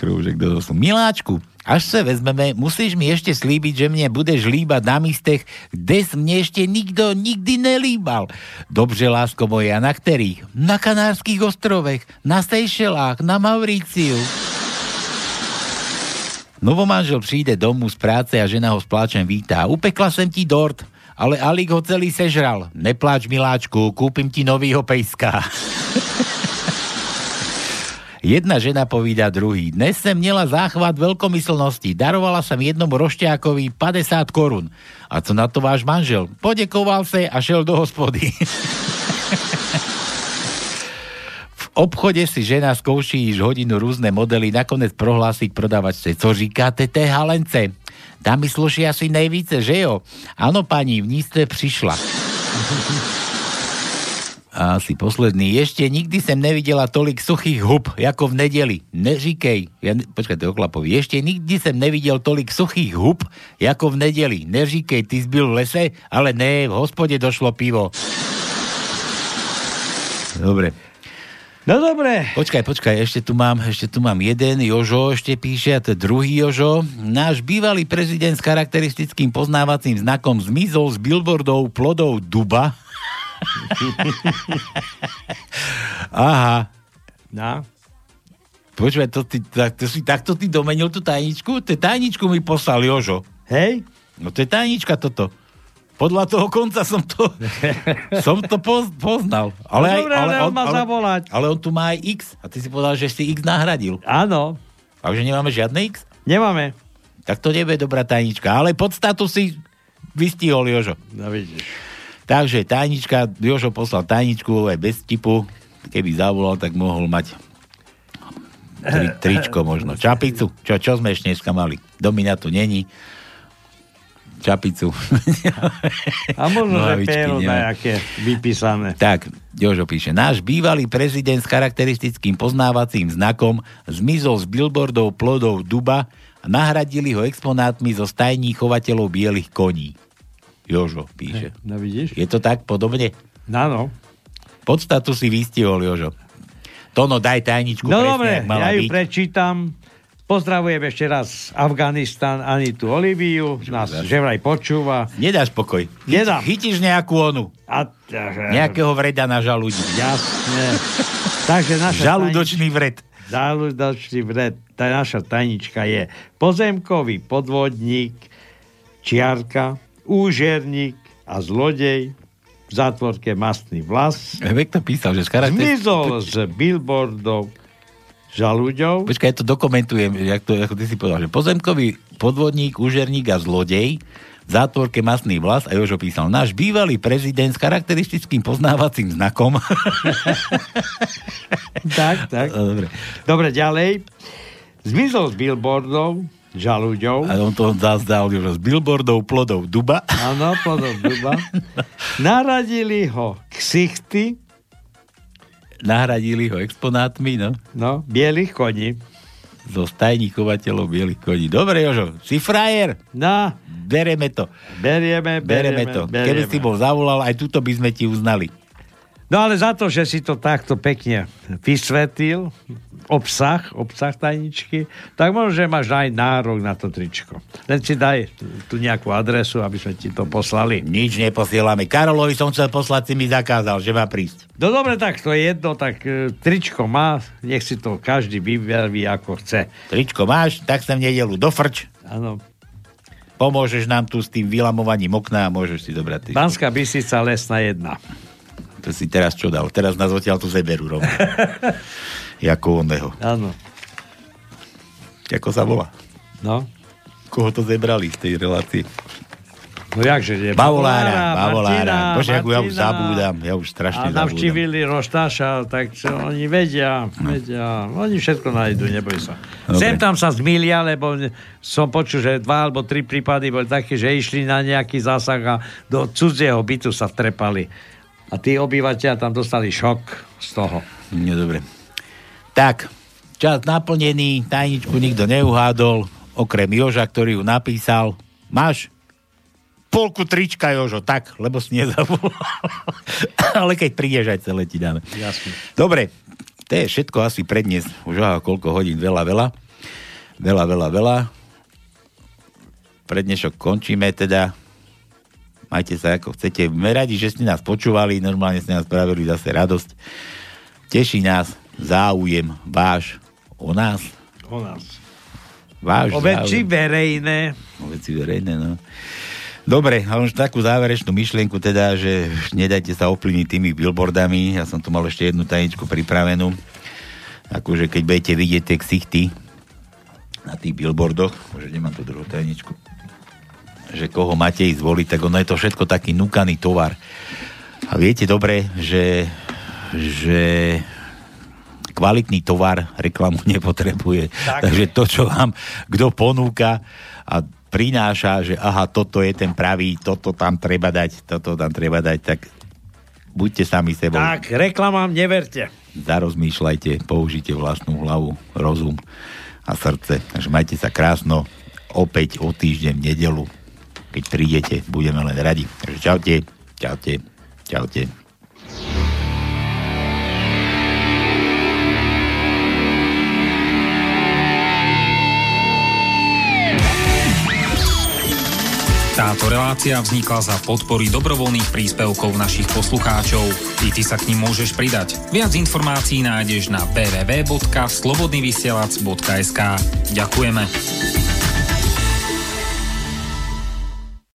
kroužek do nosu. Miláčku, až se vezmeme, musíš mi ešte slíbiť, že mne budeš líbať na místech, kde mne ešte nikto nikdy nelíbal. Dobře, lásko moja, na ktorých? Na Kanárských ostrovech, na Seychelách, na Mauríciu. Novomanžel přijde domů z práce a žena ho s pláčem vítá. Upekla jsem ti dort, ale Alik ho celý sežral. Nepláč, miláčku, kúpim ti novýho pejska. Jedna žena povída druhý. Dnes jsem měla záchvat veľkomyslnosti. Darovala som jednomu rošťákovi 50 korun. A co na to váš manžel? Podekoval se a šel do hospody. V obchode si žena zkouší již hodinu různé modely, nakonec prohlásiť prodavačce. Co říkáte té halence? Tá mi sluší asi nejvíce, že jo? Áno, pani, v ní prišla. A asi posledný. Ešte nikdy som nevidela tolik suchých hub, ako v nedeli. Neříkej. Ja, ne- počkaj, to je oklapový. Ešte nikdy som nevidel tolik suchých hub, ako v nedeli. Neříkej, ty zbyl v lese, ale ne, v hospode došlo pivo. Dobre.
No dobre.
Počkaj, počkaj, ešte tu mám, ešte tu mám jeden, Jožo ešte píše, a to je druhý Jožo. Náš bývalý prezident s charakteristickým poznávacím znakom zmizol z billboardov plodov duba. Aha.
No.
Počúvaj, to, ty, tak, to si takto ty domenil tú tajničku? To tajničku mi poslal Jožo.
Hej?
No to je tajnička toto. Podľa toho konca som to, som to poz, poznal. Ale,
No
aj,
dobre,
ale,
ale on má zavolať.
ale on tu má aj X. A ty si povedal, že si X nahradil.
Áno.
Takže nemáme žiadne X?
Nemáme.
Tak to nebude dobrá tajnička. Ale podstatu si vystihol Jožo.
No vidíš.
Takže tajnička, Jožo poslal tajničku aj bez tipu. Keby zavolal, tak mohol mať tri, tričko možno. Čapicu. Čo, čo sme ešte dneska mali? Domina tu není. čapicu.
A možno, že nejaké vypísané.
Tak, Jožo píše, náš bývalý prezident s charakteristickým poznávacím znakom zmizol z billboardov plodov duba a nahradili ho exponátmi zo stajní chovateľov bielých koní. Jožo píše.
No vidíš?
Je to tak podobne?
Áno.
Podstatu si vystihol, Jožo. Tono, daj tajničku
No
presne,
dobre, ja ju
byť.
prečítam. Pozdravujem ešte raz Afganistan, Anitu Oliviu, nás že vraj počúva.
Nedáš pokoj.
Nedám.
Chytíš nejakú onu.
A,
Nejakého vreda na žalúdi.
Jasne. Takže naša
Žalúdočný vred.
Žalúdočný vred. Tá naša tajnička je pozemkový podvodník, čiarka, úžerník a zlodej v zátvorke mastný vlas.
Vek to písal, že z charakter...
Zmizol z billboardov žalúďov.
Počkaj, ja to dokumentujem, jak to, ako ty si povedal, že pozemkový podvodník, úžerník a zlodej v zátvorke masný vlas a Jožo písal, náš bývalý prezident s charakteristickým poznávacím znakom.
tak, tak.
Dobre.
Dobre, ďalej. Zmizol z billboardov žalúďov.
A on to zazdal Jožo z billboardov plodov duba.
Áno, plodov duba. Naradili ho ksichty,
Nahradili ho exponátmi, no.
no, bielých koní.
Zo stajní chovateľov bielých koní. Dobre, Jožo, si frajer.
No.
Bereme to.
Berieme,
Bereme,
berieme,
to.
berieme.
Keby si bol zavolal, aj túto by sme ti uznali.
No ale za to, že si to takto pekne vysvetlil, obsah, obsah tajničky, tak možno, že máš aj nárok na to tričko. Len si daj tu nejakú adresu, aby sme ti to poslali.
Nič neposielame. Karolovi som chcel poslať, si mi zakázal, že má prísť.
No dobre, tak to je jedno, tak e, tričko má, nech si to každý vyberví ako chce.
Tričko máš, tak sa v nedelu dofrč.
Áno.
Pomôžeš nám tu s tým vylamovaním okna a môžeš si dobrať.
Banská Bystrica, Lesná 1.
To si teraz čo dal? Teraz nás odtiaľ tu zeberú rovno. Jako oného.
Áno.
Ako sa volá?
No.
Koho to zebrali z tej relácie?
No jakže nie?
Bavolára, Bavolára. Bože, ako ja už zabúdam. Ja už
A
strašne zabúdam.
navštívili Roštáša, tak čo, oni vedia, vedia, oni všetko nájdú, neboj sa.
Dobre.
Sem tam sa zmilia, lebo som počul, že dva alebo tri prípady boli také, že išli na nejaký zásah a do cudzieho bytu sa trepali. A tí obyvateľia tam dostali šok z toho.
Dobre. Tak, čas naplnený, tajničku nikto neuhádol, okrem Joža, ktorý ju napísal. Máš? Polku trička, Jožo, tak, lebo si nezabudol. Ale keď prídeš, aj celé ti dáme.
Jasne.
Dobre, to je všetko asi pre dnes. Už aha, koľko hodín, veľa, veľa. Veľa, veľa, veľa. Pre dnešok končíme teda. Majte sa ako chcete. Sme radi, že ste nás počúvali. Normálne ste nás spravili zase radosť. Teší nás záujem váš o nás.
O nás.
Váš
O veci verejné.
O veci verejné, no. Dobre, a už takú záverečnú myšlienku teda, že nedajte sa ovplyvniť tými billboardami. Ja som tu mal ešte jednu tajničku pripravenú. Akože keď budete vidieť tie ksichty na tých billboardoch, že nemám tu druhú tajničku, že koho máte ísť zvoliť, tak ono je to všetko taký núkaný tovar. A viete dobre, že, že kvalitný tovar reklamu nepotrebuje.
Tak.
Takže to, čo vám kto ponúka a prináša, že aha, toto je ten pravý, toto tam treba dať, toto tam treba dať, tak buďte sami sebou.
Tak, reklamám neverte.
Zarozmýšľajte, použite vlastnú hlavu, rozum a srdce. Takže majte sa krásno. Opäť o týždeň v nedelu. Keď prídete, budeme len radi. Takže čaute, čaute, čaute.
Táto relácia vznikla za podpory dobrovoľných príspevkov našich poslucháčov. I ty sa k ním môžeš pridať. Viac informácií nájdeš na www.slobodnyvysielac.sk Ďakujeme.